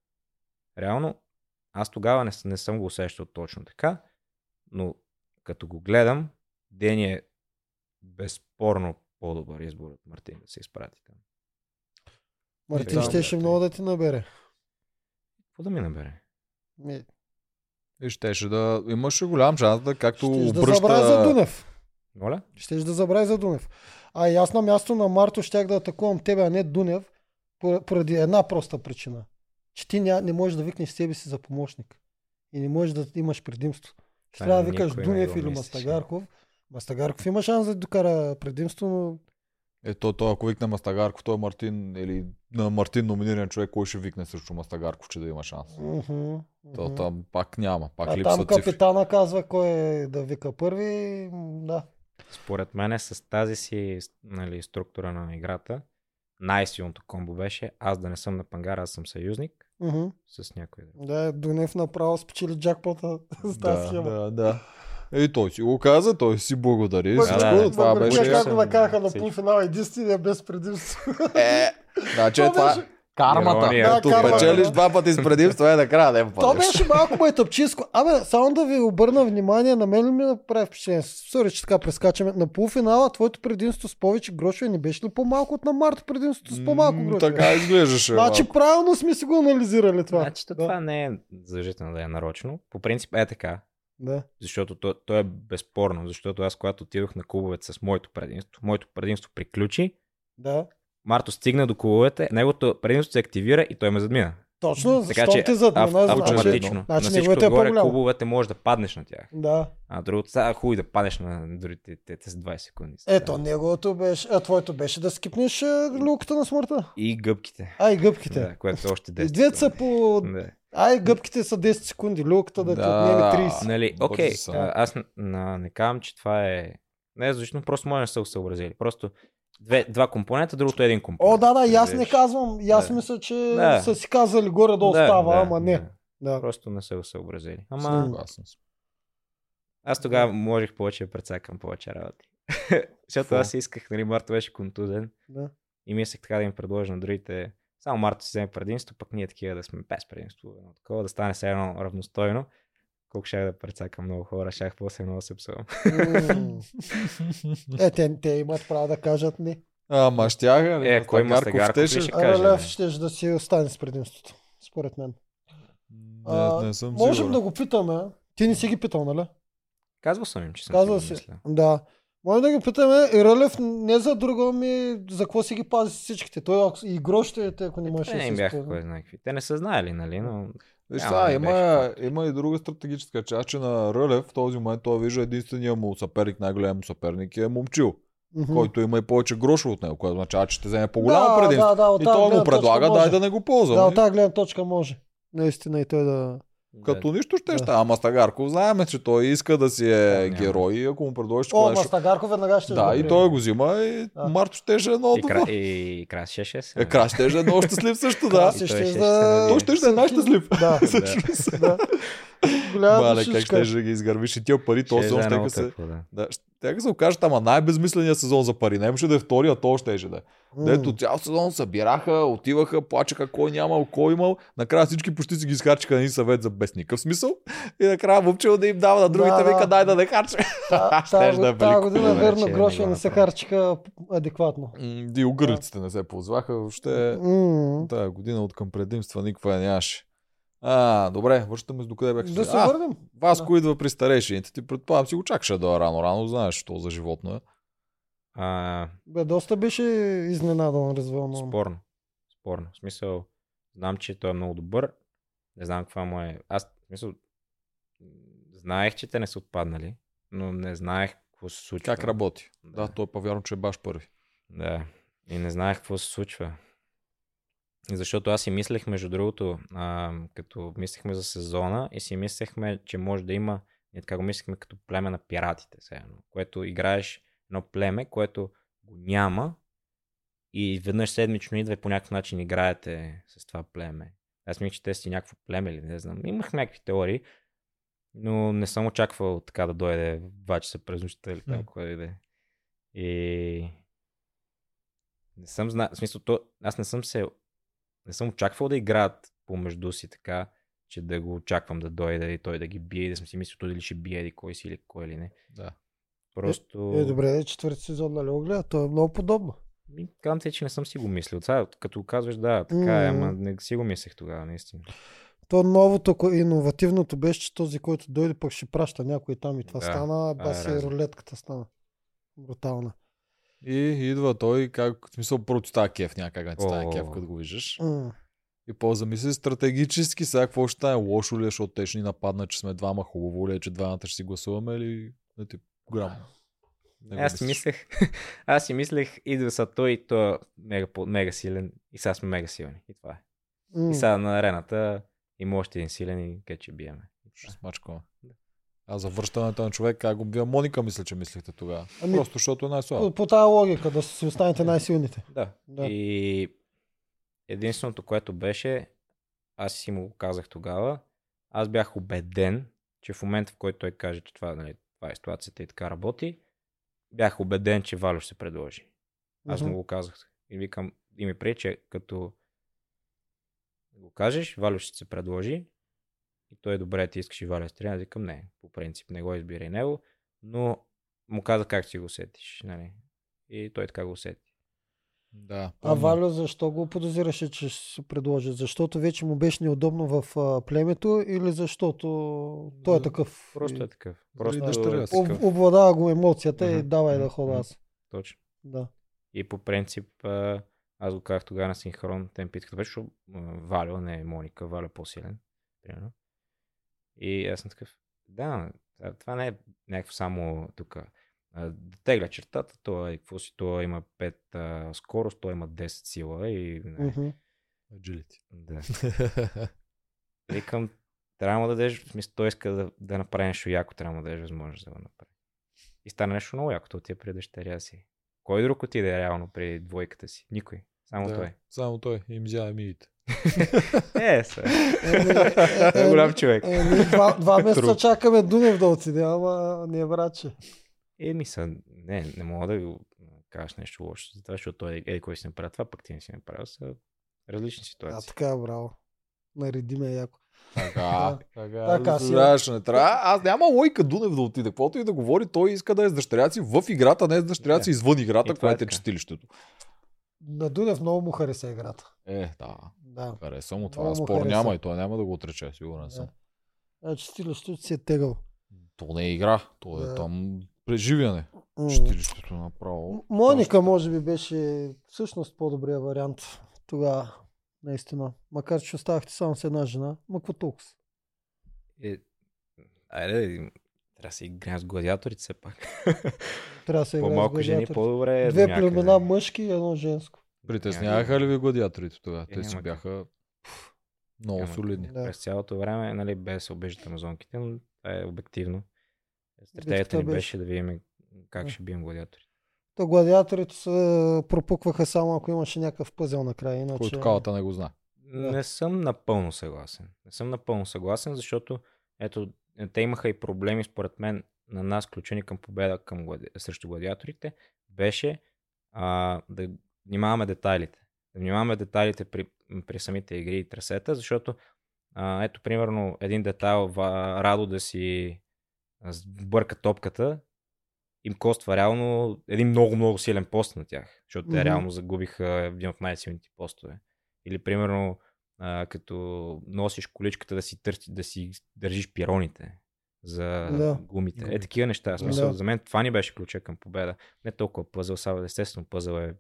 Реално, аз тогава не, не съм го усещал точно така, но като го гледам, Дени е безспорно по-добър избор от Мартин да се изпрати там. Мартин Да, щеше да, много да ти набере. Какво да ми набере? Ми, И щеше да имаше голям шанс да както Щеш да обръща... забрави за Дунев. Моля? Щеш да забрави за Дунев. А и аз на място на Марто щях да атакувам тебе, а не Дунев, поради една проста причина. Че ти ня, не можеш да викнеш себе си за помощник. И не можеш да имаш предимство. Ще трябва да викаш Дунев или. Мастагарков. Мастагарков има шанс да докара предимство, но Ето, той, ако викне Мастагарков, той е Мартин или на Мартин номиниран човек, кой ще викне срещу Мастагарков, че да има шанс. Мгм, То мгм. там пак няма, пак а там липсват цифри. капитана казва кой е да вика първи. Да. Според мен с тази си нали, структура на играта, най-силното комбо беше аз да не съм на пангара, аз съм съюзник Мгм. с някой. Да, Дунев направо спечели джакпота с тази Да, схема. да, да. И той си го каза, той си благодари. Да, да. това беше... как го накараха на полуфинал единствения без предимство. Е, значи То това беше- е кармата. Ирония. Да, кармата, печелиш два пъти с предимство, е накрая да я То беше малко майтъпчиско. Абе, само да ви обърна внимание, на мен ли ми направи впечатление? Сори, че така прескачаме. На полуфинала твоето предимство с повече грошове не беше ли по-малко от на Марто предимството с по-малко грошове? Така изглеждаше. Значи малко. правилно сме си го анализирали това. Значи то да. това не е задължително да е нарочно. По принцип е така, Да. защото то, то е безспорно, защото аз когато отидох на клубовете с моето предимство, моето предимство приключи, Да. Марто стигна до клубовете, неговото предимство се активира и той ме задмина. Точно, Така защото че ти зад ав- значи, автоматично. значи на всичко неговите е отгоре по-голямо. клубовете може да паднеш на тях. Да. А другото са хубаво да паднеш на другите те, те с 20 секунди. Ето, неговото беше, а твоето беше да скипнеш люката на смъртта. И гъбките. А, и гъбките. Да, което е още 10 И двете са по... Да. А, и гъбките са 10 секунди, люката да, ти Да. отнеме 30. Нали, окей, а, аз н- на, не казвам, че това е... Не е различно, просто може да не са го съобразили. Просто две, два компонента, другото е един компонент. О, да, да, и аз не казвам. И аз Да. мисля, че Да. са си казали горе да остава, ама не. да. Да. Просто не са го съобразили. Ама Съгласен съм. аз тогава можех повече да прецакам повече работи. Защото аз исках, нали, Марто беше контузен Да. и мислех така да им предложа на другите. Само Марто си вземе предимство, пък ние такива да сме без предимство. Едно такова, да стане все едно равностойно. Колко ще да прецакам много хора, щях после много се псувам. Е, те, те имат право да кажат не. Ама щяха. Е, кой ли щеше? ще каже? Рълев не. ще да си остане с предимството. Според мен. А, Не, не съм Можем сигурен. да го питаме. Ти не си ги питал, нали? Казвал съм им, че съм Казва си мисля. Да. Може да ги питаме. И Рълев не за друго ми за какво си ги пази всичките. Той и грошовете, ако не можеш Те да не си им бяха кой знае какви. Те не са знаели, нали, но... Виж, Няма, не има, има и друга стратегическа част, че на Рълев в този момент той вижда единствения му съперник, най-голям му съперник е Момчил, Мгм. който има и повече грошове от него, което означава, че ще вземе по-голямо Да, предимство. да, да, и той му предлага, дай да не го ползвам. Да, от тази гледна точка може. Наистина и той да... Като нищо ще Да. ще. Ама Стагарков знаеме, че той иска да си е Да, герой и ако му предложиш О, нещо. Мастагарков веднага ще Да, и той го взима и Да. Марто ще е много И, кра... добър. и красеше се. Е, Краш ще е много щастлив също, да. Краси И той ще ще да... нали? Той ще е най-щастлив. Да, да. Голяма Мале, как ще да ги изгървиш и тия пари, то Ще е сезон много ще се... да. Ще се окажат, ама най-безмисленият сезон за пари. Не имаше да е втория, то ще да е. М. Дето цял сезон събираха, отиваха, плачеха кой нямал, кой имал. Накрая всички почти си ги изхарчиха на един съвет за без никакъв смисъл. И накрая Вупчел да им дава на другите, Да, вика дай да не Тази да е тази година, верно, че грошове не се харчиха адекватно. И огърлиците не се ползваха. Въобще тая година от към предимства никаква нямаше. А, добре, връщаме се докъде бях. Да се а, върнем. Васко идва при старейшините. Ти предполагам си го чакаше да е рано-рано, знаеш, що за животно е. А, Бе, доста беше изненадан, развълнуван. спорно. Спорно. В смисъл, знам, че той е много добър. Не знам каква му е. Аз, в смисъл, знаех, че те не са отпаднали, но не знаех какво се случва. Как работи? Да. Да, той е вярно, че е баш първи. Да. И не знаех какво се случва. Защото аз си мислех, между другото, а, като мислехме за сезона и си мислехме, че може да има, ние така го мислехме като племе на пиратите, сега, което играеш едно племе, което го няма и веднъж седмично идва и по някакъв начин играете с това племе. Аз мисля, че те си някакво племе или не знам. Имах някакви теории, но не съм очаквал така да дойде в 2 часа през нощта или там, кое да е. И не съм знал, в смисъл, то, аз не съм се, не съм очаквал да играят помежду си така, че да го очаквам да дойде и той да ги бие и да съм си мислил дали ще бие или кой си или кой или не. Да. Просто... Е, добре, четвърти сезон, нали го гледа? То е много подобно. Ми, Казвам ти, че не съм си го мислил. Това, като казваш, да, така е, ама не си го мислех тогава, наистина. То новото, иновативното беше, че този, който дойде, пък ще праща някой там и това Да, стана, е баси рулетката стана. Брутална. И идва той, как, в смисъл, първо ти става кеф, някак да ти стане кеф, като го виждаш. М. И по-замисли стратегически, сега какво ще стане? Лошо ли е, защото те ще ни нападнат, че сме двама хубаво ли е, че двамата ще си гласуваме или не ти грам? Не Аз си мислех, аз си мислех, идва са той и той е мега, мега силен и сега сме мега силни. И това е. М. И сега на арената има още един силен и къде ще биеме. Ще смачкаме. А за връщането на човек, как го бия Моника, мисля, че мислихте тогава. Ами, Просто защото е най-слаб. По, по тази логика, да си останете най-силните. Да. Да. И единственото, което беше, аз си му го казах тогава, аз бях убеден, че в момента, в който той каже, че това, нали, това е ситуацията и така работи, бях убеден, че Валю ще се предложи. Аз му го казах. И викам, и ми прие, че като го кажеш, Валю ще се предложи. И той е добре, ти искаш и Валю да стреля. Аз викам, не, по принцип не го избирай него, но му каза как си го усетиш. Нали? И той така го усети. Да. А Валю защо го подозираше, че ще се предложи? Защото вече му беше неудобно в а, племето или защото той е Да, такъв? Просто и е такъв. Просто дъщеря е си. об, обладава го емоцията и Мгм, давай да мгм, хода аз. Точно. Да. И по принцип а, аз го казах тогава на синхрон, те ме питаха, беше Валю, а не Моника, Валю е по-силен, примерно. И аз съм такъв, да, това не е някакво само тук. тегля чертата, той е, какво си, той има 5 а, скорост, той има 10 сила и не, Мгм. Agility. да. Викам, трябва да дадеш, в смисъл, той иска да, да направи нещо яко, трябва да дадеш възможност да го направи. И стана нещо много яко, то ти е при дъщеря си. Кой друг отиде реално при двойката си? Никой. Само да, той. Само той. Им взява миите. Е, се. Е, е е, голям човек. е, два, два месеца чакаме Дунев да отиде, ама не е враче. Еми са, не, не мога да го кажеш нещо лошо за това, защото той е кой си направи това, пък ти не си направил, са различни А, ситуации. така, браво. Нареди ме яко. Така, така. Така да си е. не трябва. Аз няма лойка Дунев да отиде. Каквото и да говори, той иска да е с дъщеря си в играта, не е с дъщеря си Да. извън играта, това е което е така. чистилището. На Дунев много му хареса играта. Е, да. Да. Хареса му това. Много му Спор хареса. няма и той няма да го отрече, сигурен съм. А чистилището си е тегъл. То не е игра, то е Да. там преживяне. М. Чистилището направо. Моника може би беше всъщност по-добрия вариант тогава. Наистина. Макар, че оставахте само с една жена. Ма какво толкова? Е, айде, трябва да се играем с гладиаторите все пак. Трябва да се играе с По-малко жени, по-добре. е Две племена мъжки и едно женско. Притесняваха ли ви гладиаторите тогава? Е, Те си бяха пф, много Няма солидни. Да. През цялото време, нали, без да се обиждат амазонките, но това е обективно. Стратегията ни беше. беше да видим как Да. ще бием гладиатори. То гладиаторите се пропукваха само ако имаше някакъв пъзел накрая. Иначе... Който калата не го знае. Не съм напълно съгласен. Не съм напълно съгласен, защото ето, те имаха и проблеми, според мен, на нас, включени към победа към глади... срещу гладиаторите, беше а, да внимаваме детайлите. Да внимаваме детайлите при, при самите игри и трасета, защото а, ето, примерно, един детайл, Радо да си бърка топката, им коства реално един много-много силен пост на тях, защото те Мгм. реално загубиха един от най-силните постове. Или примерно, а, като носиш количката да си, търси, да си държиш пироните за Да. гумите. Е, такива неща. Смисъл, Да. за мен това ни беше ключа към победа. Не толкова пъзъл, сега естествено пъзъл е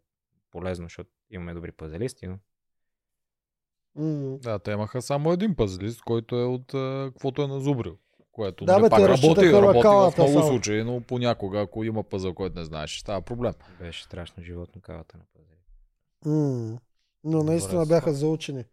полезно, защото имаме добри пъзелисти, но М. Да, те имаха само един пазлист, който е от каквото е назубрил. Което Да, бе, пак работи, работи в много само. случаи, но понякога, ако има пъзъл, който не знаеш, става проблем. беше страшно животно кавата на пъзели. М. Но наистина Добре, бяха заучени.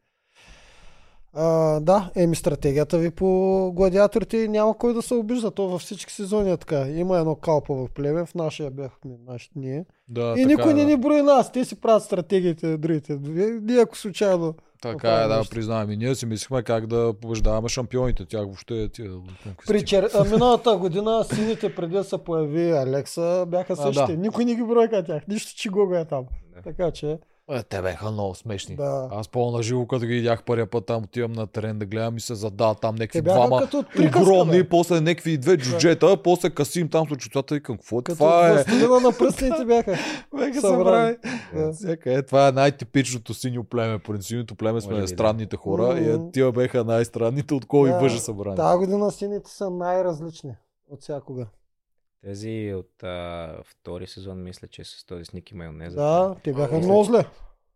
А, да, еми стратегията ви по гладиаторите няма кой да се обижда. То във всички сезони е така. Има едно калпа в племе, в нашия бяхме наши, ние. Да, и никой е, не да. ни брои нас. Те си правят стратегиите, другите. Ние ако случайно. Така е, да, нещо. признавам. И ние си мислихме как да побеждаваме шампионите. Тях въобще тия лутункасти. При чер... а, миналата година сините преди да се появи Алекса бяха А, същите. да. Никой не ги бройка тях. Нищо, че го е там. Да. Така че, Е, те бяха много смешни. да. Аз по живо като ги видях първия път там, отивам на терен да гледам и се задават там някакви бяха двама като приказка, огромни, бе. после някакви две джуджета, после касим там с очицата и към какво е Като това е? властелина на пръстените бяха. Беха събрани. Да. Всяка е, това е най-типичното синьо племе. По синьото племе сме Може да. странните хора и е, тия беха най-странните, от кой Да. въже събрани. Тази година сините са най-различни от всякога. Тези от а, втори сезон, мисля, че с този сники майонеза. Да, те бяха О. много зле.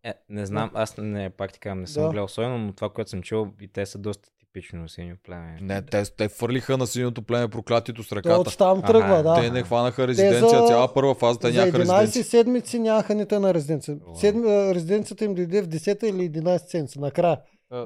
Е, не знам, аз не, пак ти казвам, не съм Да. гледал особено, но това, което съм чул, и те са доста типично синьо племе. Не, те, те фърлиха на синьото племе проклятието с ръката. от там тръгва, да. Те не хванаха резиденция, за- цяла първа фаза те нямаха 11 резиденция. седмици нямаха нито една резиденция. А, резиденцията им дойде в 10 или 11 седмица, накрая.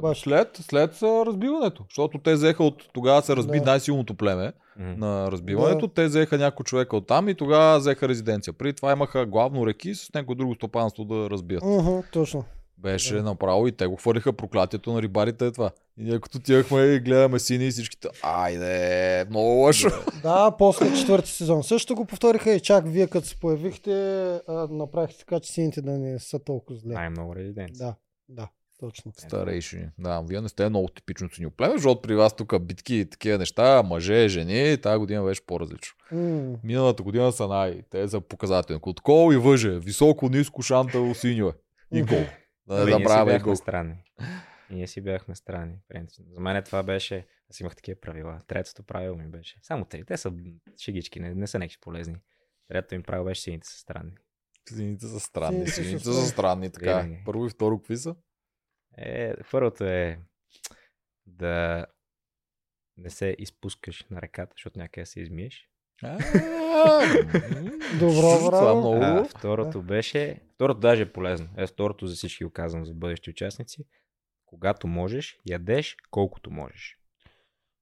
Баш. След, след разбиването, защото те взеха от тогава се разби Да. най-силното племе М. на разбиването, те взеха някой човека от там и тогава взеха резиденция. Преди това имаха главно реки с някое друго стопанство да разбият. Мгм, точно. Беше Да. направо и те го хвърлиха проклятието на рибарите е това. И ние като отивахме и гледаме сини и всичките, айде, много лошо. Да, после четвърти сезон. Също го повториха и чак вие като се появихте, направихте така, че сините да не са толкова зле. Най-много резиденция. Да, да, точно. Старейшини. Да, вие не сте много типично синьо племе, защото при вас тук битки и такива неща, мъже, жени, тази година беше по-различно. М, Миналата година са най, те са показателни. Кол и въже, високо, ниско, шантал, синьо е. И гол. Да не забравяме гол. странни. И ние си бяхме принципно. За мен това беше... Аз имах такива правила. Третото правило ми беше. Само три. Те са шегички, не, не са някакви полезни. Третото им правило беше сините са странни. Сините са странни. Сините са Сините странни. са странни, така. Винаги. Първо и второ, какви са? Е, първото е да не се изпускаш на ръката, защото някъде се измиеш. Добро, браво. много. А, второто беше... Второто даже е полезно. Е, второто за всички го казвам за бъдещи участници. Когато можеш, ядеш колкото можеш.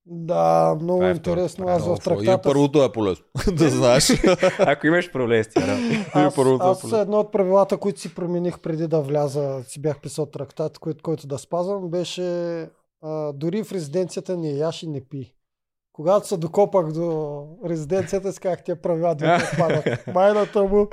Да, много Това е интересно. Аз в хубаво. И трактата... първото е полезно. да знаеш. Ако имаш проблем с работи. Аз, е едно от правилата, които си промених преди да вляза, си бях писал трактат, който, който да спазвам, беше а, дори в резиденцията не яш и не пи. Когато се докопах до резиденцията, си казах, тия правила да отпадат. Майната му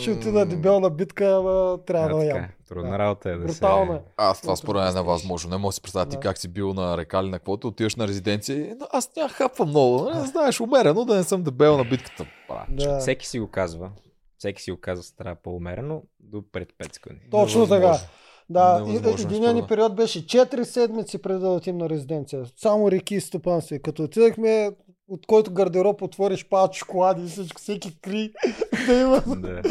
ще отида дебелна битка, ама трябва да ям. Трудна работа е да Брутално е. се... Аз това според мен е невъзможно. Не мога да си представя ти Да. как си бил на река или на каквото, отиваш на резиденция и «Но аз няма хапвам много. Не, знаеш, умерено да не съм дебел на битката. Да. Всеки си го казва. Всеки си го казва, че трябва по-умерено до пред 5 секунди. Точно така. Да, според единият ни период беше 4 седмици преди да отидем на резиденция. Само реки и стопанство. И Като отидахме, от който гардероб отвориш пат шоколади и всичко, всеки кри да има. Да.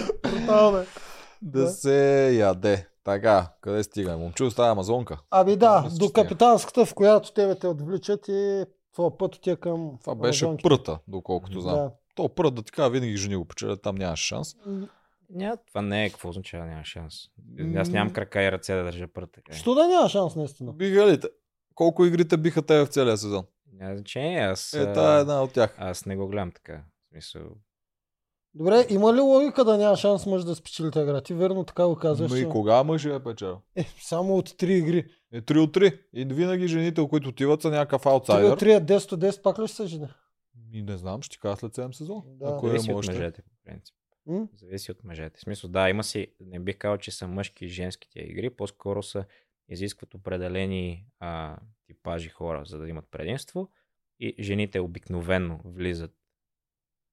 Да Да. се яде. Така, къде стигаме? Момчу става амазонка. Ами да, до капитанската, в която тебе те отвличат и твоя път отива към Това беше Амазонките. пръта, доколкото знам. Да. То прът да ти кажа, винаги жени го печелят, там нямаш шанс. Ня, това не е какво означава няма шанс. Аз нямам крака и ръце да държа прът. Така. е. Що да няма шанс, наистина? Биха ли те? Колко игрите биха те в целия сезон? Няма значение, аз... Е, а, та е една от тях. Аз не го гледам така. В смисъл... Добре, има ли логика да няма шанс мъж да спечели тази игра? Ти верно така го казваш. Но и че- кога мъж е печел? Е, само от 3 игри. Е 3 от 3. И винаги жените, които отиват, са някакъв 3 аутсайдер. от 3 е 10 от 10, пак ли ще се жени? И не знам, ще ти кажа след 7 сезон. Да. Ако е Зависи от още. мъжете, по принцип. М? Зависи от мъжете. В смисъл, да, има си, не бих казал, че са мъжки и женски тия игри, по-скоро са изискват определени а, типажи хора, за да имат предимство и жените обикновенно влизат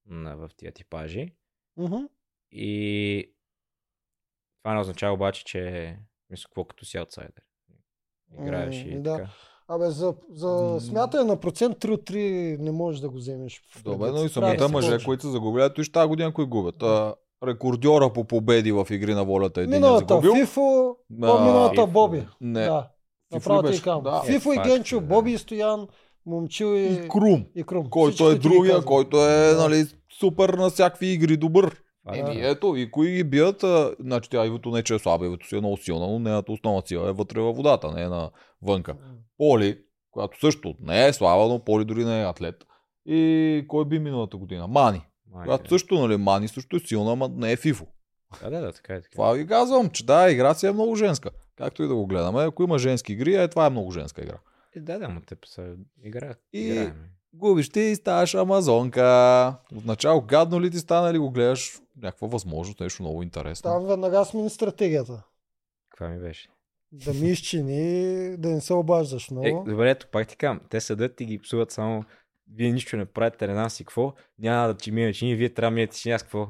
на, в тия типажи Мгм. и това не означава обаче, че мисля, какво като си аутсайдер. Играеш и М, да. така. Абе, за, за смятане на процент 3 от 3 не можеш да го вземеш. Добре, но и самите се мъже, които са загубили, ето и тази година, кои губят. А, рекордьора по победи в игри на волята един е Миналата загубил. Фифо, А, миналата. Боби. Не. Да. Фифо Направо ти казвам. Да. Фифо Е, и Генчо. Боби и Стоян, Момчил и, И Крум, и Крум. който е другия, който е Да. нали, супер на всякакви игри добър. Е. Еми, ето, и кои ги бият, а, значи тя Ивото не е, че е слаба, Ивото си е много силна, но нейната основна сила е вътре във водата, не е на вънка. Поли, която също не е слаба, но Поли дори не е атлет. И кой би миналата година? Мани. Май, Която да. също, нали, Мани също е силна, ама не е фифо. Да, да, да, така е. Така. Това ви казвам, че да, игра си е много женска. Както и да го гледаме, ако има женски игри, е, това е много женска игра. Е, да, да, но те са игра. И- играем. Губиш ти и ставаш амазонка. Отначало гадно ли ти стана или го гледаш някаква възможност, нещо много интересно. Там веднага смени стратегията. Каква ми беше? Да ми изчини, да не се обаждаш Е, много. добре, ето пак ти кам. Те седат и ги псуват само. Вие нищо не правите, не знам си какво. Няма да ти мине чини, вие трябва да минете си аз какво.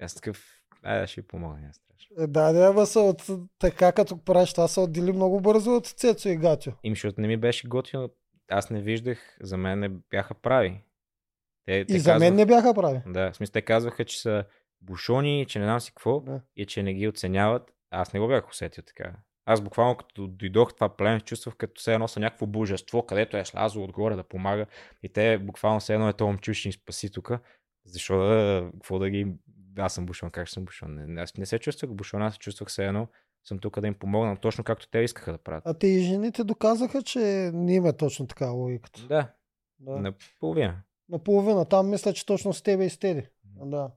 Аз такъв. Айде, ще ви помогна. Аз. Е, да, да, ама са от, така като правиш това се отдели много бързо от Цецо и Гатю. Им, защото не ми беше готино. Аз не виждах, за мен не бяха прави. Те, те И за мен не бяха прави. Да, в смисъл, те казваха, че са бушони, че не знам си какво Да. и че не ги оценяват. Аз не го бях усетил така. Аз буквално като дойдох в това племе, се чувствах като все едно са някакво божество, където е слязло отгоре да помага. И те буквално все едно е това момче ще ни спаси тук. Защо да, какво да ги... Аз съм бушон, как ще съм бушон? Не, аз не се чувствах бушон, аз се чувствах все едно съм тук да им помогна, точно както те искаха да правят. А те и жените доказаха, че не има точно така логиката. Да, Да. наполовина. Наполовина. Там мисля, че точно с тебе и с Теди. Да.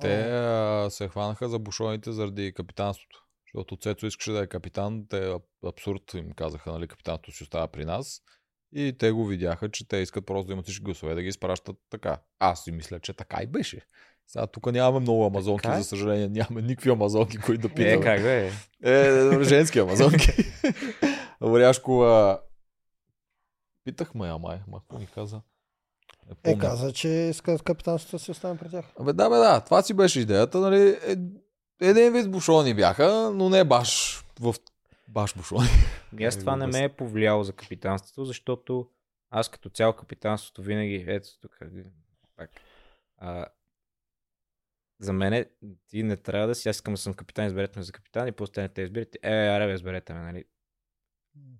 Те А, се хванаха за бушоните заради капитанството. Защото Цецо искаше да е капитан, те аб- абсурд им казаха, нали, капитанството си остава при нас. И те го видяха, че те искат просто да имат всички гласове да ги изпращат така. Аз си мисля, че така и беше. Сега тук нямаме много амазонки, Така е. за съжаление. Нямаме никакви амазонки, които да Е, питаме. как да е? Е, женски амазонки. Варяшкова. Питахме я, май. Ма, какво ни каза? Е, помня. каза, че искат капитанството да си остане при тях. Абе, да, бе, да. Това си беше идеята, нали? Е, един вид бушони бяха, но не баш в баш бушони. Аз това не ме е повлияло за капитанството, защото аз като цяло капитанството винаги, ето тук, пак, а, за мен ти не трябва да си, аз искам да съм капитан, изберете ме за капитан и после не те изберете. Е, аре, бе, изберете ме, нали?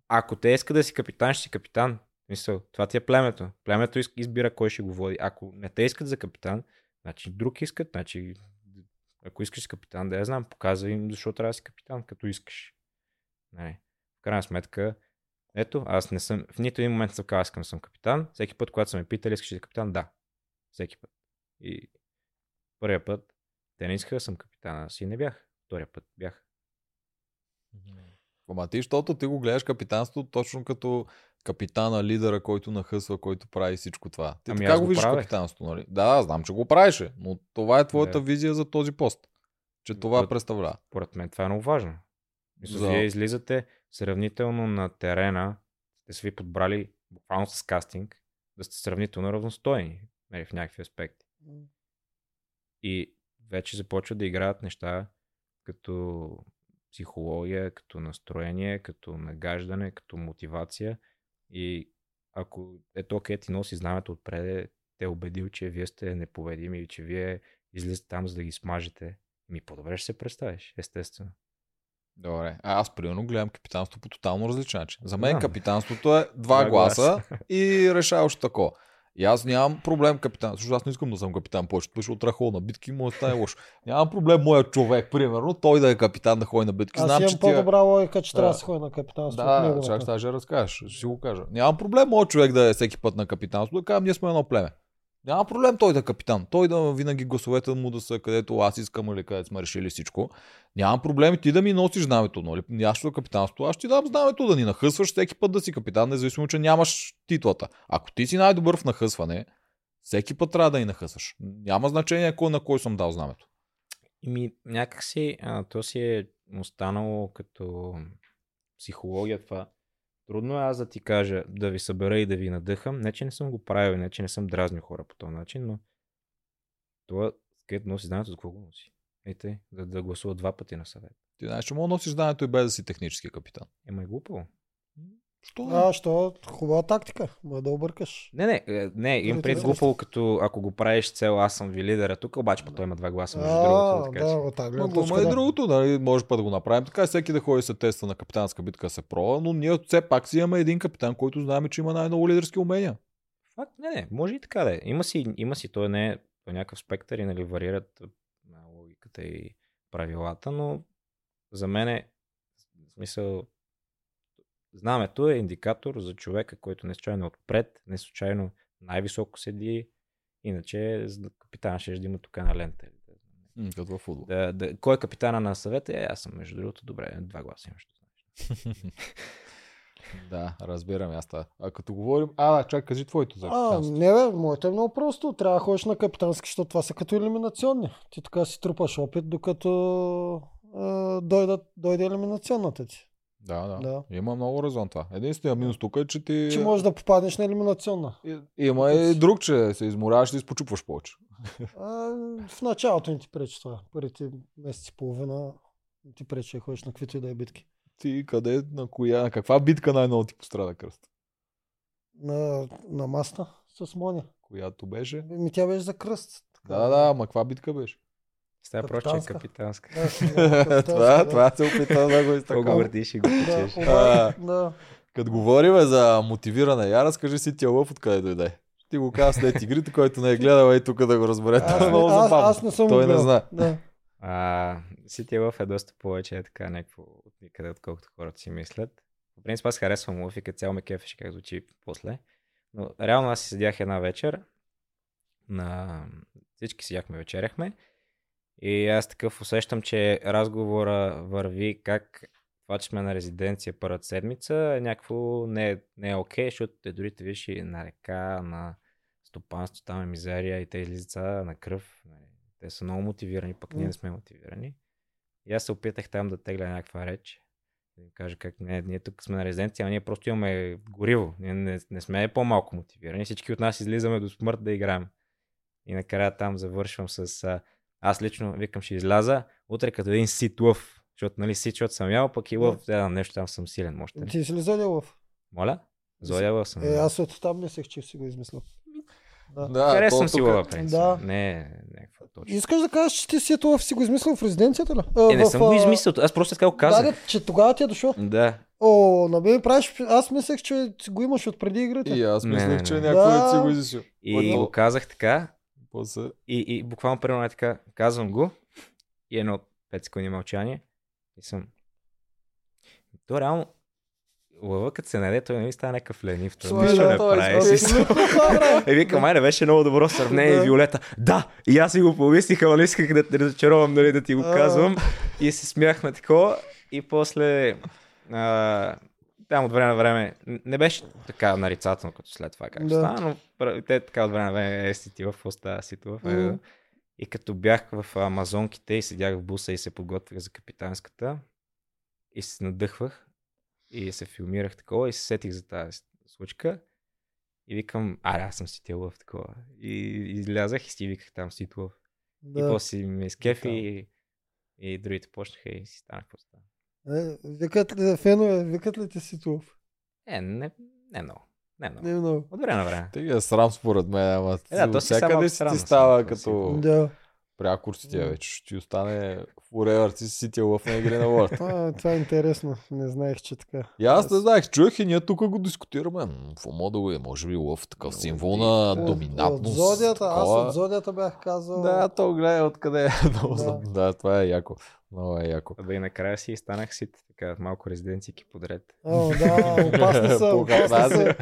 Ако те иска да си капитан, ще си капитан. Мисъл, това ти е племето. Племето из- избира кой ще го води. Ако не те искат за капитан, значи друг искат, значи ако искаш капитан, да я знам, показвай им защо трябва да си капитан, като искаш. Нали? В крайна сметка, ето, аз не съм, в нито един момент съм казал, искам да съм капитан. Всеки път, когато са ме питали, искаш да си капитан, да. Всеки път. И първия път, те не искаха да съм капитан, аз и не бях. Втория път бях. Ама ти, защото ти го гледаш капитанство точно като капитана, лидера, който нахъсва, който прави всичко това. Ти Ами така аз го го виждаш правех. капитанство, нали? Да, да, знам, че го правеше, но това е твоята Да. визия за този пост. Че това Това- представлява. Поред мен това е много важно. Мисля, За- Вие излизате сравнително на терена, сте се ви подбрали буквално с кастинг, да сте сравнително равностойни нали, в някакви аспекти. И вече започват да играят неща като психология, като настроение, като нагаждане, като мотивация. И ако ето окей, ти носи знамето отпред, те е убедил, че вие сте непобедими и че вие излизате там, за да ги смажете. Ми по-добре ще се представиш, естествено. Добре. А аз примерно гледам капитанство по тотално различен начин. За мен Да. капитанството е два гласа и решаваш тако. И аз нямам проблем капитан, защото аз не искам да съм капитан повече, защото рахол на битки му стане лошо. Нямам проблем моят човек, примерно, той да е капитан да ходи на битки. Аз Знам, имам че тия... по-добра логика, че Да. трябва да се ходи на капитанство. от Да, чак сега ще разкажеш, ще си го кажа. Нямам проблем моят човек да е всеки път на капитанство, да кажем, ние сме едно племе. Няма проблем той да е капитан. Той да винаги гласовете му да са където аз искам или където сме решили всичко. Нямам проблем ти да ми носиш знамето. Нали? Аз ще капитанство, аз ще ти дам знамето да ни нахъсваш всеки път да си капитан, независимо, че нямаш титлата. Ако ти си най-добър в нахъсване, всеки път трябва да ни нахъсваш. Няма значение кой на кой съм дал знамето. Ими, някакси, а, то си е останало като психология това. Трудно е аз да ти кажа, да ви събера и да ви надъхам. Не, че не съм го правил, не, че не съм дразнил хора по този начин, но това, където носи знамето, за какво го носи? Ете, да, да гласува два пъти на съвет. Ти знаеш, че мога носиш знамето и без да си технически капитан. Ема е глупаво. Що? А, що? Хубава тактика. Може да объркаш. Не, не, е, не, Дали пред глупаво, като ако го правиш цел, аз съм ви лидера тук, обаче пък той има два гласа между другото. Така, да, от тази гледна Ма и да. другото, нали? може път да го направим така, всеки да ходи се тества на капитанска битка се проба, но ние все пак си имаме един капитан, който знаем, че има най-много лидерски умения. Факт, не, не, може и така да е. Има си, има си той не е по някакъв спектър и нали, варират а, логиката и правилата, но за мен е, в смисъл, знамето е индикатор за човека, който не случайно е отпред, не случайно най-високо седи, иначе за капитана ще да има тук на лента. Като във футбол. Да, да, кой е капитана на съвета? Е, аз съм между другото, добре, два гласа имаш. да, разбирам аз това. А като говорим... А, да, чакай, кажи твоето за А, не бе, моето е много просто. Трябва да ходиш на капитански, защото това са като елиминационни. Ти така си трупаш опит, докато а, дойдат, дойде елиминационната ти. Да, да, Да. Има много резон това. Единственият минус тук е, че ти... Че можеш да попаднеш на елиминационна. И- Има и друг, че се изморяваш и изпочупваш повече. А, в началото не ти пречи това. Първите месеци и половина не ти пречи да ходиш на каквито и да е битки. Ти къде, на коя, на каква битка най-много ти пострада кръст? На, на маста с Моня. Която беше? Ми тя беше за кръст. Така. Да, да, ма каква битка беше? С тази проче е Капитанска. Да, капитанска, това, това се опитам да го Какво изтъкна. го въртиш и го да. Като говорим за мотивиране, я разкажи си тия лъв откъде дойде. Ти го каза след игрите, който не е гледал и тук да го разбере. Аз, Това е много аз, забавно. аз не съм Той не знае. Да. А, City Love е доста повече е така някакво от никъде, отколкото хората си мислят. В принцип аз харесвам Лъв и като цяло ме кефеше как звучи после. Но реално аз си седях една вечер, на... всички седяхме, вечеряхме и аз такъв усещам, че разговора върви как това, че сме на резиденция първата седмица е някакво не, е- не е окей, защото те дори те виж и на река, на стопанство, там е мизерия и те излизат на кръв. нали. Те са много мотивирани, пък ние не сме мотивирани. И аз се опитах там да тегля някаква реч. Да им кажа как не, ние тук сме на резиденция, а ние просто имаме гориво. Ние не, не сме по-малко мотивирани. Всички от нас излизаме до смърт да играем. И накрая там завършвам с... А, аз лично викам ще изляза утре като един сит лъв. Защото нали сит, защото съм ял, пък и лъв, да, нещо там съм силен, може? Ти си ли залилов? Моля? Зоя лъв съм. Е, аз от там мислех, че си го измислил. Да. Да, Харесвам си лъва, принцип. Да. Не, е някаква. точно. Искаш да кажеш, че ти си това си го измислил в резиденцията ли? А, Е, не в, съм го измислил, аз просто така го Да, казах. да, че тогава ти е дошло. Да. О, на мен правиш, аз мислех, че си го имаш от преди игрите. И аз Не, мислех, не, че не. някой Да. си го измислил. И го казах така, После... и, и буквално примерно е така, казвам го, и едно 5 секунди мълчание, и съм... То реално, лъва като се наде, той не ми става някакъв ленив. Той нищо не той е прави. си Е, вика, май не беше много добро сравнение, Да. Виолета. Да, и аз си го помислих, ама не исках да те разочаровам, нали, да ти го казвам. И се смяхме такова. И после, а, там от време на време, не беше така нарицателно, като след това как Да. стана, но те така от време на време е си ти в става си това. Мгм. И като бях в Амазонките и седях в буса и се подготвях за капитанската, и се надъхвах, и се филмирах такова, и се сетих за тази случка. И викам, аре, аз съм си в такова. И излязах и си виках там си И Да. после си ме изкефи Да. и, и другите почнаха и си станах какво стана. Е, викат ли, фенове, викат ли ти си това? Е, не, не много. Не много. Не много. От време на време. Те ги е срам според мен, ама Е, да, то си всякъде си ти става като Да. прякор си тя вече. Ще ти остане forever, ти си ситил в на игри на волята. Това, това е интересно. Не знаех, че така. И аз не знаех, чуех и ние тук го дискутираме. Какво мога да го е? Може би лъв, такъв символ на От- доминантност. От зодията, аз от зодията бях казал. Да, то гледай откъде е. Да. да, това е яко. Много е яко. Абе и накрая си станах си така малко резиденцики подред. О, да, опасни са, опасни са.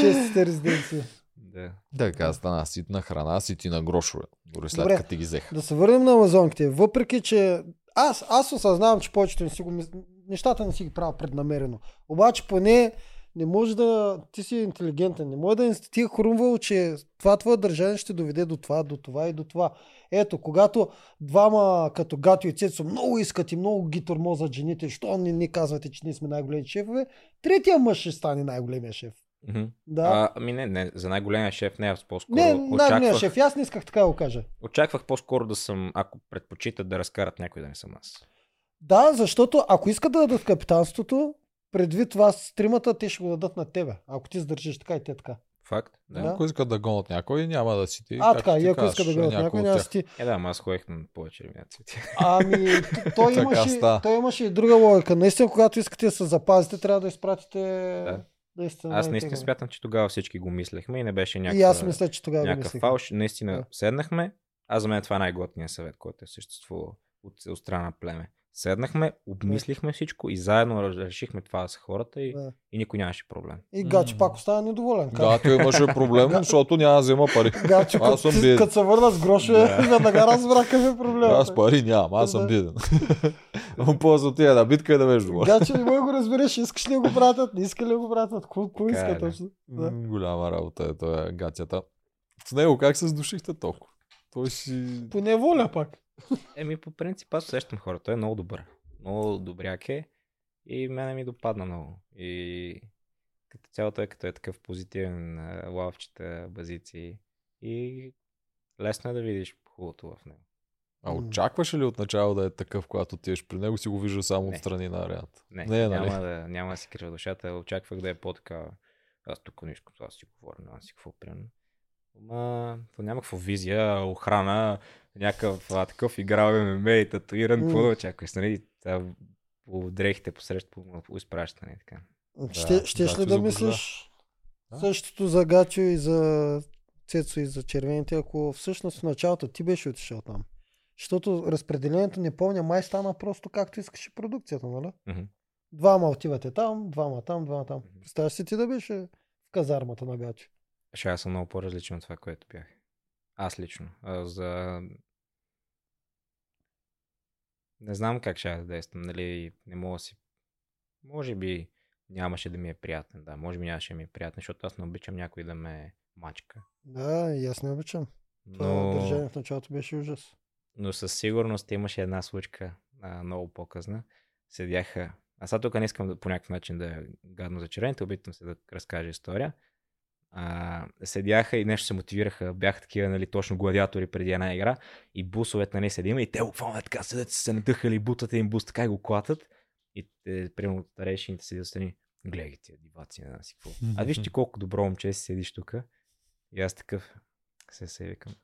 Честите резиденции. Да. Така стана ситна храна, сити на грошове. Дори след Добре. като ти ги взех. Да се върнем на амазонките. Въпреки, че аз, аз осъзнавам, че повечето не си го мис... нещата не си ги правя преднамерено. Обаче поне не може да... Ти си интелигентен. Не може да ти е хрумвало, че това твое държание ще доведе до това, до това и до това. Ето, когато двама като Гатио и Цецо много искат и много ги тормозат жените, що не ни казвате, че ние сме най-големи шефове, третия мъж ще стане най-големия шеф. Мгм. Да. А, ами не, не, за най-големия шеф не, аз по-скоро не, очаквах, шеф. Аз не исках така да го кажа. очаквах по-скоро да съм, ако предпочитат да разкарат някой да не съм аз. Да, защото ако искат да дадат капитанството, предвид това с тримата, те ще го дадат на тебе. Ако ти задържиш така и те така. Факт? Да. Да. Ако искат да гонят някой, няма да си ти. а, така, и ако казваш, искат да гледат някой, от няма да си ти. Е, да, ама аз ходех на повече елиминации. Ами, той, имаше, той имаше и друга логика. Наистина, когато искате да се запазите, трябва да изпратите Да. наистина. Аз наистина смятам, че тогава всички го мислехме и не беше някаква, И аз мисля, че тогава някакъв фалш. Наистина Да. седнахме. Аз за мен това е най-готният съвет, който е съществувал от, от страна на племе. Седнахме, обмислихме всичко и заедно решихме това с хората и, Да. и никой нямаше проблем. И Гачи пак остана недоволен. Как? Гато имаше проблем, защото няма да взема пари. Гачи, Аз като, съм си- беден. като се върна с грошове, веднага разбра какъв е проблема. Аз пари нямам, аз съм Да. беден. Но после отида на битка и да беше доволен. Гачи не мога да го разбереш, искаш ли да го пратят, не иска ли да го пратят, какво, е, иска да. точно. Да. Голяма работа е това гатята. С него как се сдушихте толкова? Той си... По неволя пак. Еми, по принцип, аз усещам хора. Той е много добър. Много добряк е. И мене ми допадна много. И като цяло той като е такъв позитивен, лавчета, базици. И лесно е да видиш хубавото в него. А очакваше ли отначало да е такъв, когато отидеш при него, си го вижда само Не. отстрани на арената? Не, Не, нали? няма, да, няма да си крива душата. Очаквах да е по-така. Аз тук искам, аз си говоря, да си какво примерно. Ама, то няма какво визия, охрана, някакъв а, такъв играл ММА и татуиран, какво да очакваш, нали? Та, по дрехите посреща, по, по изпращане и така. Ще, щеш ли да мислиш Да. същото за Гачо и за Цецо и за червените, ако всъщност в началото ти беше отишъл там? Защото разпределението не помня, май стана просто както искаше продукцията, нали? Двама отивате там, двама там, двама там. Представяш си ти да беше в казармата на Гачо. Ще аз съм много по-различен от това, което бях. Аз лично. А, за... Не знам как ще да действам, нали, не мога си... Може би нямаше да ми е приятен, да, може би нямаше да ми е приятен, защото аз не обичам някой да ме мачка. Да, и аз не обичам. Това Но, държание в началото беше ужас. но със сигурност имаше една случка, а, много по-късна. Седяха... Аз сега тук не искам да, по някакъв начин да е гадно за червените, опитвам се да разкажа история. А, седяха и нещо се мотивираха, бяха такива, нали, точно гладиатори преди една игра и бусовете, нали, седим и те буквално е така седят, се надъхали, бутат им бус, така и го клатат. И те, примерно, старейшините седят страни, гледай тия диваци, не знам си какво. А виж ти колко добро момче си седиш тук. И аз такъв се се викам.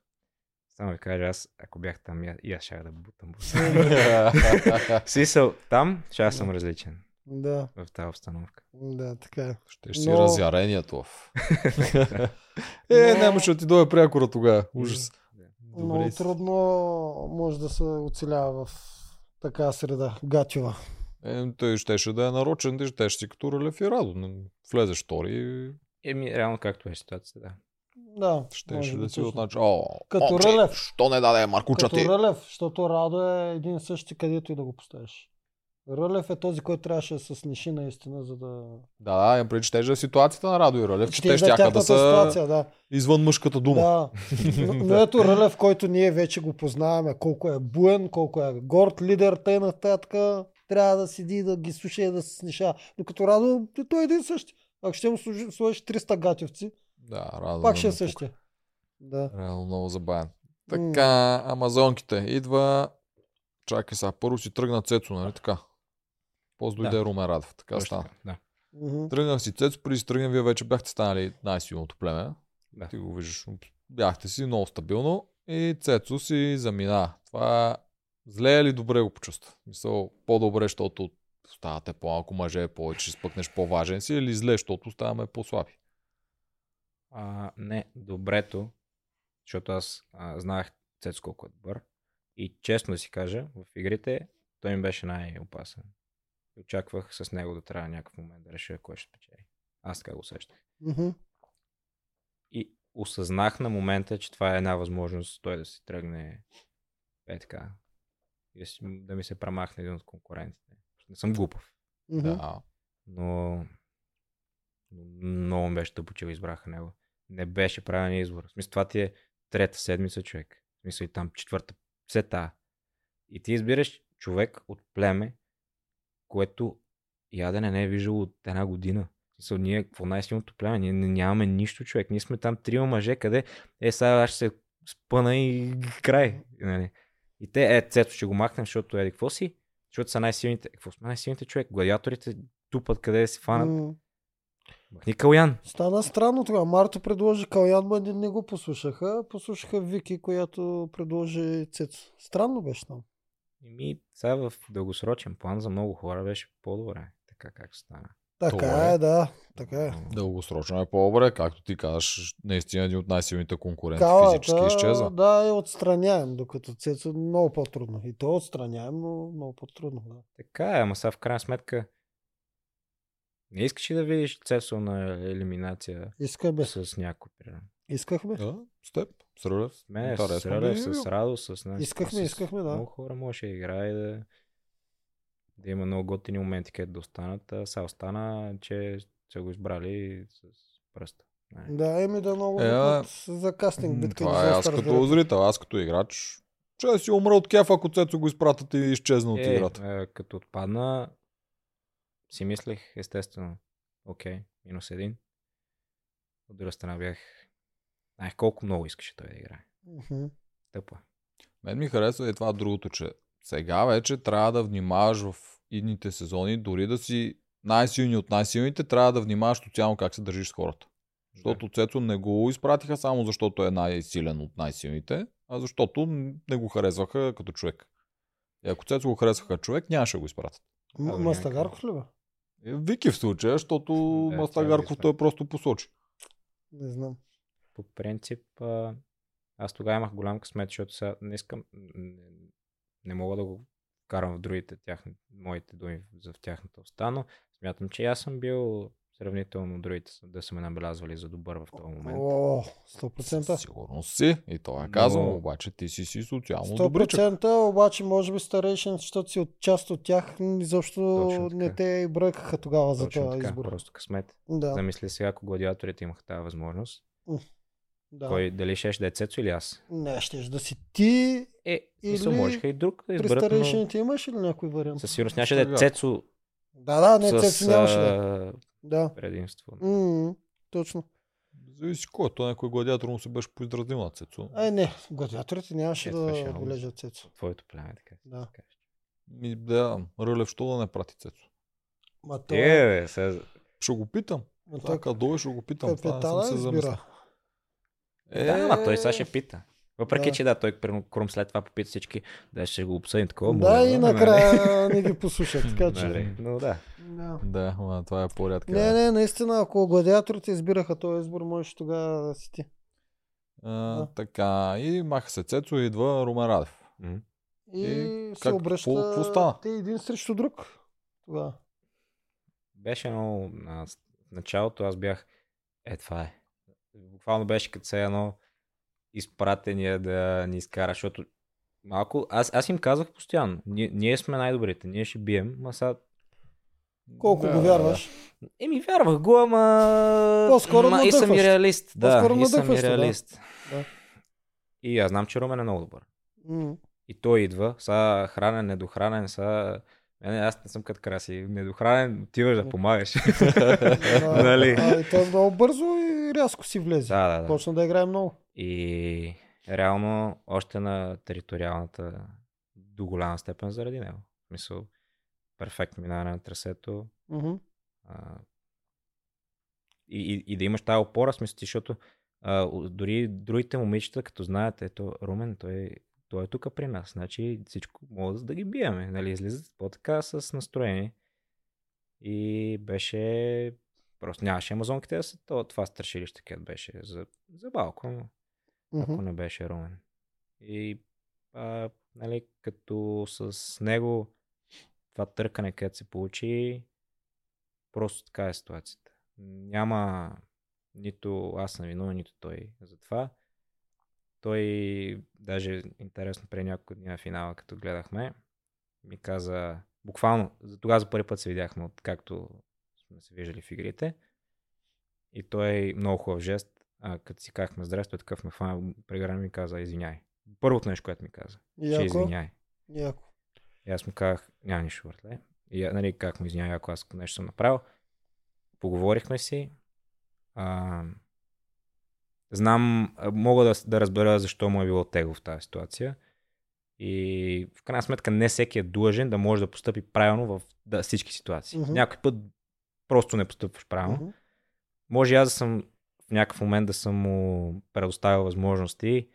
Само ви кажа, аз ако бях там, и аз- щях да бутам. Смисъл, там ще аз съм различен Да, в тази обстановка. да, така е. Ще си Но- разярението. е, нямаше да ти дойде прякора тогава. Ужас. Много Добре. си. трудно може да се оцелява в така среда. Гатива. Е, той щеше да е нарочен, ти щеше си като Релев и Радо. Влезеш втори и Еми, реално както е ситуацията, да. Да, щеше да си точно. от начало. О, Като Рълев. Що не даде Маркуча Като ти? Рълев, защото Радо е един и същи, където и да го поставиш. Рълев е този, който трябваше да се сниши наистина, за да... Да, да, че теже е ситуацията на Радо и Рълев, че Ще те щяха да тяхната са ситуация, да. извън мъжката дума. Да. Но, но ето Рълев, който ние вече го познаваме, колко е буен, колко е горд лидер, тъй нататък, трябва да седи, да ги слуша и да се сниша. Докато Радо, той е един същи. Ако ще му сложиш 300 гатевци, Да, Радо. пак ще е ме пука. същия. Да. Реално много забавен. Така, амазонките. Идва... Чакай сега, първо си тръгна Цецо, нали така? После дойде Да. Румен Радев. Така Точно стана. така, Да. Тръгнах си Цецо, преди си тръгнем, вие вече бяхте станали най-силното племе. да. Ти го виждаш. Бяхте си много стабилно и Цецо си замина. Това зле или добре го почувства? Мисъл, по-добре, защото ставате по-малко мъже, повече спъкнеш по-важен си или зле, защото ставаме по-слаби? А, не, добрето, защото аз а, знаех Цецо колко е добър. И честно да си кажа, в игрите той ми беше най-опасен. И Очаквах с него да трябва някакъв момент да реша кой ще печели. Аз така го усещах. Мгм. И осъзнах на момента, че това е една възможност той да си тръгне е така. И да, ми се премахне един от конкурентите. Не съм глупав, Мгм. Да. но но много беше тъпо, че го избраха него. Не беше правилен избор. В смисъл, това ти е трета седмица човек. В смисъл и там четвърта. Все та. И ти избираш човек от племе, което ядене не е виждал от една година. Смисъл, ние, какво най-силното племе? Ние не- нямаме нищо човек. Ние сме там трима мъже, къде е сега аз ще се спъна и край. Нали? И те, е, цето ще го махнем, защото еди, какво си? Защото са най-силните. Какво сме най-силните човек? Гладиаторите тупат къде си фанат. Махни Калян. Стана странно тогава. Марто предложи Калян, ма не, не го послушаха. Послушаха Вики, която предложи Цецо. Странно беше там. Еми, сега в дългосрочен план за много хора беше по-добре. Така как стана. Така Това е. е, да. Така е. Дългосрочно е по-добре, както ти казваш, наистина един от най-силните конкуренти физически Калата, изчезва. да, е отстраняем, докато Цецо много по-трудно. И то е отстраняем, но много по-трудно. Да. Така е, ама сега в крайна сметка не искаш ли да видиш Цесо на елиминация Искаме. с някой, примерно? Искахме. Да, с теб, с Рълев. С с би Рълев, ми било. с Радо, с нас. Искахме, с искахме, да. Много хора може да играе да, да има много готини моменти, където да останат. А сега остана, че са го избрали с пръста. Не. Да, еми да много Е, за кастинг битка. Това е аз като зрител, аз като играч. Че си умра от кеф, ако Цецо го изпратят и изчезна от Е, играта. е, като отпадна, си мислех, естествено, окей, минус един. От друга страна бях, знаех колко много искаше той да играе. Мгм. Тъпо. е. Мен ми харесва и това другото, че сега вече трябва да внимаваш в идните сезони, дори да си най-силни от най-силните, трябва да внимаваш социално как се държиш с хората. Защото Цецо не го изпратиха само защото е най-силен от най-силните, а защото не го харесваха като човек. И ако Цецо го харесваха човек, нямаше да го изпратят. М- Мастагарков ли бе? Е, Вики в случая, защото Да, Мастагарков това е той просто посочи. Не знам. По принцип, а, аз тогава имах голям късмет, защото сега не искам, не, не мога да го карам в другите тяхни, моите думи за в тяхната уста, но смятам, че аз съм бил сравнително другите да са ме набелязвали за добър в този момент. О, Със 100%. сигурност си. И това е Но- казано, обаче ти си си социално добричък. 100% обаче може би старейшин, защото си от част от тях, изобщо не те и бръкаха тогава за Точно този така, избор. просто късмет. Да, Замисли сега, ако гладиаторите имаха тази възможност. Да. Кой дали ще да е Цецо или аз? Не, щеш да си ти. Е, смисъл, Или можеха и друг да При изберат, но старейшините имаш ли някой вариант? със сигурност нямаше да е. Цецо Да, да, не, с Цецо нямаше да. е. предимство. М, точно. Зависи кой. Той някой гладиатор му се беше поиздразнил на Цецо. Ай, не, гладиаторите нямаше Е, ще е да много бележат Цецо. Твоето племе, така. да се. Ми, да, Рълев, що да не прати Цецо? Ма то Е, бе, сега... Ще го питам. ма то кадо ще го питам. Това не съм капитана се избира. Е, Да, ама той сега ще пита. Въпреки, Да. че да, той примерно, Крум след това попита всички, да ще го обсъдим такова. Да, може, и но, накрая не ги послушат, така Нали, че. нали, но да. Да. Да, ма, това е по-рядка. Не, не, наистина, ако гладиаторите избираха този избор, можеш тогава да си ти. А, Да. така, и маха се Цецо и идва Румен Радев. М. И, И се как- обръща какво стана? те един срещу друг. Тогава. Беше много... В началото аз бях... Е, това е. Буквално беше като се едно изпратения да ни изкара, защото малко... Аз, аз им казвах постоянно. Ние, ние сме най-добрите, ние ще бием, ма сега... Колко Да, го вярваш? Еми, вярвах го, ама... По-скоро ма, и съм и реалист. Да, и съм и реалист. Да. И аз знам, че Румен е много добър. М. И той идва, са хранен, недохранен, са... Не, аз не съм като краси. Недохранен, отиваш да помагаш. Нали? А, и той много бързо и рязко си влезе. да, да, да. Почна да играе много. И реално още на териториалната до голяма степен заради него. В смисъл, перфектно минаване на трасето. А, и, и, и да имаш тази опора, смисъл, ти, защото а, дори другите момичета, като знаят, ето Румен, той, той е тук при нас. Значи всичко могат да ги биеме. Нали? Излизат по-така с настроение. И беше... Просто нямаше амазонките да са то- това страшилище, където беше за, за балко, но ако Мгм. не беше Румен. И а, нали, като с него това търкане, където се получи, просто така е ситуацията. Няма нито аз съм виновен, нито той за това. Той, даже интересно, преди няколко дни на финала, като гледахме, ми каза, буквално, за тогава за първи път се видяхме, откакто сме се виждали в игрите. И той много хубав жест, а, като си казахме здрасти, той такъв ме фана, преграни ми каза, извиняй. Първото нещо, което ми каза, че Яко. извиняй. Яко. И аз му казах, няма нищо, братле. И нали, как му извиняй, ако аз нещо съм направил. Поговорихме си. А, знам, мога да, да разбера защо му е било тегло в тази ситуация. И в крайна сметка не всеки е длъжен да може да постъпи правилно в да, всички ситуации. Мгм. Някой път просто не постъпваш правилно. Мгм. Може и аз да съм в някакъв момент да съм му предоставил възможности.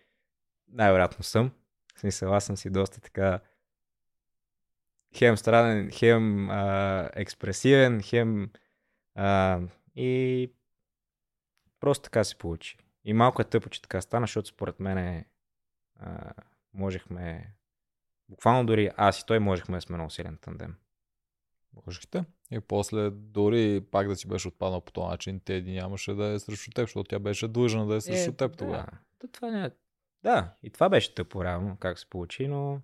Най-вероятно съм. В смисъл, аз съм си доста така хем странен, хем а, експресивен, хем а, и просто така се получи. И малко е тъпо, че така стана, защото според мен а, можехме буквално дори аз и той можехме да сме много силен тандем. Можехте. И после, дори пак да си беше отпаднал по този начин, Теди нямаше да е срещу теб, защото тя беше длъжна да е срещу теб тогава. Да, то това не е... да, и това беше тъпо реално, как се получи, но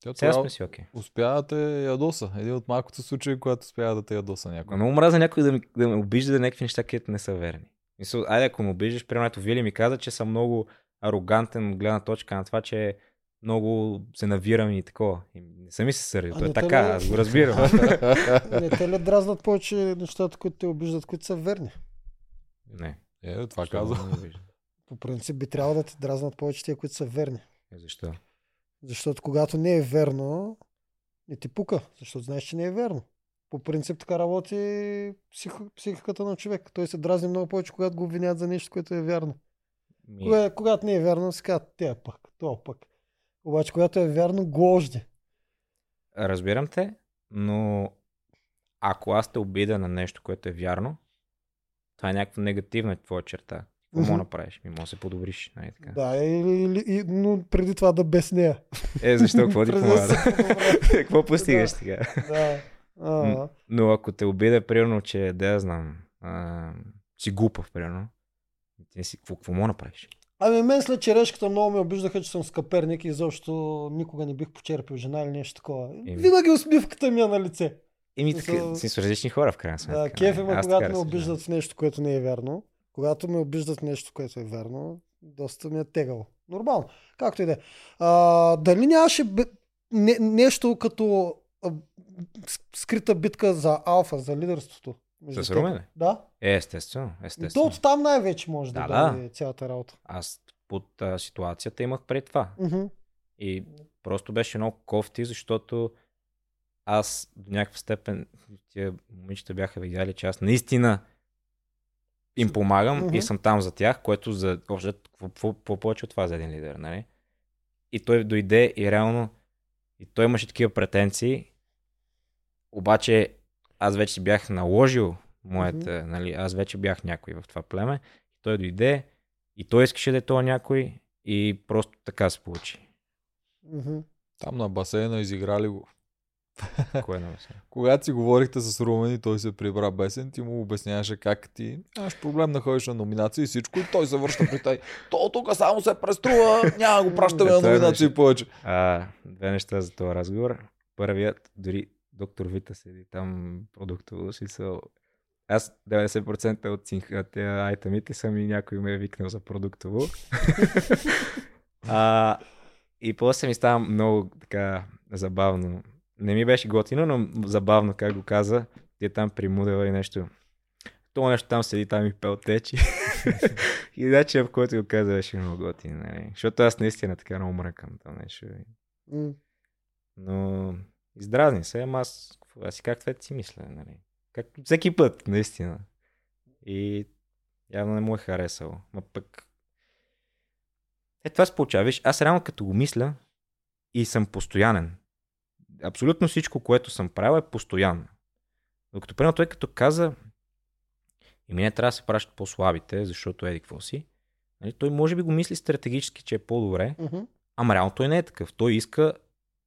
Тя сега сме си окей. успя да те ядоса. Един от малкото случаи, когато успя да те ядоса някой. Много мраза някой да, ми, да ме обижда да някакви неща, които не са верни. Мисъл, айде ако ме обиждаш, примерно Вили ми каза, че съм много арогантен от гледна точка на това, че много се навирам и такова. И не съм ми се сърдил. А То е така, ли- аз го разбирам. Не те ли дразнат повече нещата, които те обиждат, които са верни? не. Е, това защо казва. да ме обижда? По принцип би трябвало да те дразнат повече тия, които са верни. Е, Защо? Защото когато не е верно, не ти пука, защото знаеш, че не е верно. По принцип така работи псих... психиката на човек. Той се дразни много повече, когато го обвинят за нещо, което е вярно. Ми, Кога, когато не е вярно, се казва, те пък, то пък. Обаче, когато е вярно, гложди. Разбирам те, но ако аз те обида на нещо, което е вярно, това е някаква негативна твоя черта. Какво да направиш? Ми може да се подобриш. Нали така? Да, или, и, но преди това да без нея. Е, защо? Какво ти помага? Какво постигаш Да. сега? да. Но ако те обида, примерно, че, да я знам, а, си глупав, примерно, ти си, какво, какво мога направиш? Ами мен след черешката много ме обиждаха, че съм скъперник и изобщо никога не бих почерпил жена или нещо такова. Еми. Винаги усмивката ми е на лице. Еми, така, си с различни хора, в крайна сметка. Да, кеф има, Аз когато ме обиждат в нещо, което не е вярно. Когато ме обиждат нещо, което е вярно, доста ми е тегало. Нормално. Както и да е. Дали нямаше бе- не, нещо като а, скрита битка за алфа, за лидерството? Между С теб? Румен ли? Да. Е, естествено, И то естествено. от там най-вече може да, Да, да цялата работа. Аз под а, ситуацията имах пред това. Мгм. И просто беше много кофти, защото аз до някаква степен тия момичета бяха видяли, че аз наистина им помагам Мгм. и съм там за тях, което за още какво повече от това за един лидер, нали? И той дойде и реално и той имаше такива претенции, обаче аз вече бях наложил моята, нали, аз вече бях някой в това племе. Той дойде и той искаше да е това някой и просто така се получи. Мгм. Там на басейна изиграли го. Кое е на вас? Когато си говорихте с Румен и той се прибра бесен, ти му обясняваше как ти нямаш проблем да ходиш на номинации и всичко и той се връща при тъй. То тук само се преструва, няма го пращаме на Е, номинации повече. А, две неща за този разговор. Първият, дори доктор Вита седи там продуктово, смисъл. Аз 90% от синх- тези айтемите съм и някой ме е викнал за продуктово. а, и после ми става много така забавно. Не ми беше готино, но забавно как го каза. Ти е там при Мудела и нещо. То нещо там седи, там и пел течи. и начинът, в който го каза, беше много готин. Нали? Защото аз наистина така много мръкам там нещо. Но издразни се, ама аз, аз си както това си мисля, нали? Как, всеки път, наистина. И явно не му е харесало. Ма пък... Е, това се получава. Виж, аз реално като го мисля и съм постоянен. Абсолютно всичко, което съм правил е постоянно. Докато, примерно, той като каза, и ми не трябва да се пращат по-слабите, защото еди какво си, нали, той може би го мисли стратегически, че е по-добре, Мгм. Ама реално той не е такъв. Той иска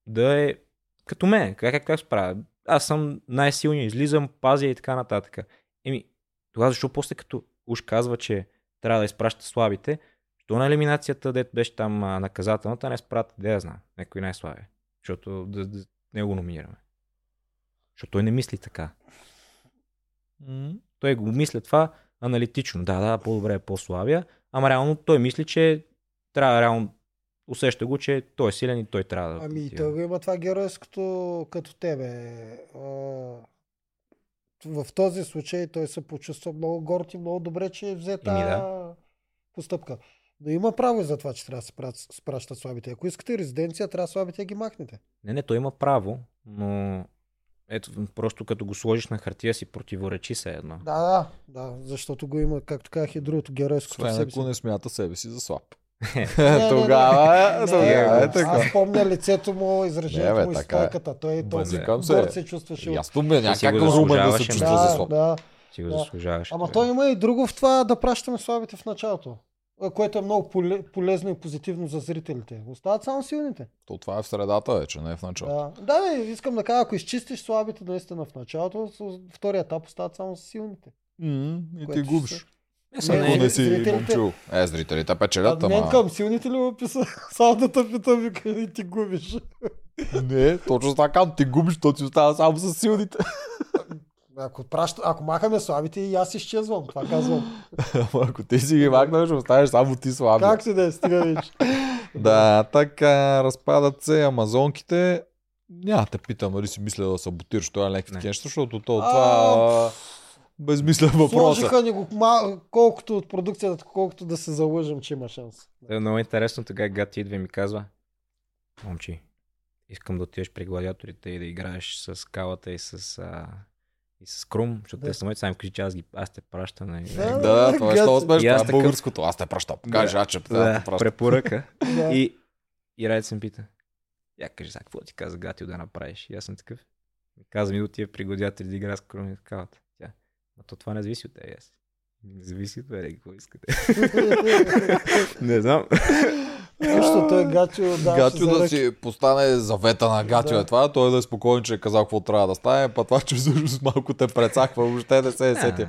да е като мен. Как, как, как се правя? Аз съм най-силният, излизам, пазя и така нататък. Еми, тогава защо после като уж казва, че трябва да изпраща слабите, що на елиминацията, дето беше там а, наказателната, не спрат, да я знам, някой най-слабия. Защото да, да, не го номинираме. Защото той не мисли така. Той го мисля това аналитично. Да, да, по-добре е по-слабия, ама реално той мисли, че трябва реално усеща го, че той е силен и той трябва да. Ами и той го има това геройското като тебе. А, в този случай той се почувства много горд и много добре, че е взе тази да. постъпка. Но има право и за това, че трябва да се спращат слабите. Ако искате резиденция, трябва слабите да ги махнете. Не, не, той има право, но ето, просто като го сложиш на хартия си противоречи се едно. Да, да, да, защото го има, както казах и другото геройското в Освен ако не смята себе си за слаб. Не, Тогава е аз така. помня лицето му, изражението му и е. стойката. Той се. горд се чувстваше. Ясно бе, няма си го как Румен да се чувства за слаб. Си го заслужаваш. Ама той има и друго в това да пращаме слабите в началото. Което е много поле- полезно и позитивно за зрителите. Остават само силните. То това е в средата вече, не е в началото. Да, да, искам да кажа, ако изчистиш слабите наистина в началото, втория етап остават само силните. М, И ти ще губиш. се- Не, съм, Не, Ако не, си зрителите- момчил. Е, зрителите печелят, ама... към силните ли му писа? Само да те питам, вика, и ти губиш. Не, точно така, ти губиш, то ти остава само с силните. Ако, праща, ако махаме слабите, и аз изчезвам. Това казвам. Ако ти си ги махнеш, оставиш само ти слаби. Как си да е, стига вече. Да, така, разпадат се амазонките. Няма да те питам, дали си мисля да саботираш това някакви Не. такива неща, защото то, А, това безмислен въпрос. Сложиха ни го ма- колкото от продукцията, колкото да се залъжем, че има шанс. е много интересно тогава Гати идва и ми казва Момчи, искам да отидеш при гладиаторите и да играеш с калата и с, а, и с Крум, защото Да. те са моите, само кажи, че аз, ги, аз те пращам. Да, Да, да, това е много смешно. Аз българското. Аз те пращам. Кажи, а че да, препоръка. И, и Райден се пита, я кажи сега, какво ти каза Гатио да направиш? И аз съм такъв. Ми каза ми да отида при гладиатори да игра с Крум и калата. Но то това не зависи от тебе. Не зависи от тебе, какво искате. не знам. Нищо, той Гачо да, Гатио да си постане завета на Гатио Да. е това, той да е спокоен, че е казал какво трябва да стане, па това, че всъщност малко те прецаква, въобще не се е сетил.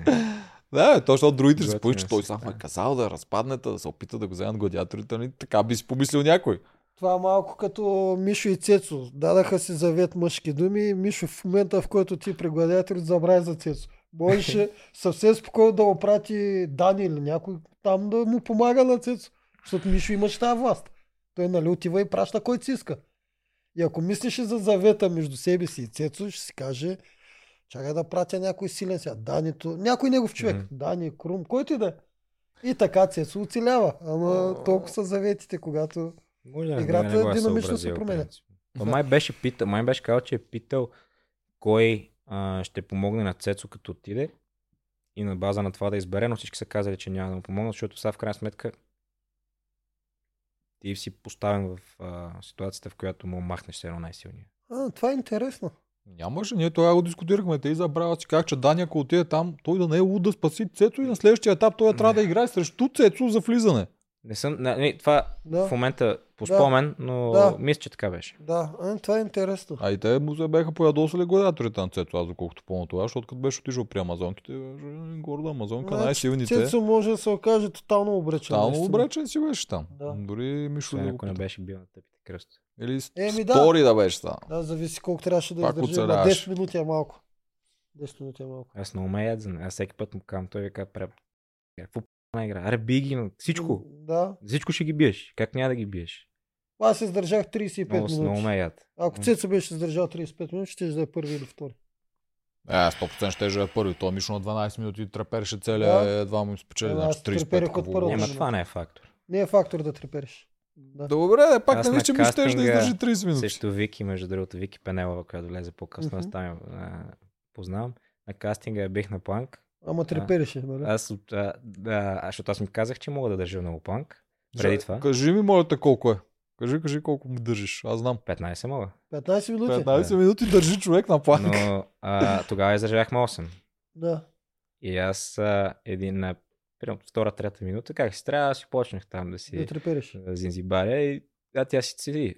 Да, бе, то, защото другите ще се че той си, сам да. е казал да разпаднете, да се опита да го вземат гладиаторите, нали? така би си помислил някой. Това е малко като Мишо и Цецо. Дадаха си завет мъжки думи. Мишо в момента, в който ти при гладиаторите забрави за Цецо. Можеше съвсем спокойно да опрати Дани или някой там да му помага на Цецо. Защото Мишо имаше тази власт. Той нали отива и праща който си иска. И ако мислеше за завета между себе си и Цецо, ще си каже чакай да пратя някой силен сега. Данито, някой негов човек. Мгм. Дани, Крум, който и да е. И така Цецо оцелява. Ама толкова са заветите, когато... Може Играта да е динамично се съобразил, променя. принцип. Ма Май беше питал, май беше казал, че е питал кой а, ще помогне на Цецо като отиде и на база на това да избере, но всички са казали, че няма да му помогнат, защото сега в крайна сметка ти си поставен в а, ситуацията, в която му махнеш все едно най-силния. А, това е интересно. Нямаше, ние това го дискутирахме. Те и забравят си как, че Дани, ако отиде там, той да не е луд да спаси Цецо и на следващия етап той трябва да играе срещу Цецо за влизане. Не съм, не, не, това Да. в момента по Да. спомен, но Да. мисля, че така беше. Да, а, това е интересно. А и те му се беха поядосали гладиаторите на Цецо, аз доколкото помня това, защото като беше отишъл при Амазонките, беше горда Амазонка, Значи, най-силните. Цецо може да се окаже тотално обречен. Тотално обречен си беше там. Да. Дори Мишо да ако не беше бил на тъпите кръст. Или Еми, да. втори да беше там. Да, зависи колко трябваше да Пак издържи. Ма оцеляваш. 10 минути е малко. 10 минути е малко. Аз много ме ядзан. Аз всеки път му казвам, той вика, пре... какво игра? Аре, би ги, всичко. Да. Всичко ще ги биеш. Как няма да ги биеш? Аз издържах 35 Много, много минути. ме яд. Ако Цецо беше издържал 35 минути, ще да е първи или втори. Е, 100% ще е първи. Той Мишо на 12 минути трепереше целия, Да. едва му им спечели. Е, Значи аз 35 треперех от първата Няма, това не е фактор. Не е фактор да трепериш. Да. Добре, де, пак Аз не виж, че ми щеш да издържи 30 минути. Също Вики, между другото, Вики Пенелова, която влезе по-късно, Мгм. аз там а, познавам. На кастинга я бих на планк. Ама трепереше, нали? Аз, от, а, да, а, защото аз ми казах, че мога да държа много планк. Преди това. Кажи ми, моля те, колко е. Кажи, кажи колко ми държиш. Аз знам. 15 мога. 15 минути. 15 минути държи човек на планк. Но а, тогава издържахме 8. Да. И аз а, един на примерно, втора, трета минута, как си трябва, си почнах там да си Да трепериш. да зинзибаря и а, тя си цели.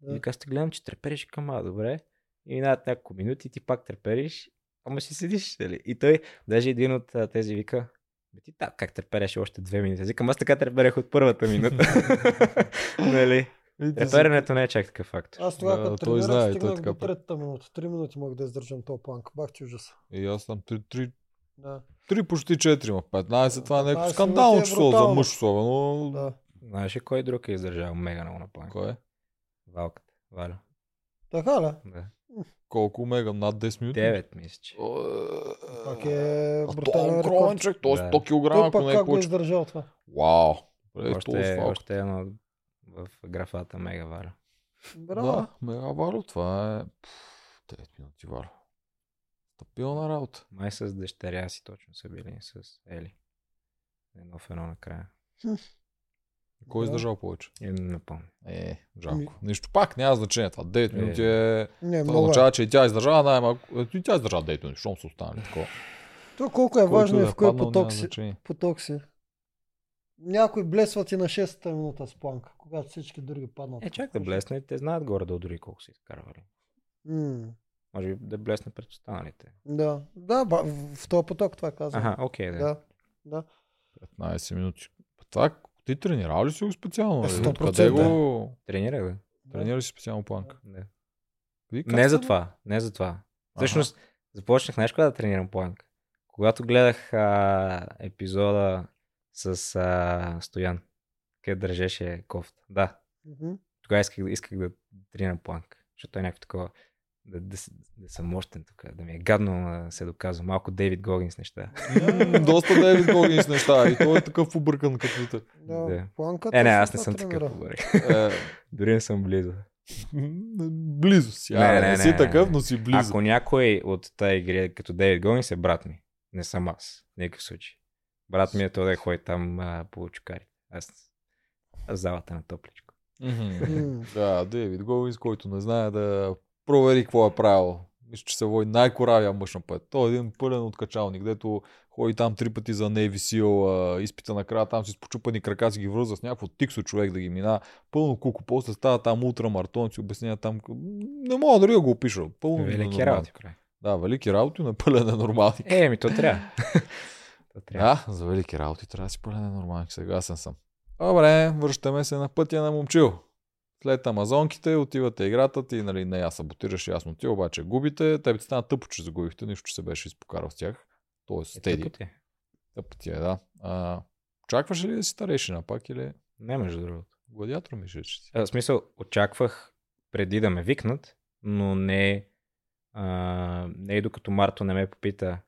Да. И аз те гледам, че трепериш към а, добре. И минават няколко минути и ти пак трепериш, ама си седиш, нали? И той, даже един от а, тези вика, бе ти так, как трепереше още две минути? Аз Викам, аз така треперех от първата минута. нали? Треперенето не е чак такъв факт. Аз тогава, Да, като той знае, тренирах, той стигнах така до третата минута. Три минути мога да издържам този планк. Бах ти ужаса. И аз съм 3, 3, Да. 3 почти 4, ма 15, това е някакво 15 скандално е число за мъж особено. да. Знаеш ли кой друг е издържал мега много на план? Кой е? Валката. Валя. Така ли? Да. Колко мега? Над 10 минути? 9, мисля, че. Пак е брутален е огромен човек, той е Да. 100 кг, ако не е как го е издържал това? Вау. Това Още, е още едно в графата мега Валя. Браво. Да, мега Валю, това е... Пф, 9 минути Валю. Стабилна работа. Май с дъщеря си точно са били с Ели. Едно в едно накрая. Кой е Да. издържал повече? И не. Е, Ми- жалко. Нищо пак, няма значение. Това 9 Е. минути е... Не, Това много. означава, че и тя издържава най-малко. Ето и тя издържа 9 минути, щом са останали такова. То колко е Който важно да в кой паднал, поток си. поток си. Някой блесват и на 6-та минута с планка, когато всички други паднат. Е, чак да блесне, те знаят горе долу дори колко са изкарвали. М, Може би да блесне пред останалите. Да, да, ба- в, в този поток това казвам. Аха, окей, да. Да, да. 15 минути. Това ти тренирал ли си го специално? Е, бе? 100%. Откъде го... Тренирах, да. Тренира ли си специално планка? как Не за това, не за това. Всъщност, започнах нещо да тренирам планк. Когато гледах а, епизода с а, Стоян, къде държеше кофта. Да, тогава исках, исках да тренирам планк, защото е някакво такова, да, да, да съм мощен тук, да ми е гадно да се доказва. Малко Дейвид Гогинс неща. М, Доста Дейвид Гогинс неща. И той е такъв объркан като те. Да, Да. планката Е, не, аз не съм тренира. такъв. добре. Е, Дори не съм близо. близо си. Не, А, не, не, не, си не. такъв, но си близо. Ако някой от тази игри като Дейвид Гогинс е брат ми, не съм аз. В никакъв случай. Брат ми е той да ходи там а, по чукари. Аз в залата на топличко. Да, Дейвид Гогинс, който не знае да провери какво е правил. Мисля, че се води най-коравия мъж на път. Той е един пълен откачалник, дето ходи там три пъти за Navy SEAL, изпита накрая, там си с почупани крака си ги връзва с някакво тиксо човек да ги мина. Пълно куко, после става там ултрамаратон, си обяснява там. Не мога дори да го опиша. Пълно Велики ненормални. работи. Да, велики работи, но е пълен ненормалник. Е, ми то трябва. то трябва. Да, за велики работи трябва да си пълен ненормалник, съгласен съм. Добре, връщаме се на пътя на момчил. След Амазонките отивате играта ти, нали, не я саботираш, ясно ти, обаче губите. Тебе ти стана тъпо, че загубихте, нищо, че се беше изпокарал с тях. Тоест, Е, стеди. тъпо ти е. Тъпо ти е, да. А, очакваш ли да си старейшина пак или Не, между другото. гладиатор мисля, че си? А, В смисъл, очаквах преди да ме викнат, но не, а, не и докато Марто не ме попита,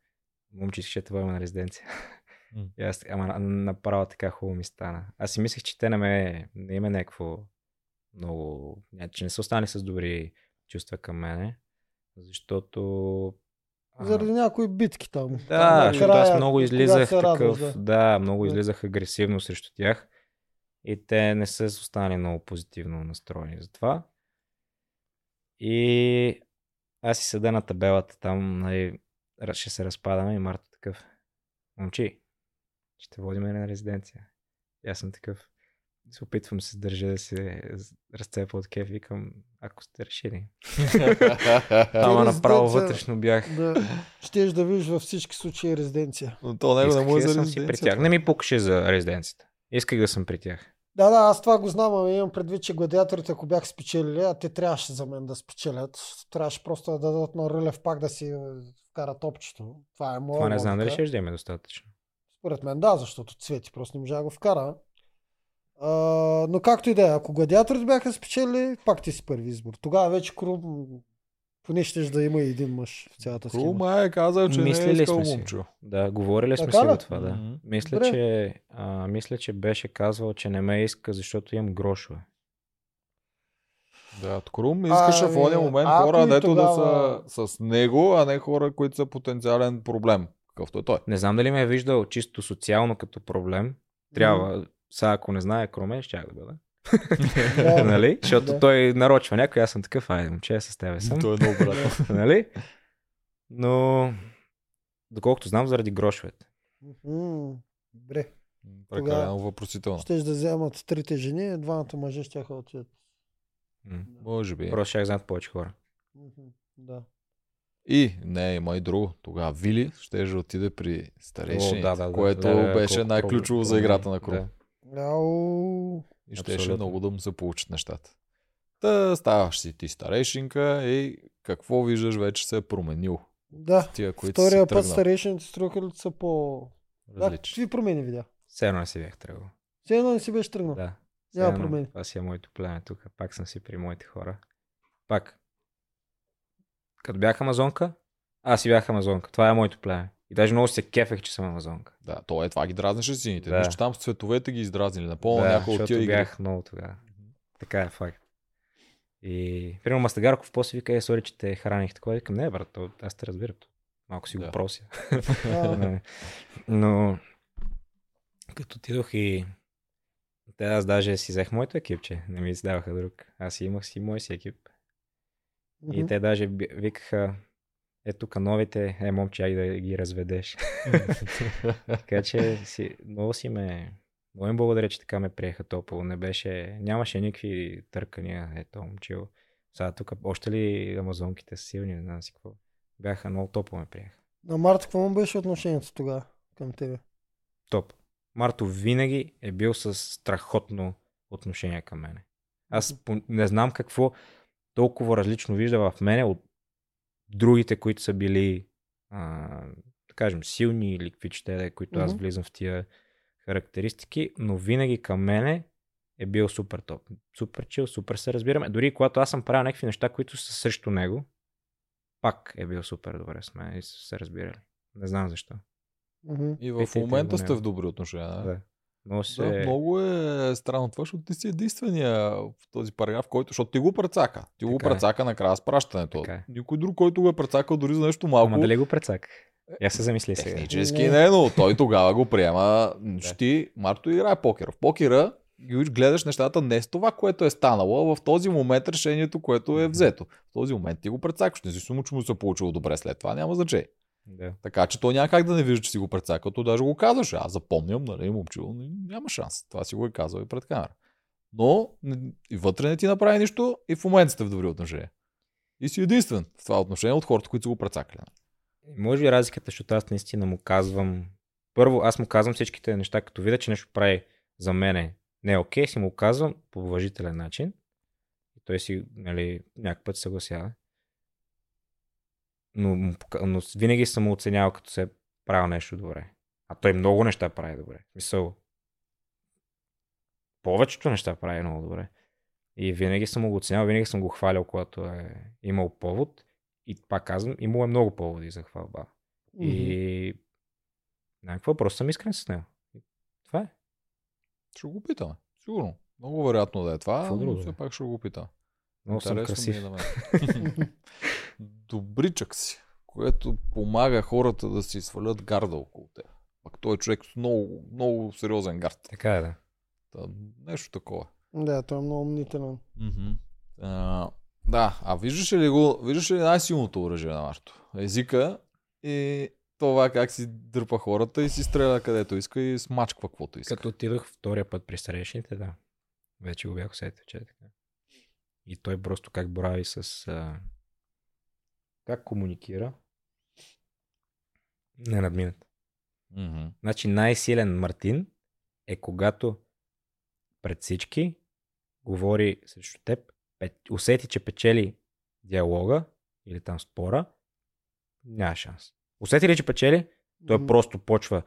момче, ще те на резиденция. И аз, ама направо така хубаво ми стана. Аз си мислех, че те не ме, не има някакво много, ня- че не са останали с добри чувства към мене, защото Заради някои битки там. Да, Там защото накрая, аз много излизах радваш, такъв, да. да. много Да. излизах агресивно срещу тях и те не са останали много позитивно настроени за това. И аз си седа на табелата там, нали, ще се разпадаме и Марта такъв, момчи, ще водим на резиденция. И аз съм такъв, се опитвам се държа да се разцепа от кеф, викам, ако сте решили. Ама направо вътрешно бях. Да, щеш да видиш във всички случаи резиденция. Но то него не му е да за съм си при резиденцията. тях. Не ми пукаше за резиденцията. Исках да съм при тях. Да, да, аз това го знам, ама имам предвид, че гладиаторите, ако бях спечелили, а те трябваше за мен да спечелят, трябваше просто да дадат на Рълев пак да си е, вкара топчето. Това е моя Това не знам дали ще да има достатъчно. Според мен да, защото Цвети просто не можа да го вкара. А, но както и да е, ако гладиаторите бяха спечели, пак ти си първи избор. Тогава вече Крум поне ще да има един мъж в цялата схема. Крума е казал, че не Мислили е искал момчо. Да, говорили сме Така си за това, да. Мгм. Мисля, Добре. че, а, мисля, че беше казвал, че не ме иска, защото имам грошове. Да, Крум искаше в Ами, този момент ако хора, дето тогава- да са с него, а не хора, които са потенциален проблем. Какъвто е той. Не знам дали ме е виждал чисто социално като проблем. Трябва, сега ако не знае Кроме, ще да бъда. Да. нали? Защото Да. той нарочва някой, аз съм такъв, айде, момче, с тебе съм. Той е много брат. нали? Но, доколкото знам, заради грошовете. Добре. Прекалено въпросително. Щеш да вземат трите жени, двамата мъже ще да отидат. Може би. Просто ще знаят повече хора. Да. И, не, има и друго. Тогава Вили ще отиде при старейшините, да, да, което Да, беше най-ключово за играта на Крум. Да. Ау. И щеше Абсолютно. много да му се получат нещата. Та ставаш си ти старейшинка и какво виждаш вече се е променил. Да. Тия, които Втория си път тръгнал. старейшините струхали са по... Да, Различни. какви промени видя? Все едно не си бях тръгвал. Все едно не си беше тръгнал. Да. Няма едно, промени. Това си е моето племе тук. Пак съм си при моите хора. Пак. Като бях амазонка, аз си бях амазонка. Това е моето племе. И даже много се кефех, че съм амазонка. Да, то е това ги дразнеше сините. Да. Че там с цветовете ги издразнили. Напълно да, някой от тия игри. бях много тогава. Така е факт. И, примерно, Мастагарков после вика, е, сори, че те храних такова. Викам, не, брат, аз те разбира. то. Малко си Да. го прося. Но, като отидох и те аз даже си взех моето екипче, не ми издаваха друг. Аз имах си мой си екип. И мгм. те даже викаха, е тук новите, е момче, ай да ги разведеш. така че си, много си ме, много им благодаря, че така ме приеха топло. Не беше, нямаше никакви търкания, ето момчил. Сега тук още ли амазонките са силни, не знам си какво. Бяха много топло ме приеха. На Марта, какво му беше отношението тогава към тебе? Топ. Марто винаги е бил с страхотно отношение към мене. Аз не знам какво толкова различно вижда в мене от другите, които са били, а, да кажем, силни или какви ще да е, които аз влизам в тия характеристики, но винаги към мене е бил супер топ. Супер чил, супер се разбираме. Дори когато аз съм правил някакви неща, които са срещу него, пак е бил супер добре с мен и са се разбирали. Не знам защо. И в Питайте момента сте в добри отношения. Да. Много се... Да, много е странно това, защото ти си единствения в този параграф, който, защото ти го прецака. Ти го Така е. прецака накрая с пращането. Така е. Никой друг, който го е прецакал дори за нещо малко. Ама дали го прецаках? Я се замисли сега. Технически Не. но той тогава го приема. Ти, Марто играе покер. В покера гледаш нещата не с това, което е станало, а в този момент решението, което е взето. В този момент ти го прецакаш. Независимо, че му се е получило добре след това, няма значение. Да. Така че той няма как да не вижда, че си го прецакал. То даже го казваш. Аз запомням, нали, момчил, няма шанс. Това си го е казал и пред камера. Но и вътре не ти направи нищо и в момента сте в добри отношения. И си единствен в това отношение от хората, които са го прецакали. Може би разликата, защото аз наистина му казвам. Първо, аз му казвам всичките неща, като видя, че нещо прави за мене не е окей, си му казвам по уважителен начин. И той си, нали, някакъв път се съгласява. Но, но винаги съм оценявал, като се е правил нещо добре. А той много неща прави добре. Мисъл, повечето неща прави много добре. И винаги съм го оценявал, винаги съм го хвалял, когато е имал повод. И пак казвам, имало е много поводи за хвалба. И някакво просто съм искрен с него. Това е. Ще го питаме. Сигурно. Много вероятно да е това, Какво но друго все е? пак ще го питам. Много съм Интересно красив. ми е на мен. Добричък си. което помага хората да си свалят гарда около теб. Пак той е човек с много, много сериозен гард. Така е, да. Та, нещо такова. Да, той е много мнителен. Mm-hmm. А, да, а виждаш ли го, виждаш ли най-силното оръжие на Марто? Езика и това как си дърпа хората и си стреля където иска и смачква каквото иска. Като отидох втория път при срещните, да. Вече го бях усетил, че е така. И той просто как борави с... А... Как комуникира? Не надминат. Mm-hmm. Значи най-силен Мартин е когато пред всички говори срещу теб, усети, че печели диалога или там спора, няма шанс. Усети ли, че печели, той М, просто почва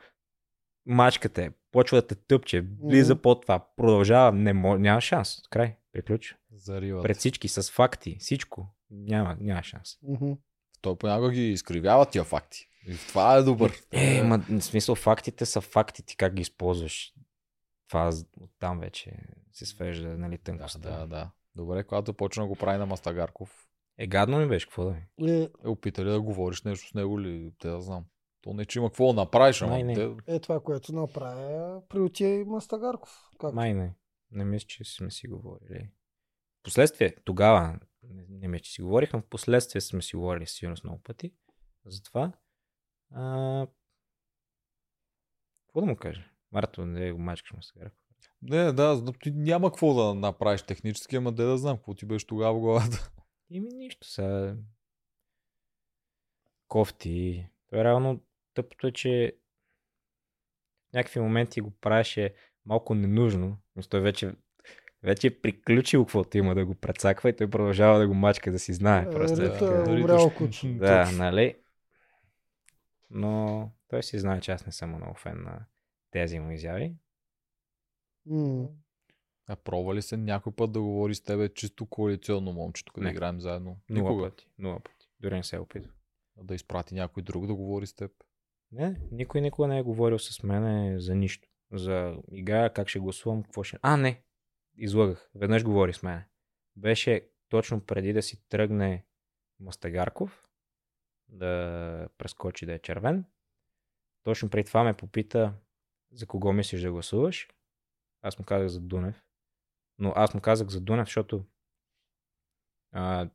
мачкате, почва да те тъпче, влиза Мгм. под това, продължава, не мо, няма шанс. Край, приключва. Зарива. Пред всички, с факти, всичко, няма, няма шанс. мгм. Той понякога ги изкривява тия факти. И това е добър. Е, ма, в смисъл, фактите са факти, ти как ги използваш. Това там вече се свежда, нали, Да, тънкостта. да, да. Добре, когато почна да го прави на Мастагарков, Е, гадно ми беше, какво да ми? Е, е опита ли да говориш нещо с него ли? Те да знам. То не, че има какво да направиш, ама Май не. те... е това, което направя при отия и Мастагарков. Как? Май не. Не мисля, че сме си говорили. Последствие, тогава, не, не мисля, че си говорихме, в последствие сме си говорили сигурно с много пъти. Затова. А... Какво да му кажа? Марто, не го мачкаш сега. Не, да, няма какво да направиш технически, ама де да знам, какво ти беше тогава в главата. Ими нищо са. Кофти. Той реално тъпото е, че в някакви моменти го правеше малко ненужно. Но той вече, вече е приключил каквото има да го прецаква и той продължава да го мачка, да си знае. Просто е Рита така. е Дори умрял точно- куче. Да, нали? Но той си знае, че аз не съм много фен на тези му изяви. М. А пробва ли се някой път да говори с тебе чисто коалиционно момчето, да Не. играем заедно? Нула Никога. пъти. Нула пъти. Дори не се е опитва. Да изпрати някой друг да говори с теб. Не, никой никога не е говорил с мен за нищо. За игра, как ще гласувам, какво ще... А, не! Излагах. Веднъж говори с мен. Беше точно преди да си тръгне Мастагарков, да прескочи да е червен. Точно преди това ме попита за кого мислиш да гласуваш. Аз му казах за Дунев. Но аз му казах за Дунев, защото а,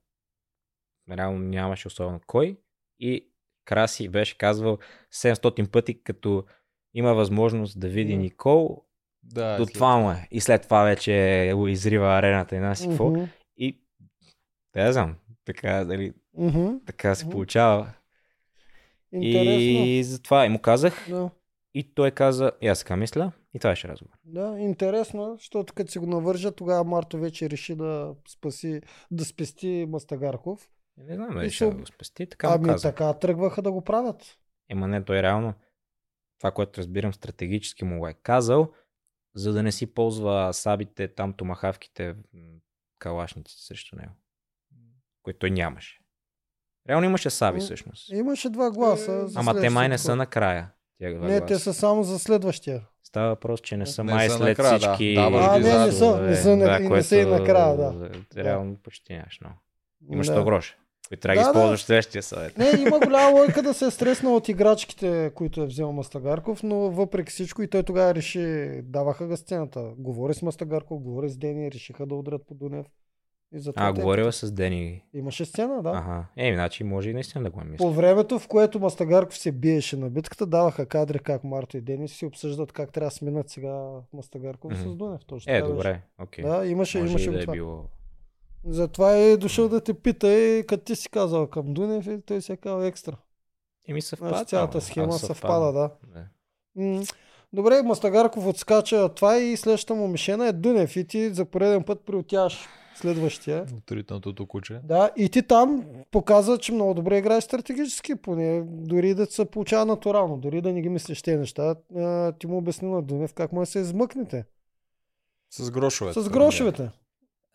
реално нямаше особено кой. И Краси беше казвал 700 пъти, като има възможност да види. Никол, Да, до това му е. И след това вече го изрива арената и нас и какво. И да знам, така, дали, Мгм. така се Мгм. получава. Интересно. И затова и му казах. Да. И той каза, и аз така мисля. И това беше разговор. Да, интересно, защото като си го навържа, тогава Марто вече реши да спаси, да спести Мастагарков. Не знам дали ще да го спести. Така Ами казах. така тръгваха да го правят. Ема не, той реално, това, което разбирам стратегически му го е казал, за да не си ползва сабите, там томахавките, м, калашниците срещу него. Които той нямаше. Реално имаше саби всъщност. Имаше два гласа. за Ами, Ама те май не са накрая. Тия два Не, гласа. те са само за следващия. Става въпрос, че не са Не май са след накрая, да. всички... Даваш А, не, не са- не са на- и не са и което, накрая, да. Реално почти нямаш много. Имаш Да. 100 гроша. Които трябва да Да, ги да. използваш в следващия съвет. Не, има голяма лойка да се е стреснал от играчките, които е взел Мастагарков, но въпреки всичко и той тогава реши, даваха ga сцената. Говори с Мастагарков, говори с Дени, решиха да удрят по Дунев. И затова А, те- говорила с Дени. Имаше сцена, да. Ага. Е, значи може и наистина да го е мисля. По времето, в което Мастагарков се биеше на битката, даваха кадри как Марто и Денис си обсъждат как трябва да сменят сега Мастагарков Мгм. с Дунев. Точно Е, беше. добре. Окей. Да, имаше, Може имаше и да е било. Затова е дошъл да те пита и като ти си казал към Дунев и той си е казал екстра. Еми съвпада. Значи цялата схема А, съвпада, да. да. М, Добре, Мастагарков отскача от това и следващата му мишена е Дунев и ти за пореден път приотяваш следващия. От ритнатото куче. Да, и ти там показва, че много добре играеш стратегически, поне дори да се получава натурално, дори да не ги мислиш тези неща. Ти му обясни на Дунев как може да се измъкнете. С грошовете. С грошовете.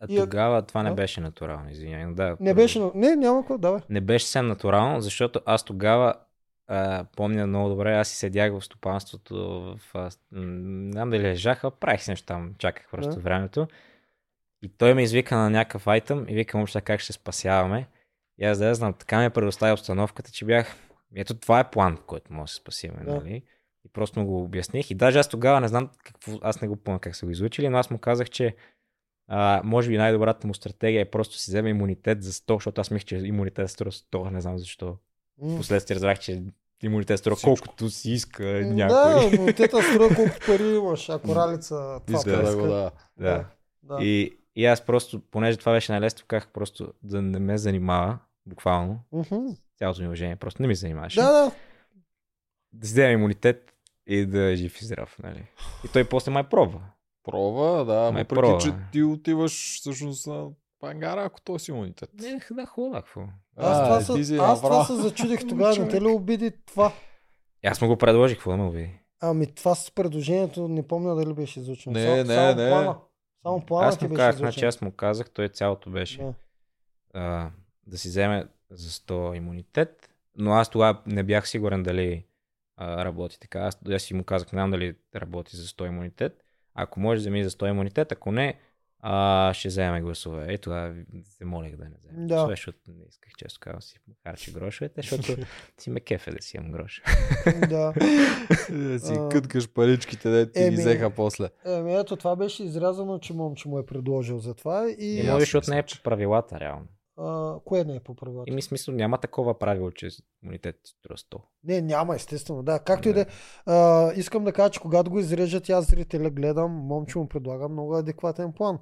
А И- тогава това не беше натурално, извинявай. Да, Не беше... Не, няма какво, давай. не беше съвсем натурално, защото аз тогава а, помня много добре, аз си седях в стопанството, в, а, не знам дали лежаха, правих си нещо там, чаках просто Да. времето. И той ме извика на някакъв айтъм и вика, момчета, как ще спасяваме. И аз да знам, така ме предостави обстановката, че бях, ето това е план, който може да се спасиме, Да. нали? И просто му го обясних. И даже аз тогава не знам какво, аз не го помня как са го излучили, но аз му казах, че а, може би най-добрата му стратегия е просто да си вземе имунитет за 100, защото аз мислех, че имунитет струва 100, не знам защо. М. Последствие разбрах, че имунитет струва Всичко. колкото си иска някой. Да, те струва колкото пари имаш, ако ралица това Иска да го да. да. да. И, и аз просто, понеже това беше най-лесно, казах просто да не ме занимава, буквално, Мгм. цялото ми уважение, просто не ми занимаваше. Да, да. да си вземе имунитет и да е жив и здрав, нали? И той после май пробва. Пробва, да, Май въпреки, че ти отиваш всъщност на пангара, ако той си имунитет. Не, да, хубаво, какво? Аз, А, това, си аз това се зачудих тогава, не те ли обиди това? И Аз му го предложих, какво да ме обиди? Ами това с предложението не помня дали беше излучено. Не, само, не, само не. Плана. Само плана Аз ти му беше казах, значи аз му казах, той цялото беше Да. а, да си вземе за 100 имунитет, но аз тогава не бях сигурен дали а, работи така. Аз, аз си му казах, не знам дали работи за 100 имунитет. Ако може, вземи за 100 имунитет, ако не, а, ще вземе гласове. Ето, тогава се молех да не вземе Да. гласове, защото не исках често казвам си харча грошовете, защото си ме кефе да си имам грош. да. Да си А. къткаш паричките, де ти Еми. ги взеха после. Еми ето това беше изрязано, че момче му е предложил за това. И, аз може, защото не е по правилата, реално. А, кое не е по правилата? И ми смисъл няма такова правило, че имунитет струва 100. Не, няма, естествено. Да, както и да е. А, Искам да кажа, че когато го изрежат, аз зрителя гледам, момче му предлага много адекватен план.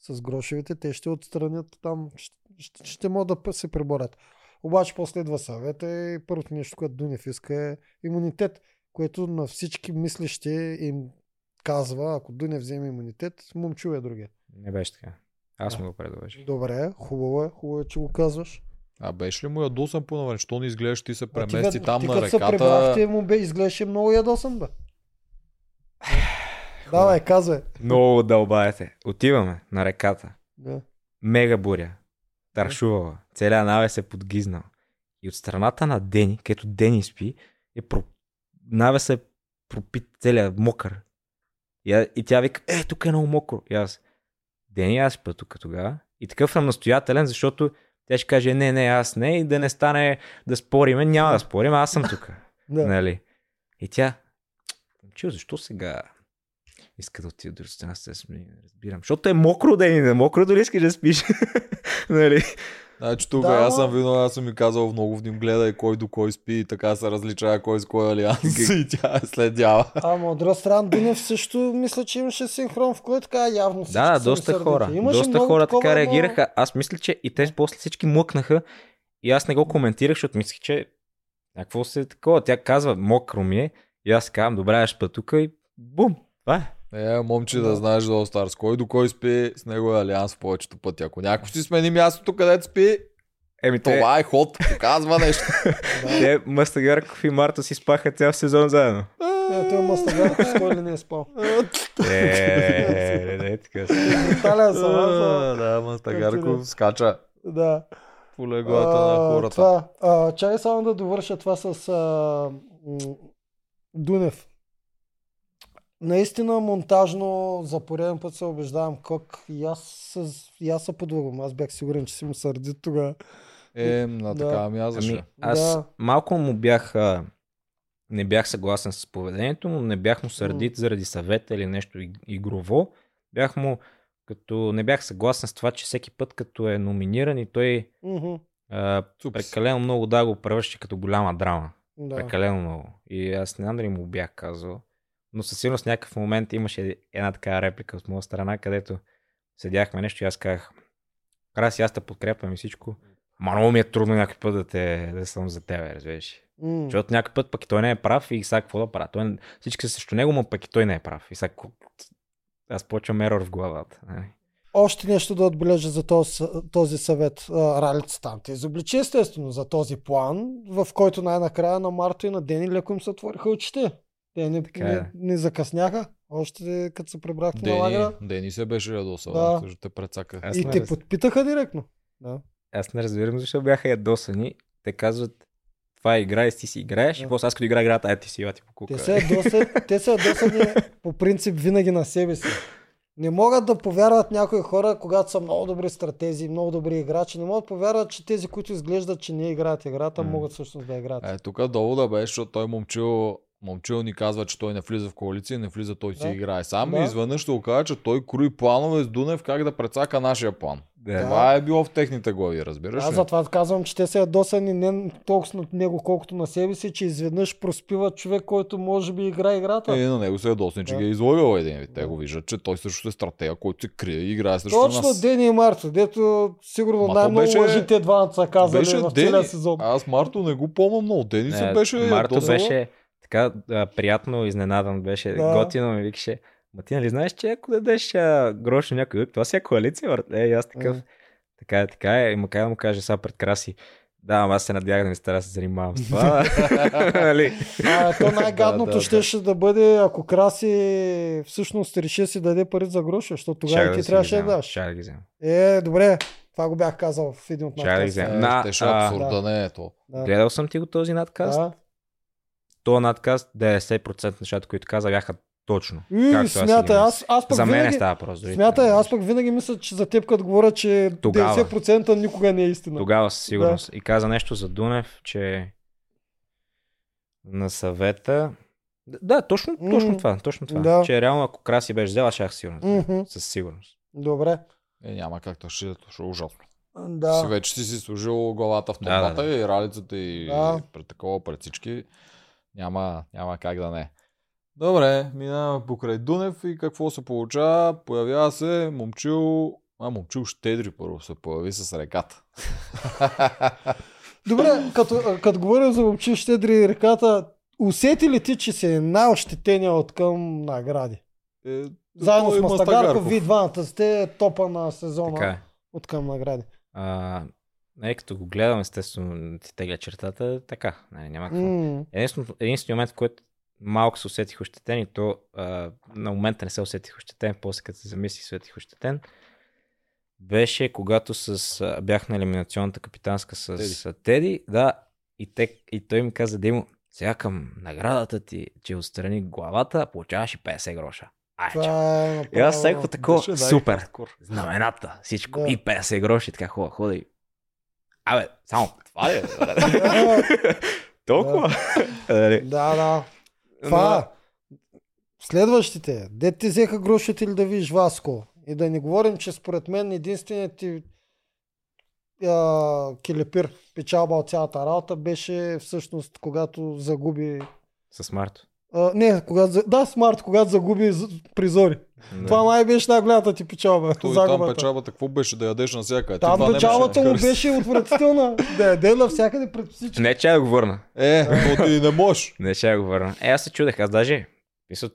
С грошевите те ще отстранят там, ще, ще, ще могат да се преборят. Обаче после идва съвета и първото нещо, което Дунев иска е имунитет, което на всички мислещи им казва, ако Дунев вземе имунитет, момчу е другия. Не беше така. Аз Да. му го предложих. Добре, хубаво е, хубаво е, че го казваш. А беше ли му ядосан по навън? Що не изглеждаш, ти се А ти премести като- там ти на като се реката. прибрахте, му бе, изглеждаше много ядосан, бе. Давай, казвай. Много дълбаете. Отиваме на реката. Да. Мега буря. Таршувала. Целият навес е подгизнал. И от страната на Дени, където Дени спи, е про... навес е пропит целият мокър. И, и тя вика, е, тук е много мокро. И аз, Дени, аз спа тук тогава. И такъв съм настоятелен, защото тя ще каже, не, не, аз не, и да не стане да спориме. Няма да спорим, аз съм тук. Да. Нали? И тя, момчил, защо сега иска да отида до стена с нас? Не разбирам. Защото е мокро да е мокро, дори искаш да спиш. нали? Значи тук Да, аз съм вино, аз съм ми казал много вним, гледай кой до кой спи и така се различава кой с кой алианс и тя е следява. Ама от друга страна, Дунев също мисля, че имаше синхрон, в който така явно всички Да, доста хора. Имаше доста хора такова така реагираха. Аз мисля, че и те после всички млъкнаха. И аз не го коментирах, защото мислех, че какво се е такова. Тя казва, мокро ми е. И аз казвам, добре, аз спа тук и бум. Това е. Е, момче, да, Да. знаеш стар, с кой до кой спи, с него е алианс повечето пъти. Ако някой си смени мястото, където спи, Еми, те, това е ход, показва нещо. те Мастагарков и Марта си спаха цял сезон заедно. Не, той Мастагарков с кой ли не е спал. Е, не, не, така си. Брутален съм, Да, Мастагарков скача Да. по леглата на А, хората. Това, чай само да довърша това с Дунев. Наистина монтажно за пореден път се убеждавам как и аз, се, и аз се подлъгвам. Аз бях сигурен, че си му сърди тогава. Е, на Да. така ми аз Ами, аз Да. малко му бях... А, не бях съгласен с поведението му, не бях му сърдит заради съвета или нещо иг- игрово. Бях му като не бях съгласен с това, че всеки път като е номиниран и той Мгм, а, прекалено много да го превръща като голяма драма. Да. Прекалено много. И аз не знам дали му бях казал. Но със сигурност някакъв момент имаше една такава реплика от моя страна, където седяхме нещо и аз казах, Краси, аз те подкрепям и всичко. Ма много ми е трудно някой път да, те, да съм за тебе, разбираш. М. Защото някой път пък и той не е прав и сега какво да правя? Той, всички са срещу него, но пък и той не е прав. И сега аз почвам ерор в главата. нали? Още нещо да отбележа за този, този съвет. А, Ралицата там те изобличи естествено за този план, в който най-накрая на Марто и на Дени леко им се отвориха очите. Те не, Така е. не, не закъсняха, още като се прибрахте на Дени, лагера. Дени се беше ядосал, Да. да. те прецака. Аз И не те раз- подпитаха директно. Да. Аз не разбирам защо бяха ядосани. Те казват, това е игра и ти си играеш. Да. И после аз като игра играта, ай ти си, ти по кука. Те са ядосани, те са ядосани по принцип винаги на себе си. Не могат да повярват някои хора, когато са много добри стратези, много добри играчи. Не могат да повярват, че тези, които изглеждат, че не играят играта, М. могат всъщност да играят. Е, тук довода беше, защото той момчил, момчил ни казва, че той не влиза в коалиция, не влиза, той си Да. играе сам. Да. И изведнъж ще окаже, че той крои планове с Дунев как да прецака нашия план. Да. Това е било в техните глави, разбираш Аз ли? затова казвам, че те са ядосани не толкова на него, колкото на себе си, че изведнъж проспива човек, който може би играе играта. Е, на него се е досни, че Да. ги е излъгал един вид. Те Да. го виждат, че той също е стратега, който се крие и играе срещу Точно нас. Дени и Марто, дето сигурно Ма най-много беше- лъжи те двамата са казали беше в Дени. целия сезон. Аз Марто не го помня много. Дени се беше Марто ядосала. беше така а, приятно изненадан, беше Да. готино ми викаше. Ма ти нали знаеш, че ако дадеш а, грош на някой, това си е коалиция, брат. Е, и аз такъв. Е. Така е, така е. И макар да му каже сега пред краси. Да, ама аз се надях да не стара да се занимавам с това. Нали? А, то най-гадното Да, да, да. щеше да бъде, ако Краси всъщност реши да си даде пари за гроша, защото тогава и ти трябваше да даш. Щях да ги взема. Е, добре, това го бях казал в един от Щях да ги надкастите. взема. Е, На, щеше а, абсурда, не е то. Да. Гледал съм ти го този надкаст. Да. То надкаст 90% нещата, които каза, бяха точно. И, както аз си смятай, мисля. аз, аз пък За мен винаги, става просто. дори смятай, това не аз пък винаги мисля, че за теб като говоря, че Тогава. 90% никога не е истина. Тогава със сигурност. И каза нещо за Дунев, че на съвета. Да, точно, точно М, това. Точно това. да. Че реално ако Краси беше взела, щях сигурно. Мгм. Със сигурност. Добре. Е, няма как да ще, ще е ужасно. Си Да. вече си си служил главата в Да, да, томата и ралицата и Да. пред такова пред всички. Няма, няма как да не. Добре, минаваме покрай Дунев и какво се получава? Появява се момчил... А, момчил Щедри първо се появи с реката. Добре, като, като говорим за момчил Щедри и реката, усети ли ти, че си е най-ощетения от към награди? Е, Заедно с Мастагарков, вие двамата сте топа на сезона Така е. от към награди. А, не, като го гледам, естествено, ти тегля чертата, така. Не, няма какво. М, Единствено, единственият момент, в който малко се усетих ощетен и то а, на момента не се усетих ощетен, после като се замислих, се усетих ощетен, беше когато с, а, бях на елиминационната капитанска с Теди. Теди, Теди да, и, те, и той ми каза, Димо, сега към наградата ти, че отстрани главата, получаваш и 50 гроша. Ай, е И аз всеки такова, супер, знамената, всичко, Да. и 50 гроши, така хубаво, хода и... Абе, само това ли е? Толкова? Нали? Да, да. Това, следващите, де ти взеха грошите или да видиш Васко. И да не говорим, че според мен единственият ти а, келепир печалба от цялата работа беше всъщност когато загуби С Марто. А, не, когато, за- да, смарт, когато загуби призори. Да. Това май беше най-голямата ти печалба. Той там загубата. печалбата, какво беше да ядеш навсякъде? Ти Там това не печалбата беше. му беше отвратителна. да яде навсякъде пред всички. Не, че я го върна. Е, то ти не можеш. Не, че я го върна. Е, аз се чудех. Аз даже, мисля,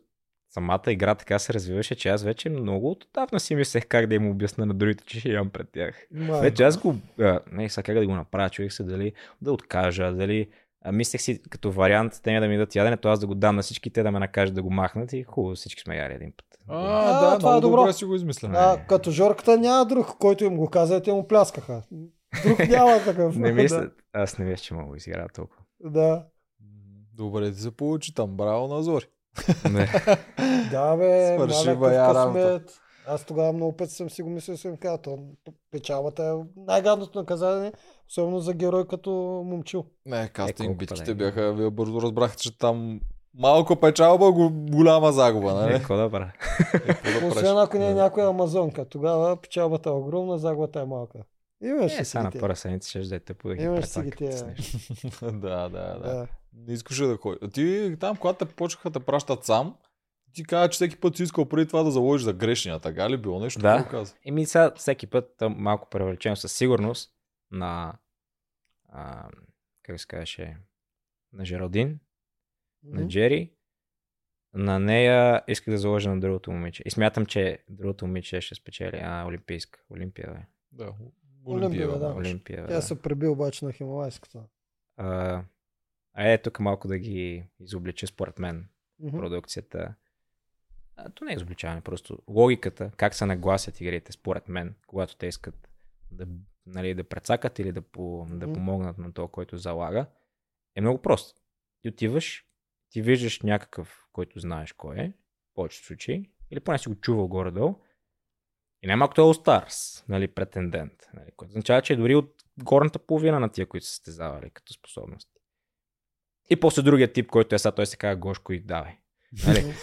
самата игра така се развиваше, че аз вече много отдавна си мислех как да им обясна на другите, че ще ям пред тях. Май. Вече аз го... А, не, сега как да го направя, чуех се дали да откажа, дали... А, мислех си като вариант, те ми да ми дадат ядене, то аз да го дам на всички, те да ме накажат да го махнат и хубаво, всички сме яли един път. А, А, да, това е добро. добре си го измисля. А, като Жорката няма друг, който им го каза, те му пляскаха. Друг няма такъв. Не мисля, аз не мисля, че мога да изиграя толкова. Да. Добре ти се получи там. Браво на Зори. Не. Да, бе, Свърши късмет. Аз тогава много пъти съм си го мислил, съм казал, то печалбата е най-гадното наказание, особено за герой като момчил. Не, кастинг колко битките паде. бяха, вие бързо разбрахте, че там малко печалба, го- голяма загуба, Не, нали? какво да правя? Е, какво да Освен ако не е някоя амазонка, тогава печалбата е огромна, загубата е малка. Имаш Е, сега на ги първа седмица ще да те поех. Имаш си ги тия. да, да, да. Да. Не искаше да ходи. А Ти там, когато те почнаха да пращат сам, ти каза, че всеки път си искал преди това да заложиш за грешния. Така ли било нещо? Да. Каза? Еми сега всеки път малко превеличено със сигурност на а, как се казваше на Жералдин, на Мгм. Джери, на нея исках да заложа на другото момиче. И смятам, че другото момиче ще спечели. А, Олимпийска. Олимпия, бе. Да. Олимпия, Олимпия, да. Олимпия, Тя да. се преби обаче на хималайската. А, а е тук малко да ги изоблича според мен Мгм. продукцията. А, то не е изобличаване, просто логиката, как се нагласят игрите, според мен, когато те искат да, нали, да прецакат или да, по, да помогнат на това, който залага, е много просто. Ти отиваш, ти виждаш някакъв, който знаеш кой е, в повечето случаи, или поне си го чувал горе-долу, И най-малко той е All нали, претендент. Нали, което означава, че е дори от горната половина на тия, които са стезавали като способности. И после другия тип, който е сега, той се казва Гошко и давай. Нали?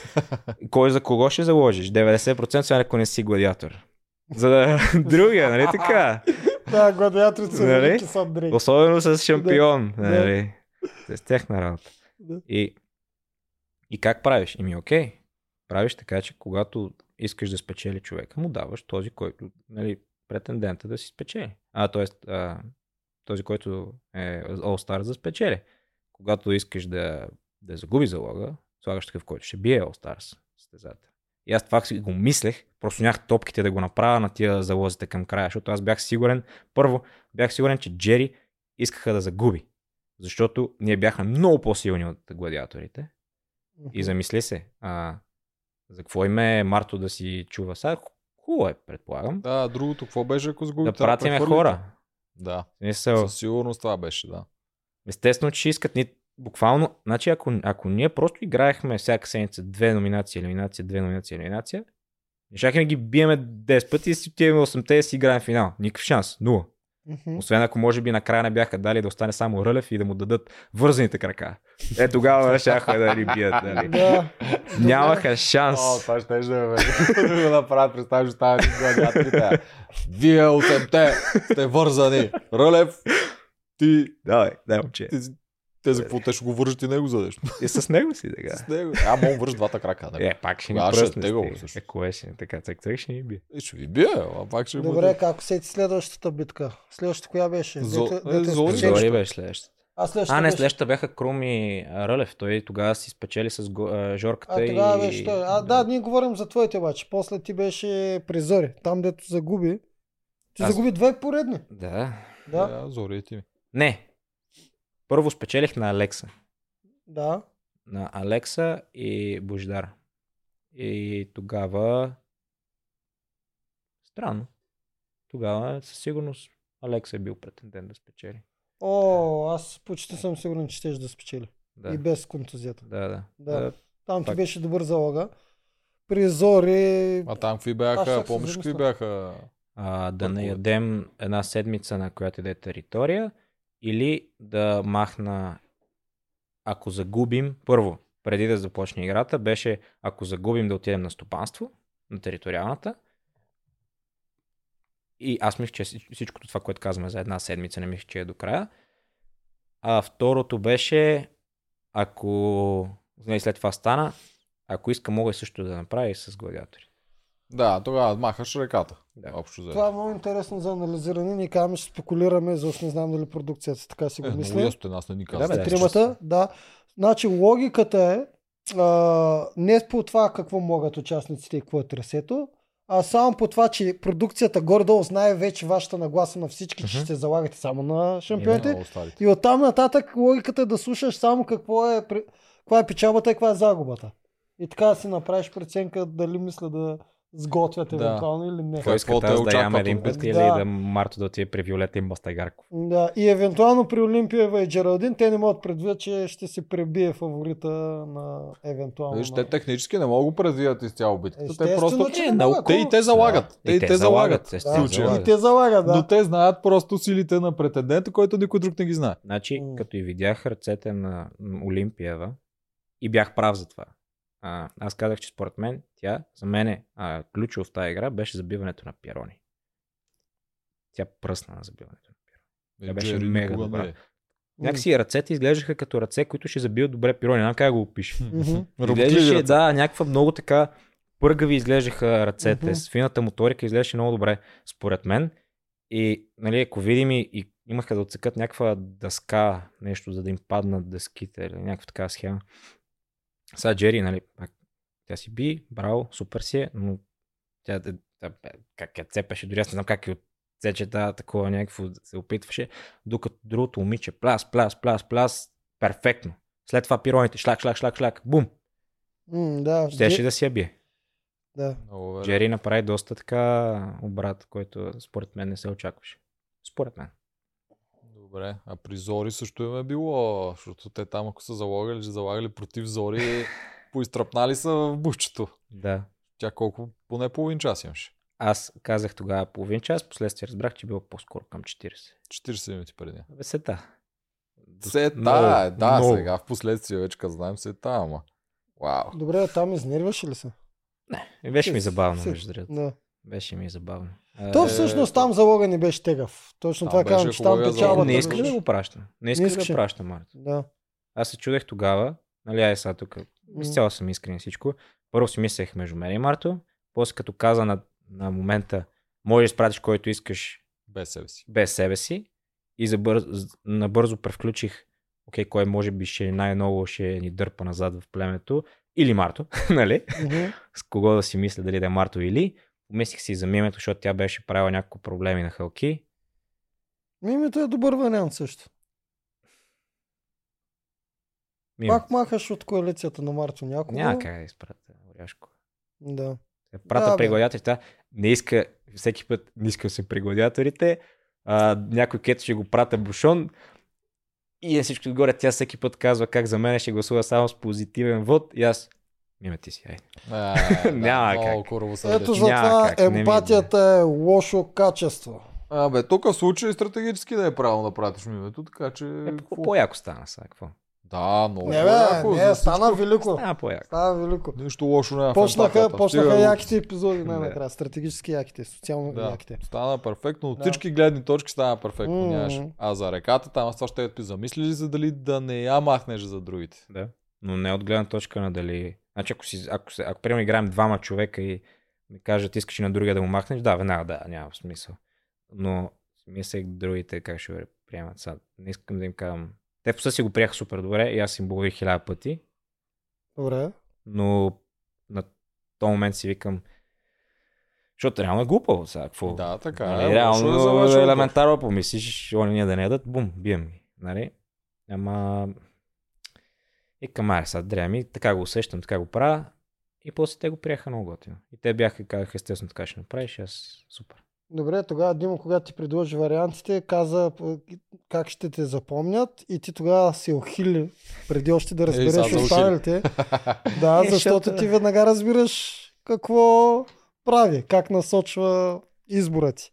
Кой за кого ще заложиш? 90% сега ако не си гладиатор. За да... другия, нали така? Да, гладиаторите са Нали? велики са Андрей. Особено с шампион. Да. Нали? С техна работа. Да. И, и как правиш? Ими окей. Правиш така, че когато искаш да спечели човека, му даваш този, който, нали, претендента да си спечели. А, т.е. този, който е All Stars да спечели. Когато искаш да, да загуби залога, слагаш такъв, който ще бие All Stars състезател. И аз това си го мислех, просто нямах топките да го направя на тия залозите към края, защото аз бях сигурен, първо, бях сигурен, че Джери искаха да загуби. Защото ние бяхме много по-силни от гладиаторите. И замисли се, а, за какво име Марто да си чува? Сега хубаво е, предполагам. Да, другото, какво беше, ако загуби? да пратиме хора. Да, В Смисъл, със сигурност това беше, да. естествено, че искат ни буквално, значи ако, ако ние просто играехме всяка седмица две номинации, елиминация, две номинации, елиминация, щяхме да ги биеме 10 пъти и си отиваме 8-те и си играем финал. Никакъв шанс. Нула. Мгм. Освен ако може би накрая не бяха дали да остане само Рълев и да му дадат вързаните крака. Е, тогава щяха да ни бият. Нали? Да. Нямаха шанс. това ще да ме да го направят, представяш, стават гладиаторите. Вие осемте сте вързани. Рълев, ти, Давай, дай момче. ти те за какво те ще го вържат и него за нещо. И с него си така. С него. А, мога върж двата крака. Нали? Е, пак ще ни Тогава ще е стига. също. Е, кое ще ни така, цък, цък ще ни бие. И ще ви бие, а пак ще Добре, бъде. как сети следващата битка? Следващата коя беше? Зо- Дете- е, дете Зори спечели. Зори беше следващата. А, следващата А, не, беше- следващата бяха Крум и Рълев. Той тогава си спечели с го, а, Жорката А, тогава и... беше той. А, да, ние говорим за твоите обаче. После ти беше при Зори. Там, дето загуби. Ти Аз- загуби две поредни. Да. Да, Да, зори е ти ми. Не. Първо спечелих на Алекса. да. На Алекса и Бождар. И тогава... Странно. Тогава със сигурност Алекса е бил претендент да спечели. О, аз почти съм сигурен, че щеш да спечели. Да. И без контузията. Да, да. Да. Там ти беше добър залога. При Зори... А там какви Аз бяха, се помниш какви бяха? а, да не ядем една седмица на която и да е територия или да махна ако загубим, първо, преди да започне играта, беше ако загубим да отидем на стопанство, на териториалната. И аз мисля, че всич- всичкото това, което казваме за една седмица, не мисля, че е до края. А второто беше, ако нали, след това стана, ако иска, мога също да направя и с гладиатори. Да, тогава махаш реката. Да. Общо взето. Това е много интересно за анализиране. Ние казваме, ще спекулираме, защото не знам дали продукцията така си Е, го много мисли. ясно, нас не ни Да, бе, казват. да. Тримата, да. Значи логиката е а, не по това какво могат участниците и какво е трасето, а само по това, че продукцията горе-долу знае вече вашата нагласа на всички, че Мгм. ще залагате само на шампионите. И оттам нататък логиката е да слушаш само какво е, каква е печалбата и каква е загубата. И така да си направиш преценка дали мисля да сготвят Да. евентуално или не. Кой иска те да ям един път или Да. да Марто да отиде при Виолета и Мастагарков? Да, и евентуално при Олимпиева и Джералдин те не могат да предвидят, че ще се пребие фаворита на евентуално. Виж, те технически не могат да предвидят изцяло битката. Те просто... че Е, не. Те и те залагат. Те и те залагат. естествено, Да, случая. и те залагат, да. Но те знаят просто силите на претендента, който никой друг не ги знае. Значи, М. като и видях ръцете на Олимпиева и бях прав за това. А, аз казах, че според мен тя, за мен е а, ключово в тази игра беше забиването на пирони. Тя пръсна на забиването на пирони. Тя беше Джери мега добра. е. Някакси ръцете изглеждаха като ръце, които ще забият добре пирони. Не знам как да го опиша. Изглеждаше, да, някаква много така пъргави изглеждаха ръцете. С фината моторика изглеждаше много добре, според мен. И, нали, ако видим и, и имаха да отсекат някаква дъска, нещо, за да им паднат дъските или някаква така схема. Сега Джери, нали, пак, тя си би, браво, супер си е, но тя, тя, тя как я цепеше, дори аз не знам как я отсече да, такова някакво се опитваше, докато другото момиче, пляс, пляс, пляс, пляс, перфектно. След това пироните, шлак, шлак, шлак, шлак, бум, М, да, щеше Дже- да си я бие. да. Много. Джери направи доста така обрат, който според мен не се очакваше. Според мен. Добре, а при Зори също им е било, защото те там ако са залагали, залагали против Зори, поизтръпнали са в бушчето. Да. Тя колко, поне половин час имаше. Аз казах тогава половин час, последствие разбрах, че било по-скоро към 40. 40 минути преди. Абе, сета. Сета, Много, да, много. сега в последствие вече като знаем сета, ама. Вау. Добре, там изнервяше ли се? И беше ми забавно, между другото. Да. Беше ми забавно. То Е, всъщност там залога не беше тегав. Точно Там това беше казвам, че там печалбата. не искаш да го пращам? Не искаш да пращам, Марто? Да. Аз се чудех тогава, нали, ай сега тук, изцяло съм искрен всичко. Първо си мислех между мен и Марто, после като каза на, на момента, можеш да изпратиш който искаш Без себе си. без себе си и забърз, набързо превключих, окей, кой може би ще най-много ще ни дърпа назад в племето, или Марто, нали? Мгм. С кого да си мисля, дали да е Марто или. Помислих си за мимето, защото тя беше правила няколко проблеми на Халки. Мимито е добър вариант също. Мимето. Пак махаш от коалицията на Марто някого. Няма как да изпратя Оряшко. Да. Прата Да, гладиаторите, не иска, всеки път не иска се при гладиаторите, а, някой кето ще го прата бушон и на всичко отгоре тя всеки път казва как за мен ще гласува само с позитивен вод и аз Миме ти си, ай. А, да, Няма много как. коровосърдечен. Ето затова не емпатията е лошо качество. Абе, тук в случай стратегически да е правилно да пратиш мимето, така че... Е, по-яко стана сега, какво? Да, много Не, бе, за не, всичко. стана велико. Стана по-яко. Стана велико. Нищо лошо няма в Почнаха, почнаха Стига- яките епизоди най-накрая. Стратегически яките, социално Да, яките. стана перфектно. От Да. всички гледни точки стана перфектно. М. Нямаш. А за реката, там аз това ще ти замисли ли за дали да не я махнеш за другите? Да. Но не от гледна точка на дали... Значи ако, си, ако, се, ако примерно играем двама човека и ми кажат, искаш и на другия да му махнеш, да, веднага, да, няма смисъл. Но мислех другите как ще го приемат сега. Не искам да им казвам. Те в си го приеха супер добре и аз им благодарих хиляда пъти, Добре. но на този момент си викам, защото реално е глупаво сега. Какво? Да, така Нали, е. реално е за вашия отбор. елементарно помислиш, они ние да не ядат, бум, бием ги. Нали? Ама... И към аре, сега дреми, така го усещам, така го правя. И после те го приеха много готино. И те бяха, казаха, естествено така ще направиш, и аз супер. Добре, тогава Димо, когато ти предложи вариантите, каза как ще те запомнят и ти тогава се ухили преди още да разбереш останалите. Да, Е, защото ти веднага разбираш какво прави, как насочва избора ти.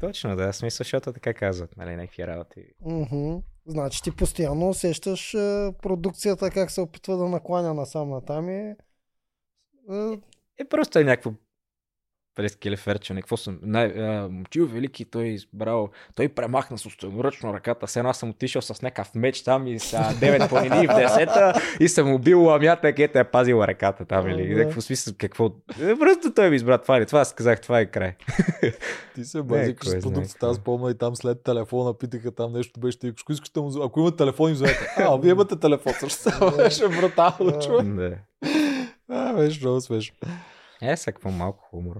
Точно, да, смисъл, защото така казват, нали, някакви работи. Мгм. Значи ти постоянно усещаш е, продукцията как се опитва да накланя насам натам и е, Е, просто е някакво през келеферче, какво съм, най, а, Момчил Велики, той избрал, той премахна собственоръчно ръката, все едно аз съм отишъл с някакъв меч там и са 9 планини в 10 и съм убил ламята, където е пазила ръката там или Да. някакво смисъл, какво. Е, просто той ми избра това това аз казах, това е край. Ти се кой с продукцията. какво. Аз помня и там след телефона питаха там нещо беше. Ако искаш да му... Ако имат телефон, им звънете. А, вие имате телефон. Също беше брутално, човек. да. А, беше много смешно. Е, сега какво малко хумор.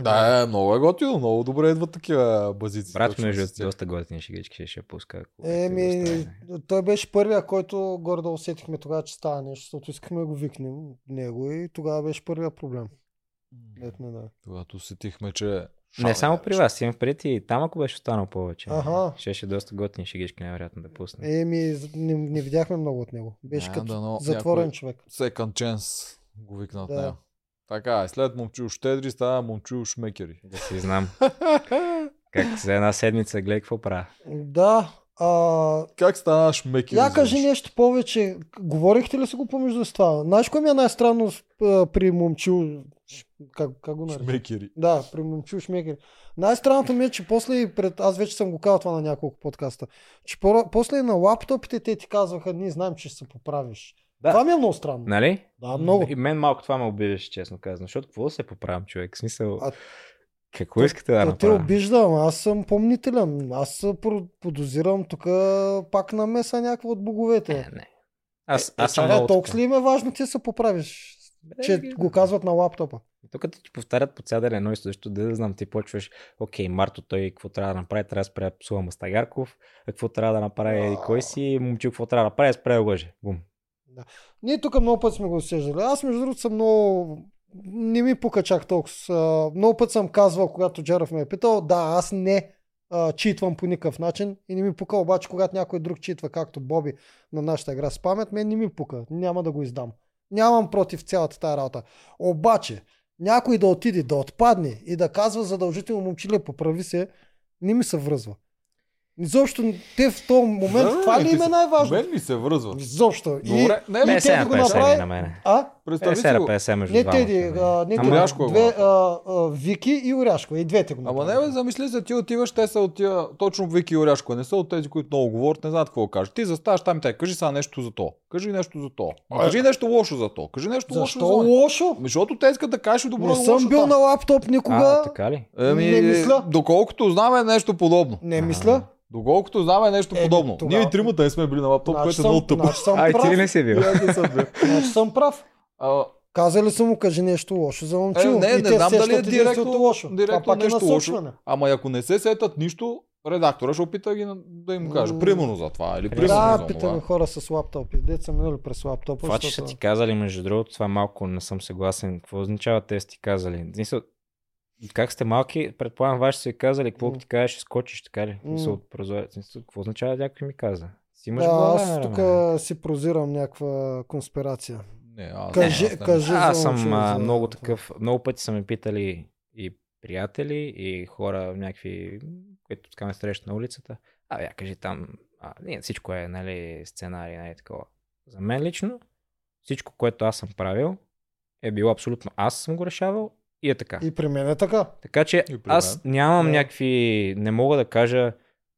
Да, е, много е готино. Много добре идват такива базици. Брат между доста готини шегички ще пуска. Еми, ще той беше първия, който горе усетихме тогава, че става нещо, защото искахме да го викнем него и тогава беше първия проблем. Дет не да. Когато сетихме, че... Не само при вас, имам пред и там, ако беше останал повече. Аха. Щеше доста готини шегички, най-вероятно да пусне. Еми, не, не видяхме много от него. Беше А, като дано затворен някой- човек. Second chance го викнат Да. да. него. Така, е, след момчил щедри става момчил шмекери. Да си знам. Как за една седмица гледай какво правя. Да. А, Как стана шмекери? я кажи нещо повече. Говорихте ли си го помежду с това? Знаеш кое ми е най-странно при момчил? Как, как го нарича? Шмекери. Да, при момчил шмекер. Най-странното ми е, че после и пред... Аз вече съм го казал това на няколко подкаста. Че по- после на лаптопите те ти казваха, ние знаем, че ще се поправиш. Да. Това ми е много странно. Нали? Да, много. И мен малко това ме обидеше, честно казано. Защото какво да се поправям, човек? В смисъл, А- какво искате да То те направя? обиждам, аз съм помнителен. Аз подозирам тук пак намеса някаква от боговете. Не, не. Аз, Е, аз съм е, толкова ли им е важно ти се поправиш? Бе, Че ги- го казват на лаптопа. Тук като ти повтарят по цял ден едно и също, да, знам, ти почваш, окей, Марто той какво трябва да направи, трябва да спре псува Мастагарков, а какво трябва да направи еди кой си, момчил какво трябва да направи, спре лъже. Бум. Ние тук много път сме го усеждали. Аз между другото съм много... Не ми пука чак толкова. Много път съм казвал, когато Джеров ме е питал, да, аз не читвам по никакъв начин и не ми пука, обаче когато някой друг читва, както Боби на нашата игра с памет, мен не ми пука. Няма да го издам. Нямам против цялата тая работа. Обаче, някой да отиде, да отпадне и да казва задължително момчиле, поправи се, не ми се връзва. Изобщо те в този момент, Да, това ли им е най-важно? Мен ми се връзва. Изобщо. И, Добре, не, и бе, те 50 да на го 50 направи. на мене. А? представи 50 си на го. 50 между Не. Теди, а, не Теди, две, а, а, Вики и Оряшкова. И двете го Ама не, бе, замисли се, ти отиваш, те са от тия, точно Вики и Оряшко, не са от тези, които много говорят, не знаят какво кажат. Ти заставаш там и те, кажи сега нещо за то, кажи нещо за то, А, кажи нещо лошо за то, кажи нещо Защо лошо за лошо? Защото те искат да кажеш добро Не лошо съм бил там. на лаптоп никога. А, така ли? Еми, Не мисля. Доколкото знам е нещо подобно. Не мисля. Доколкото знам е нещо Еми, подобно. тогава- Ние и тримата не сме били на лаптоп, Значи което е съм, много тъпо. значи съм Ай, ти прав. ли не си бил? И аз не съм бил. Значи съм прав. А, Казали са му, кажи нещо лошо за момчило. Е, не, не те знам дали е единственото директно- лошо. директно Това пак нещо е насочване. Ама и ако не се сетат нищо, редактора ще опита ги да им каже. Примерно за това или примерно Да, за питаме хора с лаптопи. Деца минали през лаптопа. Това, че са ти казали, между другото, това малко не съм съгласен. Какво означава те са ти казали? Как сте малки, предполагам, ваши са ви казали, какво ти кажеш, ще скочиш, така ли? Мисъл от прозорец. Какво означава някой ми каза? Си имаш Да, глава, аз тук си прозирам някаква конспирация. Не, аз, Кажи- аз не кажи- Аз съм а, много такъв, много пъти са ме питали и приятели, и хора, някакви, които така ме срещат на улицата. А, я кажи там, а, не, всичко е, нали, сценарий, нали, такова. За мен лично, всичко, което аз съм правил, е било абсолютно аз съм го решавал и е така. И при мен е така. Така че аз нямам Да. някакви, не мога да кажа,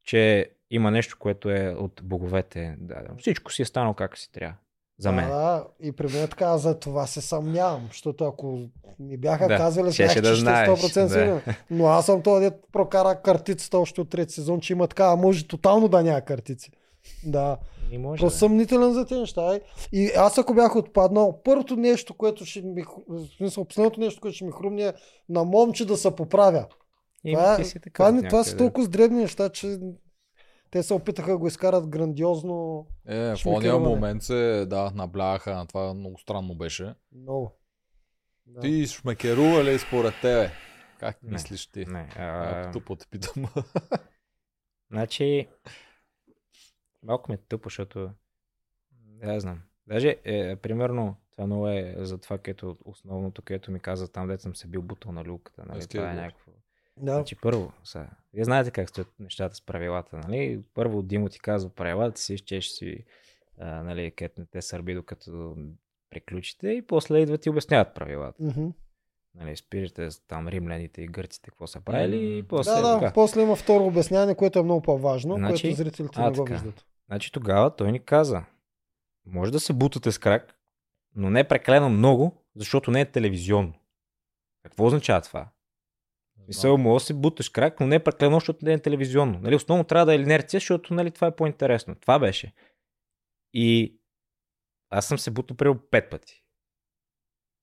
че има нещо, което е от боговете дадено. Всичко си е станало как си трябва. За мен. Да, и при мен е така, за това се съмнявам, защото ако ми бяха Да, казали, щеше смях, да че ще е знаеш, 100% да. сигурен. Но аз съм този, дет прокара картицата още от трети сезон, че има така, а може тотално да няма картици. Да, Не може. просто съмнителен за тези неща. е. И аз ако бях отпаднал, първото нещо, което ще ми, смисъл, последното нещо, което ще ми хрумне е на момче да се поправя. И това, ти е- си така това, това са толкова дребни неща, че те се опитаха да го изкарат грандиозно Е, в ония момент се, да, набляха на това, много странно беше. много. Да. Ти шмекерува ли според тебе? Как Не. мислиш ти? Не, А, тупо те питам. значи, малко ми е тъпо, защото да, знам. Даже, е, примерно, това много е за това, което основното, което ми каза там, дето съм се бил бутал на люката. Нали? Това да е някакво. Да. Значи първо, са, вие знаете как стоят нещата с правилата, нали? Първо Димо ти казва правилата, си изчеш си, а, нали, където не те сърби, докато приключите и после идват и обясняват правилата. Мгм. Нали, спирате там римляните и гърците какво са правили и после Да, да, така. после има второ обясняване, което е много по-важно, Значи- което зрителите а, не го така. виждат. Значи тогава той ни каза, може да се бутате с крак, но не прекалено много, защото не е телевизионно. Какво означава това? Мисъл, може да се буташ крак, но не прекалено, защото не е телевизионно. Нали, основно трябва да е инерция, защото нали, това е по-интересно. Това беше. И аз съм се бутал примерно пет пъти.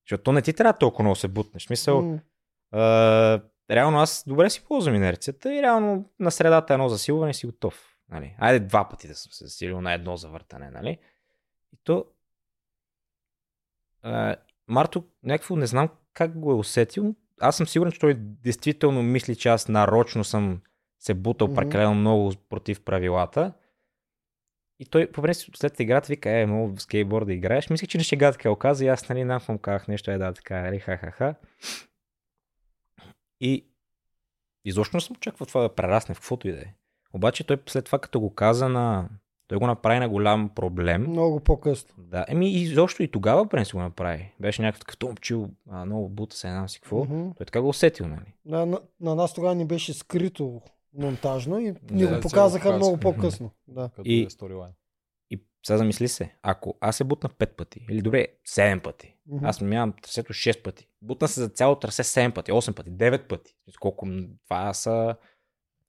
Защото то не ти трябва толкова много да се бутнеш. Мисъл, М, а, реално аз добре си ползвам инерцията и реално на средата едно засилване си готов. Нали? Айде два пъти да съм се засилил на едно завъртане. Нали? И то а, Марто някакво не знам как го е усетил. Аз съм сигурен, че той действително мисли, че аз нарочно съм се бутал Мгм. прекалено много против правилата. И той по принцип след играта вика, е, много в скейтборд да играеш. Мислих, че не ще така оказа и аз нали нам му казах нещо, е да, така, нали, ха-ха-ха. И изобщо не съм очаквал това да прерасне в каквото и да е. Обаче той след това, като го каза на... Той го направи на голям проблем. Много по-късно. Да, еми и изобщо и тогава пренес го направи. Беше някакъв такъв томчил, а, много бута се, не знам си какво. Мгм. Той така го усетил, нали? На, на, на нас тогава ни беше скрито монтажно и ни Да, го показаха го много по-късно. Да. Като И- е сторилайн. И сега замисли се, ако аз се бутна 5 пъти, или добре, 7 пъти, Мгм. аз минавам трасето 6 пъти, бутна се за цялото трасе 7 пъти, 8 пъти, 9 пъти. Колко това са...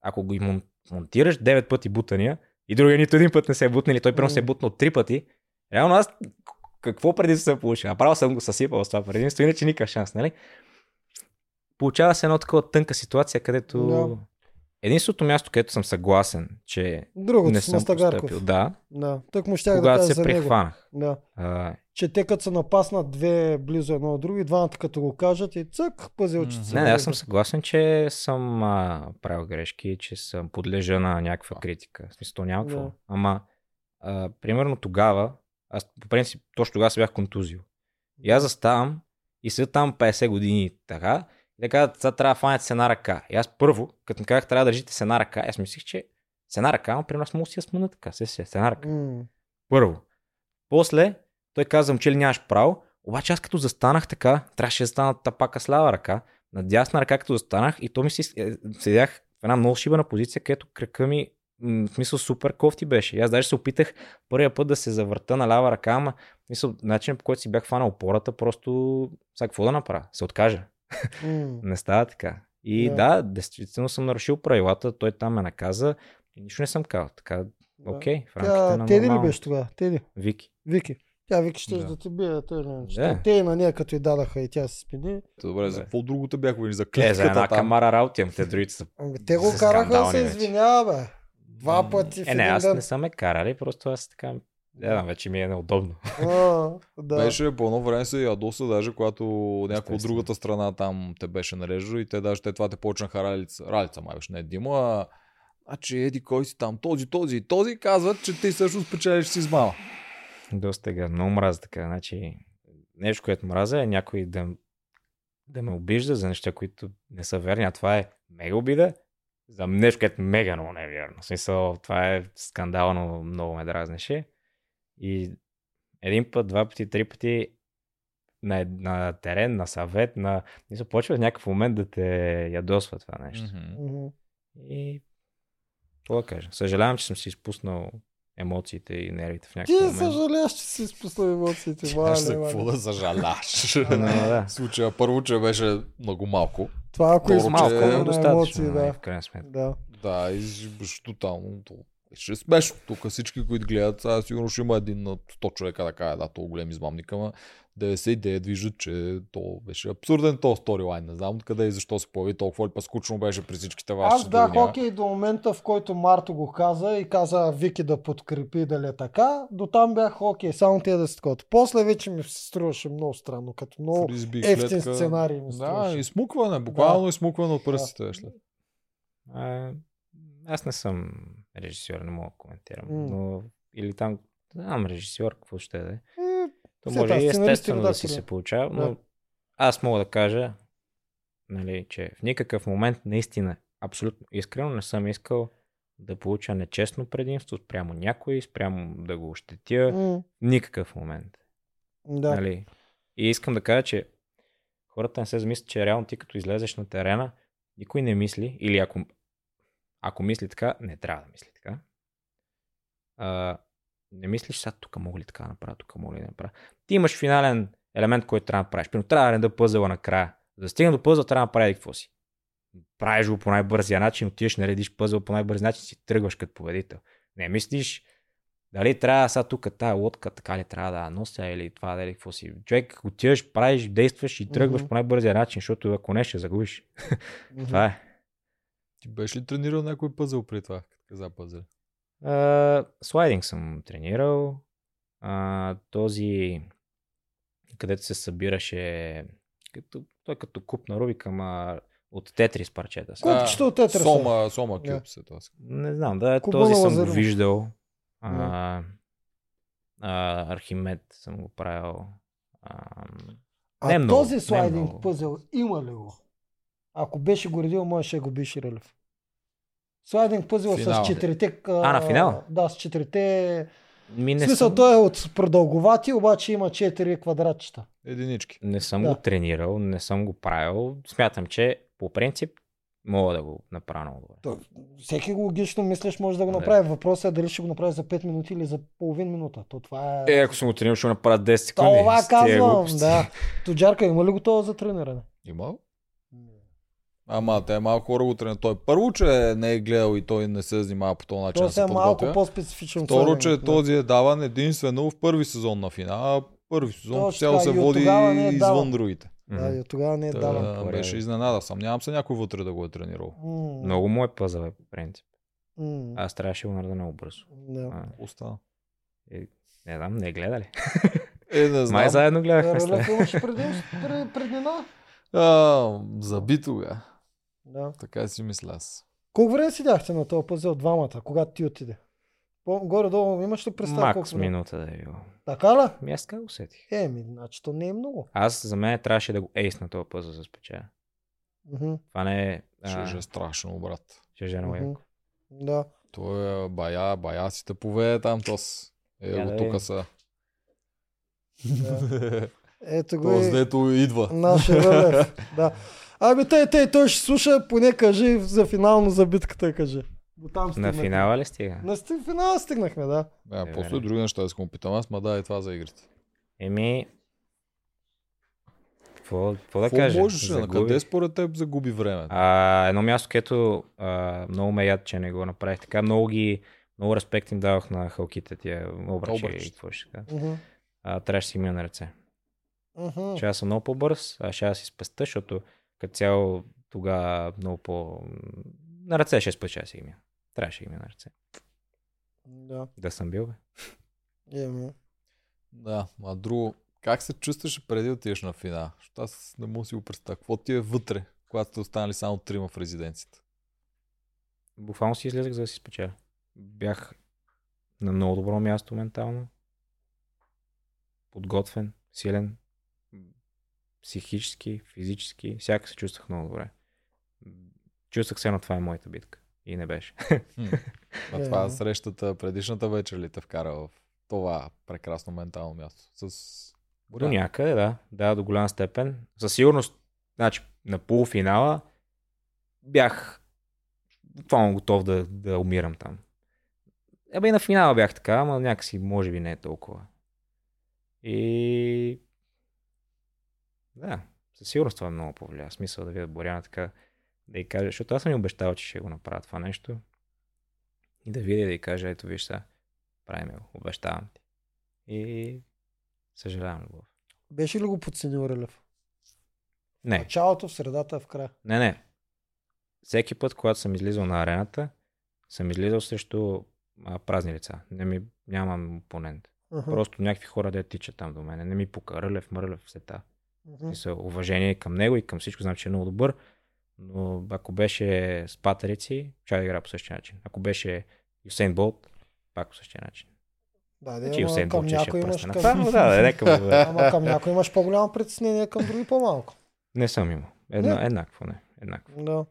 Ако го и мон- монтираш 9 пъти бутания и другия нито един път не се е бутнал, или той прямо се е бутнал 3 пъти, реално аз какво преди се получи? Направо съм го съсипал с това предимство, иначе никакъв шанс, нали? Получава се една такова тънка ситуация, където... Да. Единственото място, където съм съгласен, че Другото не съм постъпил, да, Да. Тък му щях да когато кажа се за него. прехванах. Да. А, Че те като са напаснат две близо едно от друго и двамата като го кажат и цък, пъзелчица. Мгм. Не, не, аз съм съгласен, че съм а, правил грешки, че съм подлежа на някаква критика. В смисъл, няма какво. Да. Ама, а, примерно тогава, аз по принцип точно тогава се бях контузил. И аз заставам И са там 50 години така. И така, сега трябва да фанете с една ръка. И аз първо, като ми казах, трябва да държите с една ръка, аз мислих, че с една ръка, но при нас може да си я смъна така. Се, се, с една ръка. М. Първо. После, той каза, че ли нямаш право, обаче аз като застанах така, трябваше да стана тапака с лява ръка, на дясна ръка като застанах и то ми си, е, седях в една много шибана позиция, където кръка ми, в смисъл супер кофти беше. И аз даже се опитах първия път да се завърта на лява ръка, ама в смисъл, начинът по който си бях фанал опората, просто сега какво да направя? Се откажа. Не става така. И Да. да, действително съм нарушил правилата, той там ме наказа и нищо не съм казал. Така, окей, в рамките Тя, на Теди ли беше тогава? Теди. Вики. Вики. Тя Вики ще да. Да. те бие. Той, не, Да. Те и на нея като й дадаха и тя се спини. Добре, за какво друго те бяха за Е, за клетката една там? камара работи, ама те другите са Ами, те го караха да се извинява, бе. Два пъти в Е, не, аз ден. не съм ме карали, просто аз така... Не знам, вече ми е неудобно. А, да. Беше по едно време се ядоса, даже когато някой от другата страна там те беше нарежда и те даже те това те почнаха ралица, ралица май беше, не Дима, а, а че еди кой си там, този, този и този казват, че ти също спечелиш с измама. Доста сега, много мраза така. Значи, нещо, което мраза е някой да, да ме обижда за неща, които не са верни, а това е мега обида за нещо, което мега много не е вярно. В смисъл, това е скандално, много ме дразнеше. И един път, два пъти, три пъти на, на терен, на съвет, на... Мисля, почва в някакъв момент да те ядосва това нещо. Мгм. И какво да кажа? Съжалявам, че съм си изпуснал емоциите и нервите в Ти някакъв момент. съжаляваш, че си спуснал емоциите. Аз за мале. какво да. В случая първо, че беше много малко. Това ако е че- Малко, е но на достатъчно, емоции, да. да. в крайна сметка. Да. Да, и беше тотално. То беше смешно. Тук всички, които гледат, сега сигурно ще има един от 100 човека да кажа, да, то голем измамник, ама 99 виждат, че то беше абсурден то сторилайн. Не знам откъде и защо се появи толкова ли па скучно беше при всичките ваши. Аз бях окей до момента, в който Марто го каза и каза Вики да подкрепи дали е така. До там бях окей, само те да се такова. После вече ми се струваше много странно, като много Фризби, ефтин клетка. сценарий ми Да, струваше. измукване, буквално измукване от пръстите. Да. А, аз не съм режисьор, не мога да коментирам. М. Но или там, не знам, режисьор, какво ще да е. М, То все може и естествено да си редактор, се да. получава, но Да. аз мога да кажа, нали, че в никакъв момент наистина, абсолютно искрено не съм искал да получа нечестно предимство спрямо някой, спрямо да го ощетя. В никакъв момент. Да. Нали? И искам да кажа, че хората не се замислят, че реално ти като излезеш на терена, никой не мисли, или ако, ако мисли така, не трябва да мисли така. А, не мислиш сега тук мога ли така да направя, тук мога ли да направя. Ти имаш финален елемент, който трябва да правиш. Примерно трябва да реда пъзела накрая. За да стигна до пъзела, трябва да направи какво си. Правиш го по най-бързия начин, отиваш, наредиш пъзел по най-бързи начин, си тръгваш като победител. Не мислиш, дали трябва сега тук тая лодка, така ли трябва да нося или това, дали какво си. Човек, отиваш, правиш, действаш и тръгваш Мгм. по най-бързия начин, защото ако не, ще загубиш. Мгм. Това е. Ти беше ли тренирал някой пъзел при това? Като каза пъзел. А, слайдинг съм тренирал. А, този, където се събираше, като, той е като куп на Рубик, ама от Тетрис парчета. Купчето от Тетриса. Сома, Сома Да. Кюбс е това. Не знам, да, Куба този съм го виждал. А, а, Архимед съм го правил. А, А Не много, този не слайдинг пъзел има ли го? Ако беше го редил, можеше да го биш Релев. Слайдинг пъзел Финал. с четирите... А, на финал? Да, с четирите... ми В не смисъл, съм, той е от продълговати, обаче има четири квадратчета. Единички. не съм Да. го тренирал, не съм го правил. Смятам, че по принцип мога да го направя много добре. То, всеки го логично мислиш може да го Да. направи. Въпросът е дали ще го направи за 5 минути или за половин минута. То това е... Е, ако съм го тренирал, ще го направя 10 секунди. това тия казвам, да. Тоджарка има ли готова за трениране? Има? Ама те малко хора го тренират. Той първо, че не е гледал и той не се занимава по този начин. То се е малко подготвя. по-специфично. Второ, че да. този е даван единствено в първи сезон на финала. а Първи сезон Точно цяло се води е извън другите. Да, и от тогава не е Та, даван. Беше изненада. Съмнявам се някой вътре да го е тренирал. М, Много му е пъзъл, е, по принцип. м, Аз трябваше го нареда много бързо. да. А, Остана. е, не знам, не е гледали. Е, не знам. Май заедно гледахме Релев след. имаше преди, преди, преднина. А, заби тогава. Да. Така си мисля аз. Колко време седяхте на този пъзел двамата, когато ти отиде? Горе-долу имаш ли представа Макс колко време? минута да е било. Така ли? Ми аз така го усетих. Еми, значи то не е много. Аз за мен трябваше да го ейс на този пъзъл за спечеля. Мгм, Това не е... Ще же е страшно, брат. ще е много яко. Да. Той е бая, бая си те поведе там, тос. Е, Я го да тук видим. са. да. Ето го Този и дето идва. нашия. Да. Ами тъй, тъй, той ще слуша, поне кажи за финално за битката, кажи. До там На стигнахме. финала ли стига? На сти- финала стигнахме, да. Да, Е, после други неща да му питам аз, ма да, и това за игрите. Еми... Какво, какво да кажа? можеш? На къде според теб загуби време? А, едно място, където а, много ме яд, че не го направих така. Много ги, много респект им давах на халките тия обръчи и какво ще кажа. Мгм. А, трябваше да си мия на ръце. Мгм. Ще аз съм много по-бърз, а ще аз си спеста, защото като цяло тогава много по... На ръце ще спеча да си ги. Трябваше да ги на ръце. Да. Да съм бил, бе. Еми. Да, а друго, как се чувстваше преди да отидеш на финал? Защото аз не мога да си го представя. Какво ти е вътре, когато сте останали само трима в резиденцията? Буквално си излезах за да си спечеля. Бях на много добро място ментално. Подготвен, силен, психически, физически. Всяка се чувствах много добре. Чувствах се, но това е моята битка. И не беше. А Е. това срещата, предишната вечер ли те вкара в това прекрасно ментално място? С До някъде, да. Да, до голяма степен. Със сигурност, значи, на полуфинала бях буквално готов да, да умирам там. Абе и на финала бях така, ама някакси може би не е толкова. И да, със сигурност това много повлия. Смисъл да видя Боряна така, да й кажа, защото аз съм ни обещал, че ще го направя това нещо. И да видя и да й кажа, ето виж сега, правим го, обещавам ти. И съжалявам, Любов. Беше ли го подценил Рълев? Не, Началото, в средата, в края. не, не. Всеки път, когато съм излизал на арената, съм излизал срещу а, празни лица. Не ми, нямам опонент. Аха. Просто някакви хора да тичат там до мене. Не ми пука Рълев, Мърлев, все Мгм. Мисля, уважение към него и към всичко, знам, че е много добър. Но ако беше с патерици, ще да игра по същия начин. Ако беше Юсейн Болт, пак по същия начин. Да, да, ама Юсейн Болт ще някой имаш пръстена. към... Да, да, нека да бъде. Ама към някой имаш по-голямо притеснение, към други по-малко. Не съм имал. Една, Не. еднакво, не. Еднакво. Да.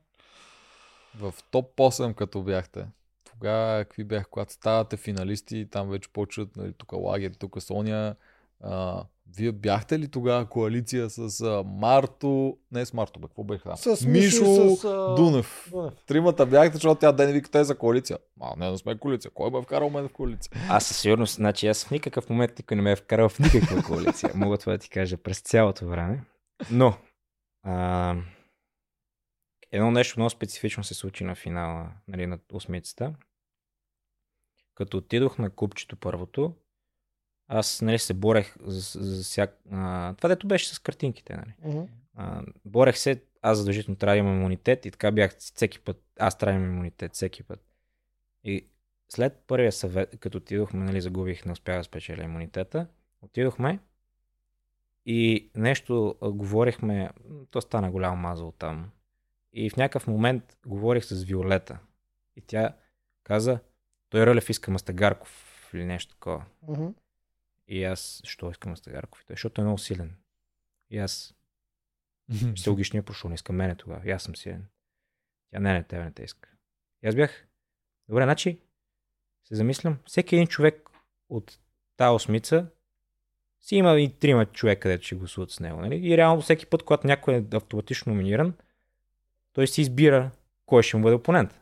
В топ 8 като бяхте, тогава какви бях, когато ставате финалисти, там вече почват, нали, тук Лагер, тук Соня. А, вие бяхте ли тогава коалиция с а, Марто, не с Марто, бе, какво бех там? С Мишо, Мишо, с, а, Дунев. Дунев. Тримата бяхте, защото тя ден вика, те за коалиция. А, не, не сме коалиция. Кой бе вкарал мен в коалиция? Аз със сигурност, значи аз в никакъв момент никой не ме е вкарал в никаква коалиция. Мога това да ти кажа през цялото време. Но, а, едно нещо много специфично се случи на финала, нали, на осмицата. Като отидох на купчето първото, аз нали, се борех за, за всяк... А, това дето беше с картинките, нали. Мгм. А, борех се, аз задължително трябва да имам имунитет и така бях всеки път. Аз трябва да имам имунитет всеки път. И след първия съвет, като отидохме, нали, загубих, не успях да спечеля имунитета, отидохме и нещо а, говорихме, то стана голям мазал там. И в някакъв момент говорих с Виолета. И тя каза, той Рълев иска Мастагарков или нещо такова. Мгм. И аз, що искам Мастагарков? И той, защото е много силен. И аз, ще логичния пошъл, не иска мене тогава. И аз съм силен. Тя не, не, тебе не те иска. И аз бях. Добре, значи, се замислям, всеки един човек от тази осмица си има и трима човека, където ще гласуват с него. Нали? И реално всеки път, когато някой е автоматично номиниран, той си избира кой ще му бъде опонент.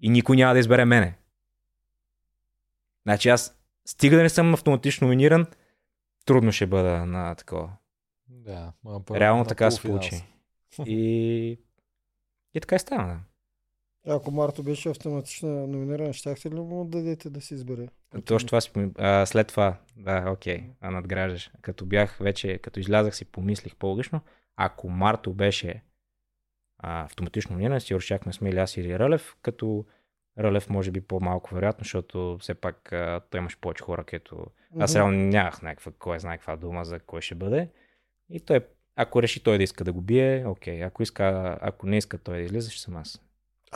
И никой няма да избере мене. Значи аз, стига да не съм автоматично номиниран, трудно ще бъда на такова. Да, ма, първо Реално на така се получи. И, и така и стана. Да. Ако Марто беше автоматично номиниран, щяхте ли му дадете да си избере? Точно това си а, след това, да, окей, а надграждаш. Като бях вече, като излязах си помислих по-логично, ако Марто беше а, автоматично номиниран, си щяхме сме или аз или Рълев, като Рълев може би по-малко вероятно, защото все пак а, той имаш повече хора, като аз Мгм. реално нямах някаква, кой знае каква дума за кой ще бъде. И той, ако реши той да иска да го бие, окей. Ако, иска, ако не иска той да излиза, ще съм аз.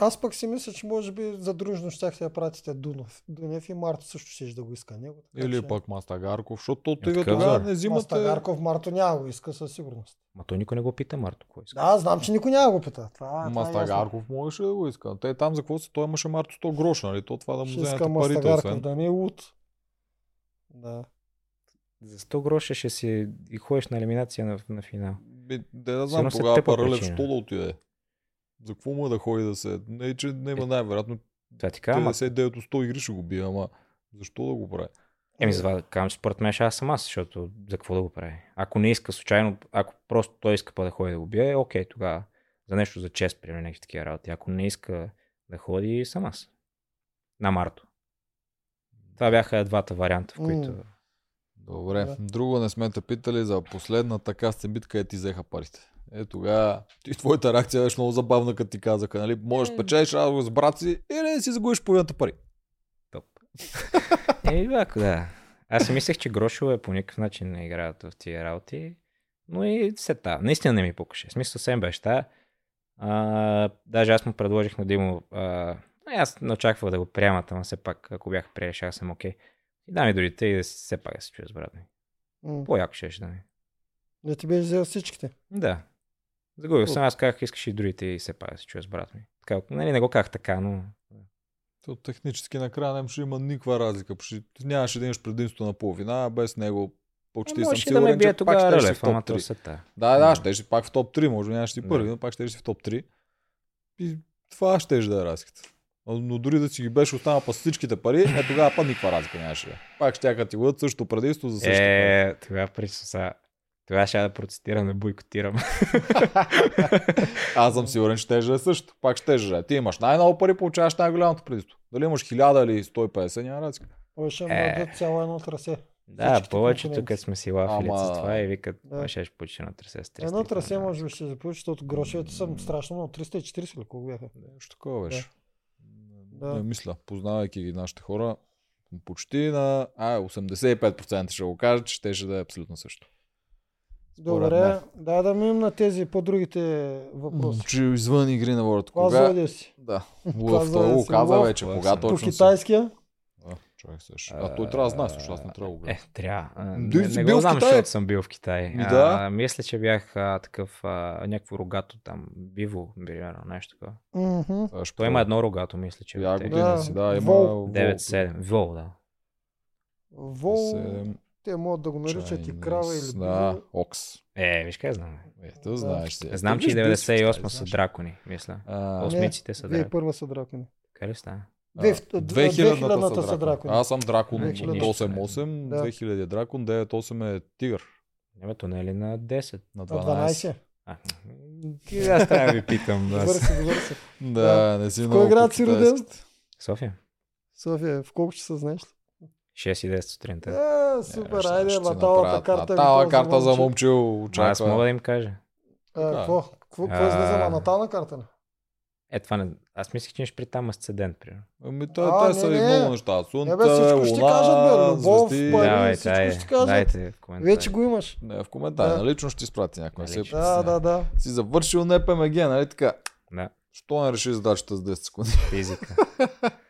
Аз пък си мисля, че може би задружно ще се я пратите Дунов. Дунев и Марто също ще да го иска него. така Или че- пък Мастагарков, защото Е, той така, тогава да. не взимате... Мастагарков Марто няма го иска със сигурност. Ма той никой не го пита Марто кой иска. Да, знам, че никой няма го пита. Това, това е. Мастагарков можеше да го иска. Те там за какво са? Той имаше Марто 100 гроша, нали? То това да му иска парите, Мастагарков освен. да не е луд. Да. За 100 гроша ще си и ходиш на елиминация на, на финал. Би, де да знам, тогава Паралев причина. що да отиде? За какво му е да ходи да се... Не, че няма най-вероятно Това ти ама- 99 от 100 игри ще го бие, ама защо да го прави? Еми, за това да казвам, че според мен ще аз съм аз, защото за какво да го прави? Ако не иска случайно, ако просто той иска па да ходи да го бие, окей, тогава за нещо за чест, примерно някакви такива работи. Ако не иска да ходи, съм аз. На Марто. Това бяха двата варианта, в които... Добре, Да. друго не сме те питали за последната каста битка, е ти взеха парите. Е, тогава ти твоята реакция беше много забавна, като ти казаха, нали? Можеш да печелиш разговор с брат си или си загубиш половината пари. Топ. Еми, бяко, да. Аз си мислех, че Грошове по никакъв начин не играят в тия работи, но и се та. Наистина не ми пукаше. В смисъл, съвсем беше та. А, даже аз му предложих на Димо. А, аз не очаквах да го приемат, ама все пак, ако бях приели, ще аз съм окей. И да ми дойдете и да се- все пак да се чуя с брат ми. М. По-яко ще да ми. Да ти беше взел всичките. Да. Загубих съм, аз казах, искаш и другите и все пак да се чуя с брат ми. Така, нали, не го казах така, но... То технически накрая нямаше има никаква разлика. Почти нямаше да имаш предимство на половина, без него почти Е, съм можеше да ме сигурен, бие че пак ще Рълев, в топ ама то 3. се та. Да, да, ще си пак в топ 3, може би нямаше Да. първи, но пак ще в топ 3. И това ще да е разликата. Но дори да си ги беше останал па с всичките пари, е тогава па никаква разлика нямаше. е. Пак ще ти дадат същото предимство за същото. пари. Е, тогава са... Тогава ще я да протестирам, да бойкотирам. Аз съм сигурен, че ще е също. Пак ще да е. Ти имаш най-много пари, получаваш най-голямото предимство. Дали имаш 1000 или 150, няма разлика. Той ще Е. цяло едно трасе. Да, Всичките повечето тук сме си лафили Ама- с това и викат, Да. ще ще получи на трасе с 300. Едно трасе може би ще започне, защото грошовете са страшно много. 340 или колко бяха? Нещо такова беше. Да. Не мисля, познавайки ги нашите хора, почти на а, 85% ще го кажа, че ще да е абсолютно също. Добре, мен. да да минем на тези по-другите въпроси. Че извън игри на волята. Кога Кога? зодия си? Да. Лъв, той го каза лъв? вече. Лъв Кога. По точно си? китайския? А, човек също. А той трябва да знае, също аз не трябва да го Е, трябва. А, Дори Не, не бил го знам, защото съм бил в Китай. Ми да. А, мисля, че бях а, такъв а, някакво рогато там, биво, примерно, нещо такова. Ще Той има едно рогато, мисля, че. Я в те. година Да, си, да, има вол. вол. 9-7. Вол, да. Вол, те могат да го наричат и крава или Да, окс. Е, виж къде знам. бе. Е, то знаеш си. Знам, Е, че и виж, бил си в Китай, 98 са дракони, мисля. А, Осмиците са дракони. 2001 са дракони. Къде стана? Две- а, две- 2000-та 2000-та са дракони. Аз съм дракон Значи от нищо. 8-8, Да. 2000 е дракон, 9-8 е тигър. Не, то не е ли на 10? На На 12. 12. А, ти аз трябва да ви питам. Добър си, добър си. Да, не си В много кой град си роден? София. София, в колко часа знаеш ли? 6 и 10 сутринта. Е, супер, Е, айде, наталата карта. Натала готова карта за момчил. Ма аз Очаква. мога да им кажа. А, Какво? Какво какво А. излезе на натална карта? Е, това не... Аз мислех, че ще при там асцендент, примерно. Ами, А, те, са и много неща. Слънце, Е, бе, всичко ще кажат, бе, любов, звезди. пари. Давайте, всичко дайте, ще кажат. дайте в коментари. Вече го имаш. Не, в коментари, Да. нали? Лично ще ти изпрати някой. Се- лично. Да, да, да. Си завършил не ПМГ, нали така? Да, Що не реши задачата с 10 секунди? физика.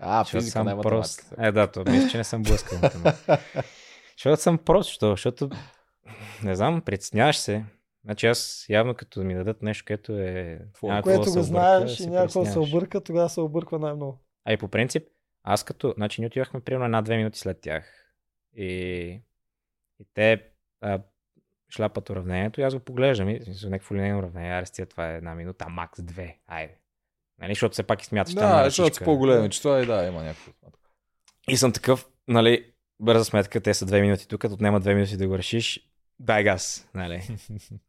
А, Защото физика съм не е прост. Е, да, то мисля, че не съм блъскал. Защото съм прост, що? защото не знам, притесняваш се. Значи аз явно като ми дадат нещо, което е... Твое. няма какво Което го знаеш и някой се обърка, тогава се обърква най-много. А и по принцип, аз като, значи ние отивахме примерно една-две минути след тях и, и те а, шляпат уравнението и аз го поглеждам и някакво линейно уравнение, аре това е една минута, макс две, айде. Нали, защото все пак и смяташ, че там Да, защото са по-големи числа и да, има някакво. И съм такъв, нали, бърза сметка, те са две минути тук, като отнема две минути да го решиш, дай газ, нали.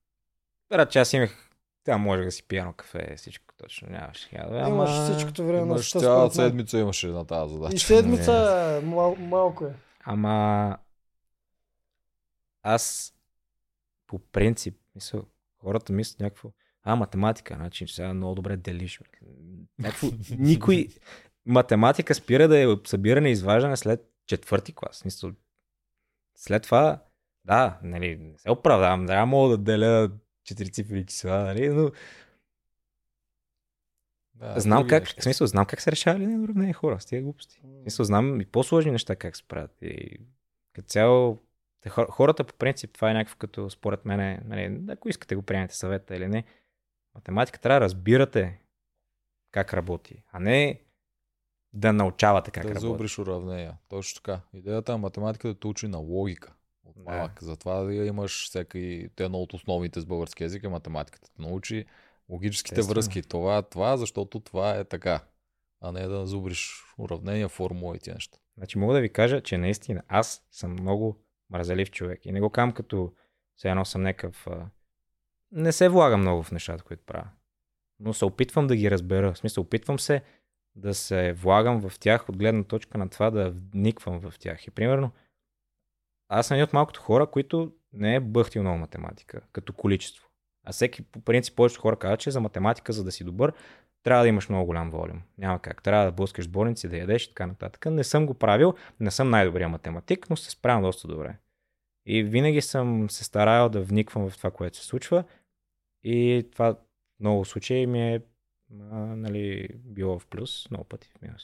Брат, че аз имах, тя може да си пия едно кафе, всичко точно, нямаше. Ама... Имаш всичкото време на Имаш цяла седмица имаше на тази задача. И седмица е мал, малко е. Ама аз по принцип, мисъл, хората мислят някакво, а, математика, значи сега много добре делиш. Някакво, никой, математика спира да е събиране и изваждане след четвърти клас. След това, да, нали, не се оправдавам, да мога да деля четири цифри числа, нали, но Да, знам как, в смисъл, знам как се решава линейно уравнение хора с тия глупости. В смисъл, знам и по-сложни неща как се правят. И като цяло, хората по принцип, това е някакво като според мен, нали, ако искате го приемете съвета или не, математика трябва да разбирате как работи, а не да научавате как да работи. зубриш уравнения. Точно така. Идеята на математиката е да те учи на логика. От Да. малък. Затова да имаш всеки, те едно от основните с български язик е математиката. Те научи логическите Естествено. връзки. Това, това, защото това е така. А не да зубриш уравнения, формула и тия неща. Значи мога да ви кажа, че наистина аз съм много мразелив човек. И не го кам като все едно съм някакъв... А... Не се влагам много в нещата, които правя. Но се опитвам да ги разбера. В смисъл, опитвам се да се влагам в тях от гледна точка на това да вниквам в тях. И примерно, аз съм един от малкото хора, които не е бъхтил много математика, като количество. А всеки, по принцип, повечето хора казват, че за математика, за да си добър, трябва да имаш много голям волюм. Няма как. Трябва да блъскаш сборници, да ядеш и така нататък. Не съм го правил, не съм най-добрия математик, но се справям доста добре. И винаги съм се старал да вниквам в това, което се случва. И това в много случаи ми е а, нали, било в плюс, много пъти в минус.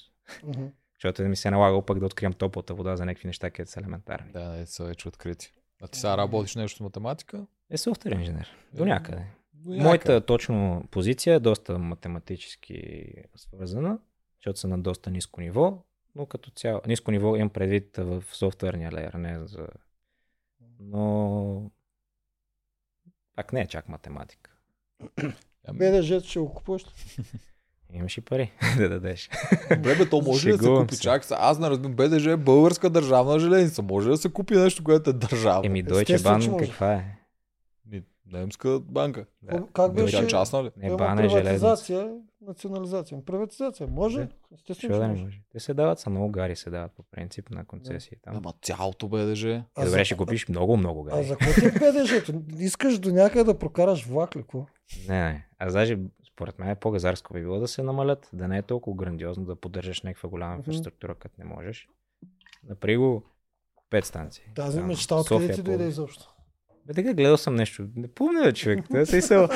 Защото ми се е налагало пък да открием топлата вода за някакви неща, където са елементарни. Да, не са вече открити. А ти сега работиш нещо с математика? Е софтуер инженер. До някъде. До Моята точно позиция е доста математически свързана, защото съм на доста ниско ниво, но като цяло, ниско ниво имам предвид в софтуерния леер, не за... Но пак не е чак математика. Ами, БДЖ ще го купуваш. Имаш и пари да дадеш. Добре, бе, то може ли да се купи? се. Чак, аз не разбирам, БДЖ е българска държавна железница. Може ли да се купи нещо, което е държавно? Еми, Deutsche може. каква е? Немска банка. Да. Как Тя беше? е частна ли? Не, бана е приватизация, национализация. Приватизация. Може? Да. Естествено, да не може. Те се дават, са много гари, се дават по принцип на концесии там. Ама цялото БДЖ. Е, А добре, за- ще купиш много, много А гари. за какво ти е БДЖ-то? Искаш до някъде да прокараш влак ли? Не, не. Аз даже, според мен, по-газарско би било да се намалят, да не е толкова грандиозно да поддържаш някаква голяма инфраструктура, като не можеш. Напри го 5 станции. Тази мечта откъде ти дойде изобщо? Бе, така гледал съм нещо. Не помня, бе, човек. Да, смисъл,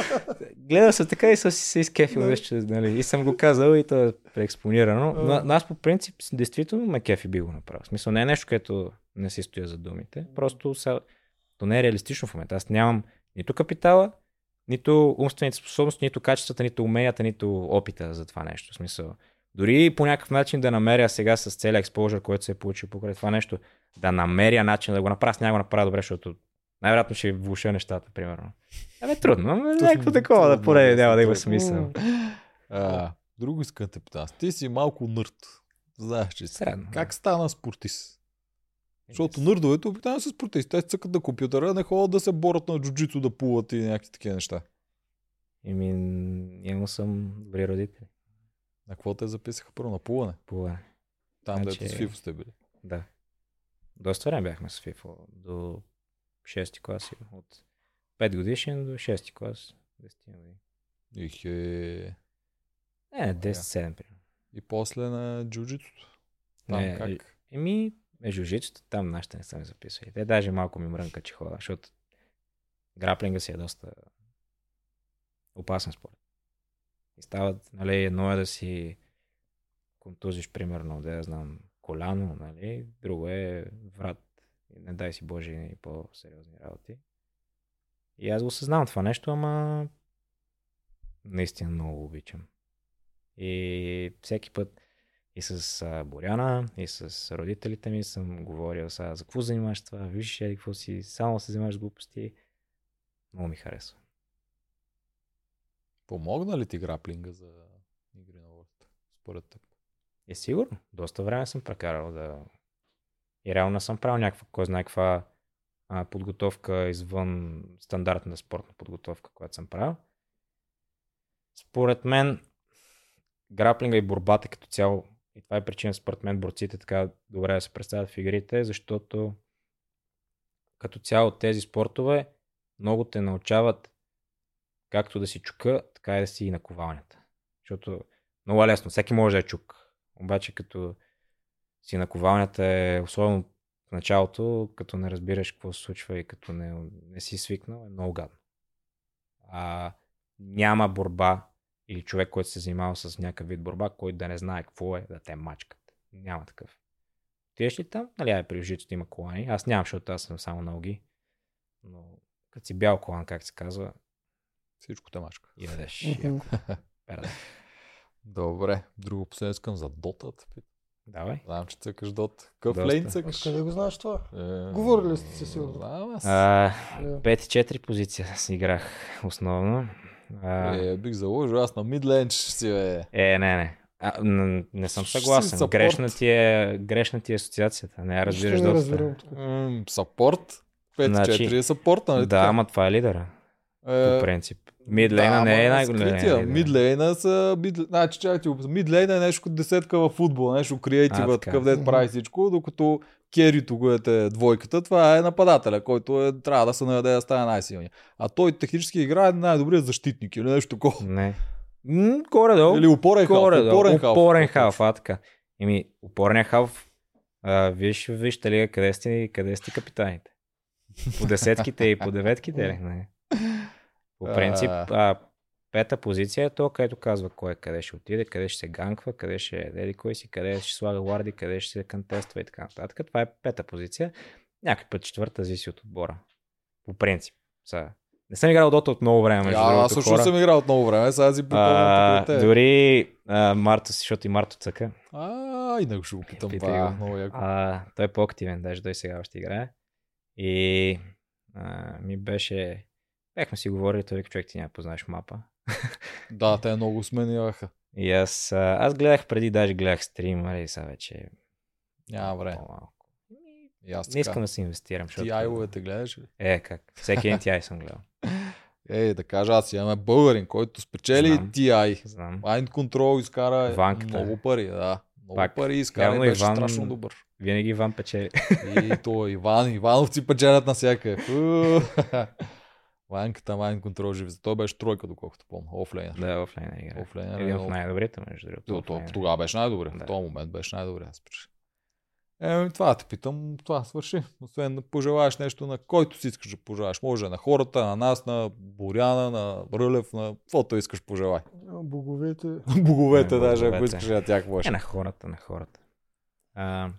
гледал съм така и съм си се изкефил нещо, нали, и съм го казал и то е преекспонирано. Но, но аз по принцип, действително ме кефи би го направил. В смисъл, не е нещо, което не си стоя за думите. Просто са, то не е реалистично в момента. Аз нямам нито капитала, нито умствените способности, нито качествата, нито уменията, нито опита за това нещо. В смисъл, дори по някакъв начин да намеря сега с целия експожър, който се е получил покрай това нещо, да намеря начин да го направя, аз няма го направя добре, защото най-вероятно ще влуша нещата, примерно. Абе, трудно, но някакво такова да поне няма да има смисъл. А, друго искам да те питам. Ти си малко нърд. Знаеш, че си. Как стана спортист? Защото нърдовете обикновено са спортисти. Те цъкат на компютъра, не ходят да се борят на джуджито, да плуват и някакви такива неща. Еми, имал съм добри родители. На какво те записаха първо? На плуване. По Там, Значи- дето с фифо сте били. Да. Доста време бяхме с FIFA. До 6 клас. От 5 годишен до 6 клас. 10 години. Их е... Не, 10-7 примерно. И после на джуджитото. Там Не, как? Еми, между жицата там нашите не са ми записали. Те даже малко ми мрънка, че хода, защото граплинга си е доста опасен спорт. И стават, нали, едно е да си контузиш, примерно, да я знам, коляно, нали, друго е врат. Не дай си Боже и по-сериозни работи. И аз го съзнавам това нещо, ама наистина много го обичам. И всеки път и с а, Боряна, и с родителите ми съм говорил сега за какво занимаваш това, виж еди какво си, само се занимаваш с глупости. Много ми харесва. Помогна ли ти граплинга за игри на волята? Според теб. Е сигурно. Доста време съм прекарал да... И реално не съм правил някаква, кой знае каква подготовка извън стандартна спортна подготовка, която съм правил. Според мен, граплинга и борбата като цяло, и това е причина според мен борците така добре да се представят в игрите, защото като цяло тези спортове много те научават както да си чука, така и да си и наковалнята. Защото много е лесно, всеки може да е чук. Обаче като си наковалнята е, особено в началото, като не разбираш какво се случва и като не, не си свикнал, е много гадно. А, няма борба или човек, който се е занимава с някакъв вид борба, който да не знае какво е да те мачкат. Няма такъв. Отидеш ли там, нали, ай, при житото има колани. Аз нямам, защото аз съм само ноги. Но като си бял колан, как се казва, Всичко те мачка. Перда. Добре, друго последно искам за Дота. Давай. Знам, че цъкаш Дота. Какъв Доста. лейн цъкаш? Откъде го знаеш това? Е, Говорили сте си сигурно. Знам аз. А, Да. 5-4 позиция си играх основно. А, Е, бих заложил, аз на мидлейн ще си бе. Е, не, не. А, н- не съм съгласен. Грешна ти, е, грешна ти е асоциацията. Не я разбираш не доста. Сапорт. 5-4 Значи- е сапорт, нали? Да, ама това е лидера. Е, По принцип. Мидлейна да, не е най-големия. Мидлейна са... Мид... Значи, чакай го- Мидлейна е нещо като десетка в футбол, нещо креатива, такъв дет прави всичко, докато керито, което е двойката, това е нападателя, който е, трябва да се наведе да стане най-силния. А той технически играе най-добрият защитник или нещо такова. Не. М, горе-долу. Или опорен халф. горе-долу. Опорен халф. Опорен халф, а така. Еми, опорния халф, а, виж, вижте ли къде сте, къде сте капитаните. По десетките и по деветките ли? Не. По принцип, А. пета позиция е то, където казва кой е къде ще отиде, къде ще се ганква, къде ще еди кой си, къде ще слага варди, къде ще се кантества и така нататък. Това е пета позиция. Някой път четвърта зависи от отбора. По принцип. Са. Не съм играл Дота от много време, между А, другото, аз също хора. съм играл от много време, сега си припомням дори а, Марто, защото и Марто цъка. А, и него ще го питам. Питай го. много яко. А, той е по-активен, даже той сега още играе. И а, ми беше... Бяхме си говорили, той човек ти няма познаеш мапа. Да, те много сменяха. И аз, аз гледах преди, даже гледах стрим, нали, сега вече Няма време. по-малко. И аз Не искам така. да се инвестирам, защото... Ти айовете гледаш ли? Е, как? Всеки един TI съм гледал. Ей, да кажа, аз имаме българин, който спечели Знам. TI. Знам. Mind Control изкара Ванката. много пари, да. Много Пак, пари изкара и беше Иван- страшно добър. Винаги Иван печели. И то Иван, Ивановци печелят навсякъде. Ванката Mind Control живи. Той беше тройка, доколкото помня. Офлейнер. да, игра. Офлейнер е Един от най-добрите, между другото. Тогава беше най-добре. Да. В този момент беше най-добре. Аз. Еми, това те питам, това свърши. Освен да пожелаеш нещо на който си искаш да пожелаеш. Може на хората, на нас, на Боряна, на Рълев, на каквото искаш пожелай. Боговете. Боговете, Не, даже ако боговете. искаш на тях какво Е, на хората, на хората. А,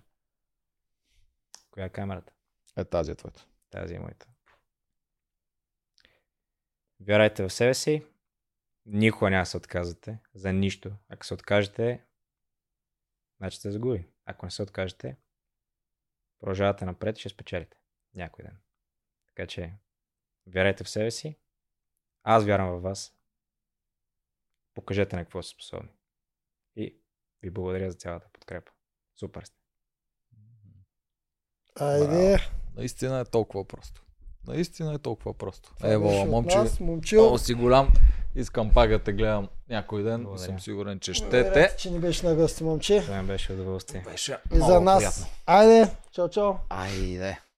коя е камерата? Е, тази е твоята. Тази е моята. Вярвайте в себе си. Никога няма да се отказвате. За нищо. Ако се откажете, значи сте загуби. Ако не се откажете, продължавате напред и ще спечелите. Някой ден. Така че, вярвайте в себе си. Аз вярвам в вас. Покажете на какво сте способни. И ви благодаря за цялата подкрепа. Супер сте. Айде. Наистина е толкова просто. Наистина е толкова просто. Ево, момче, нас, момчил. много си голям. Искам пак да те гледам някой ден Благодаря. съм сигурен, че ще Благодаря те. че ни беше на гости, момче. Това беше удоволствие. Беше И за нас. Айде, чао, чао. Айде.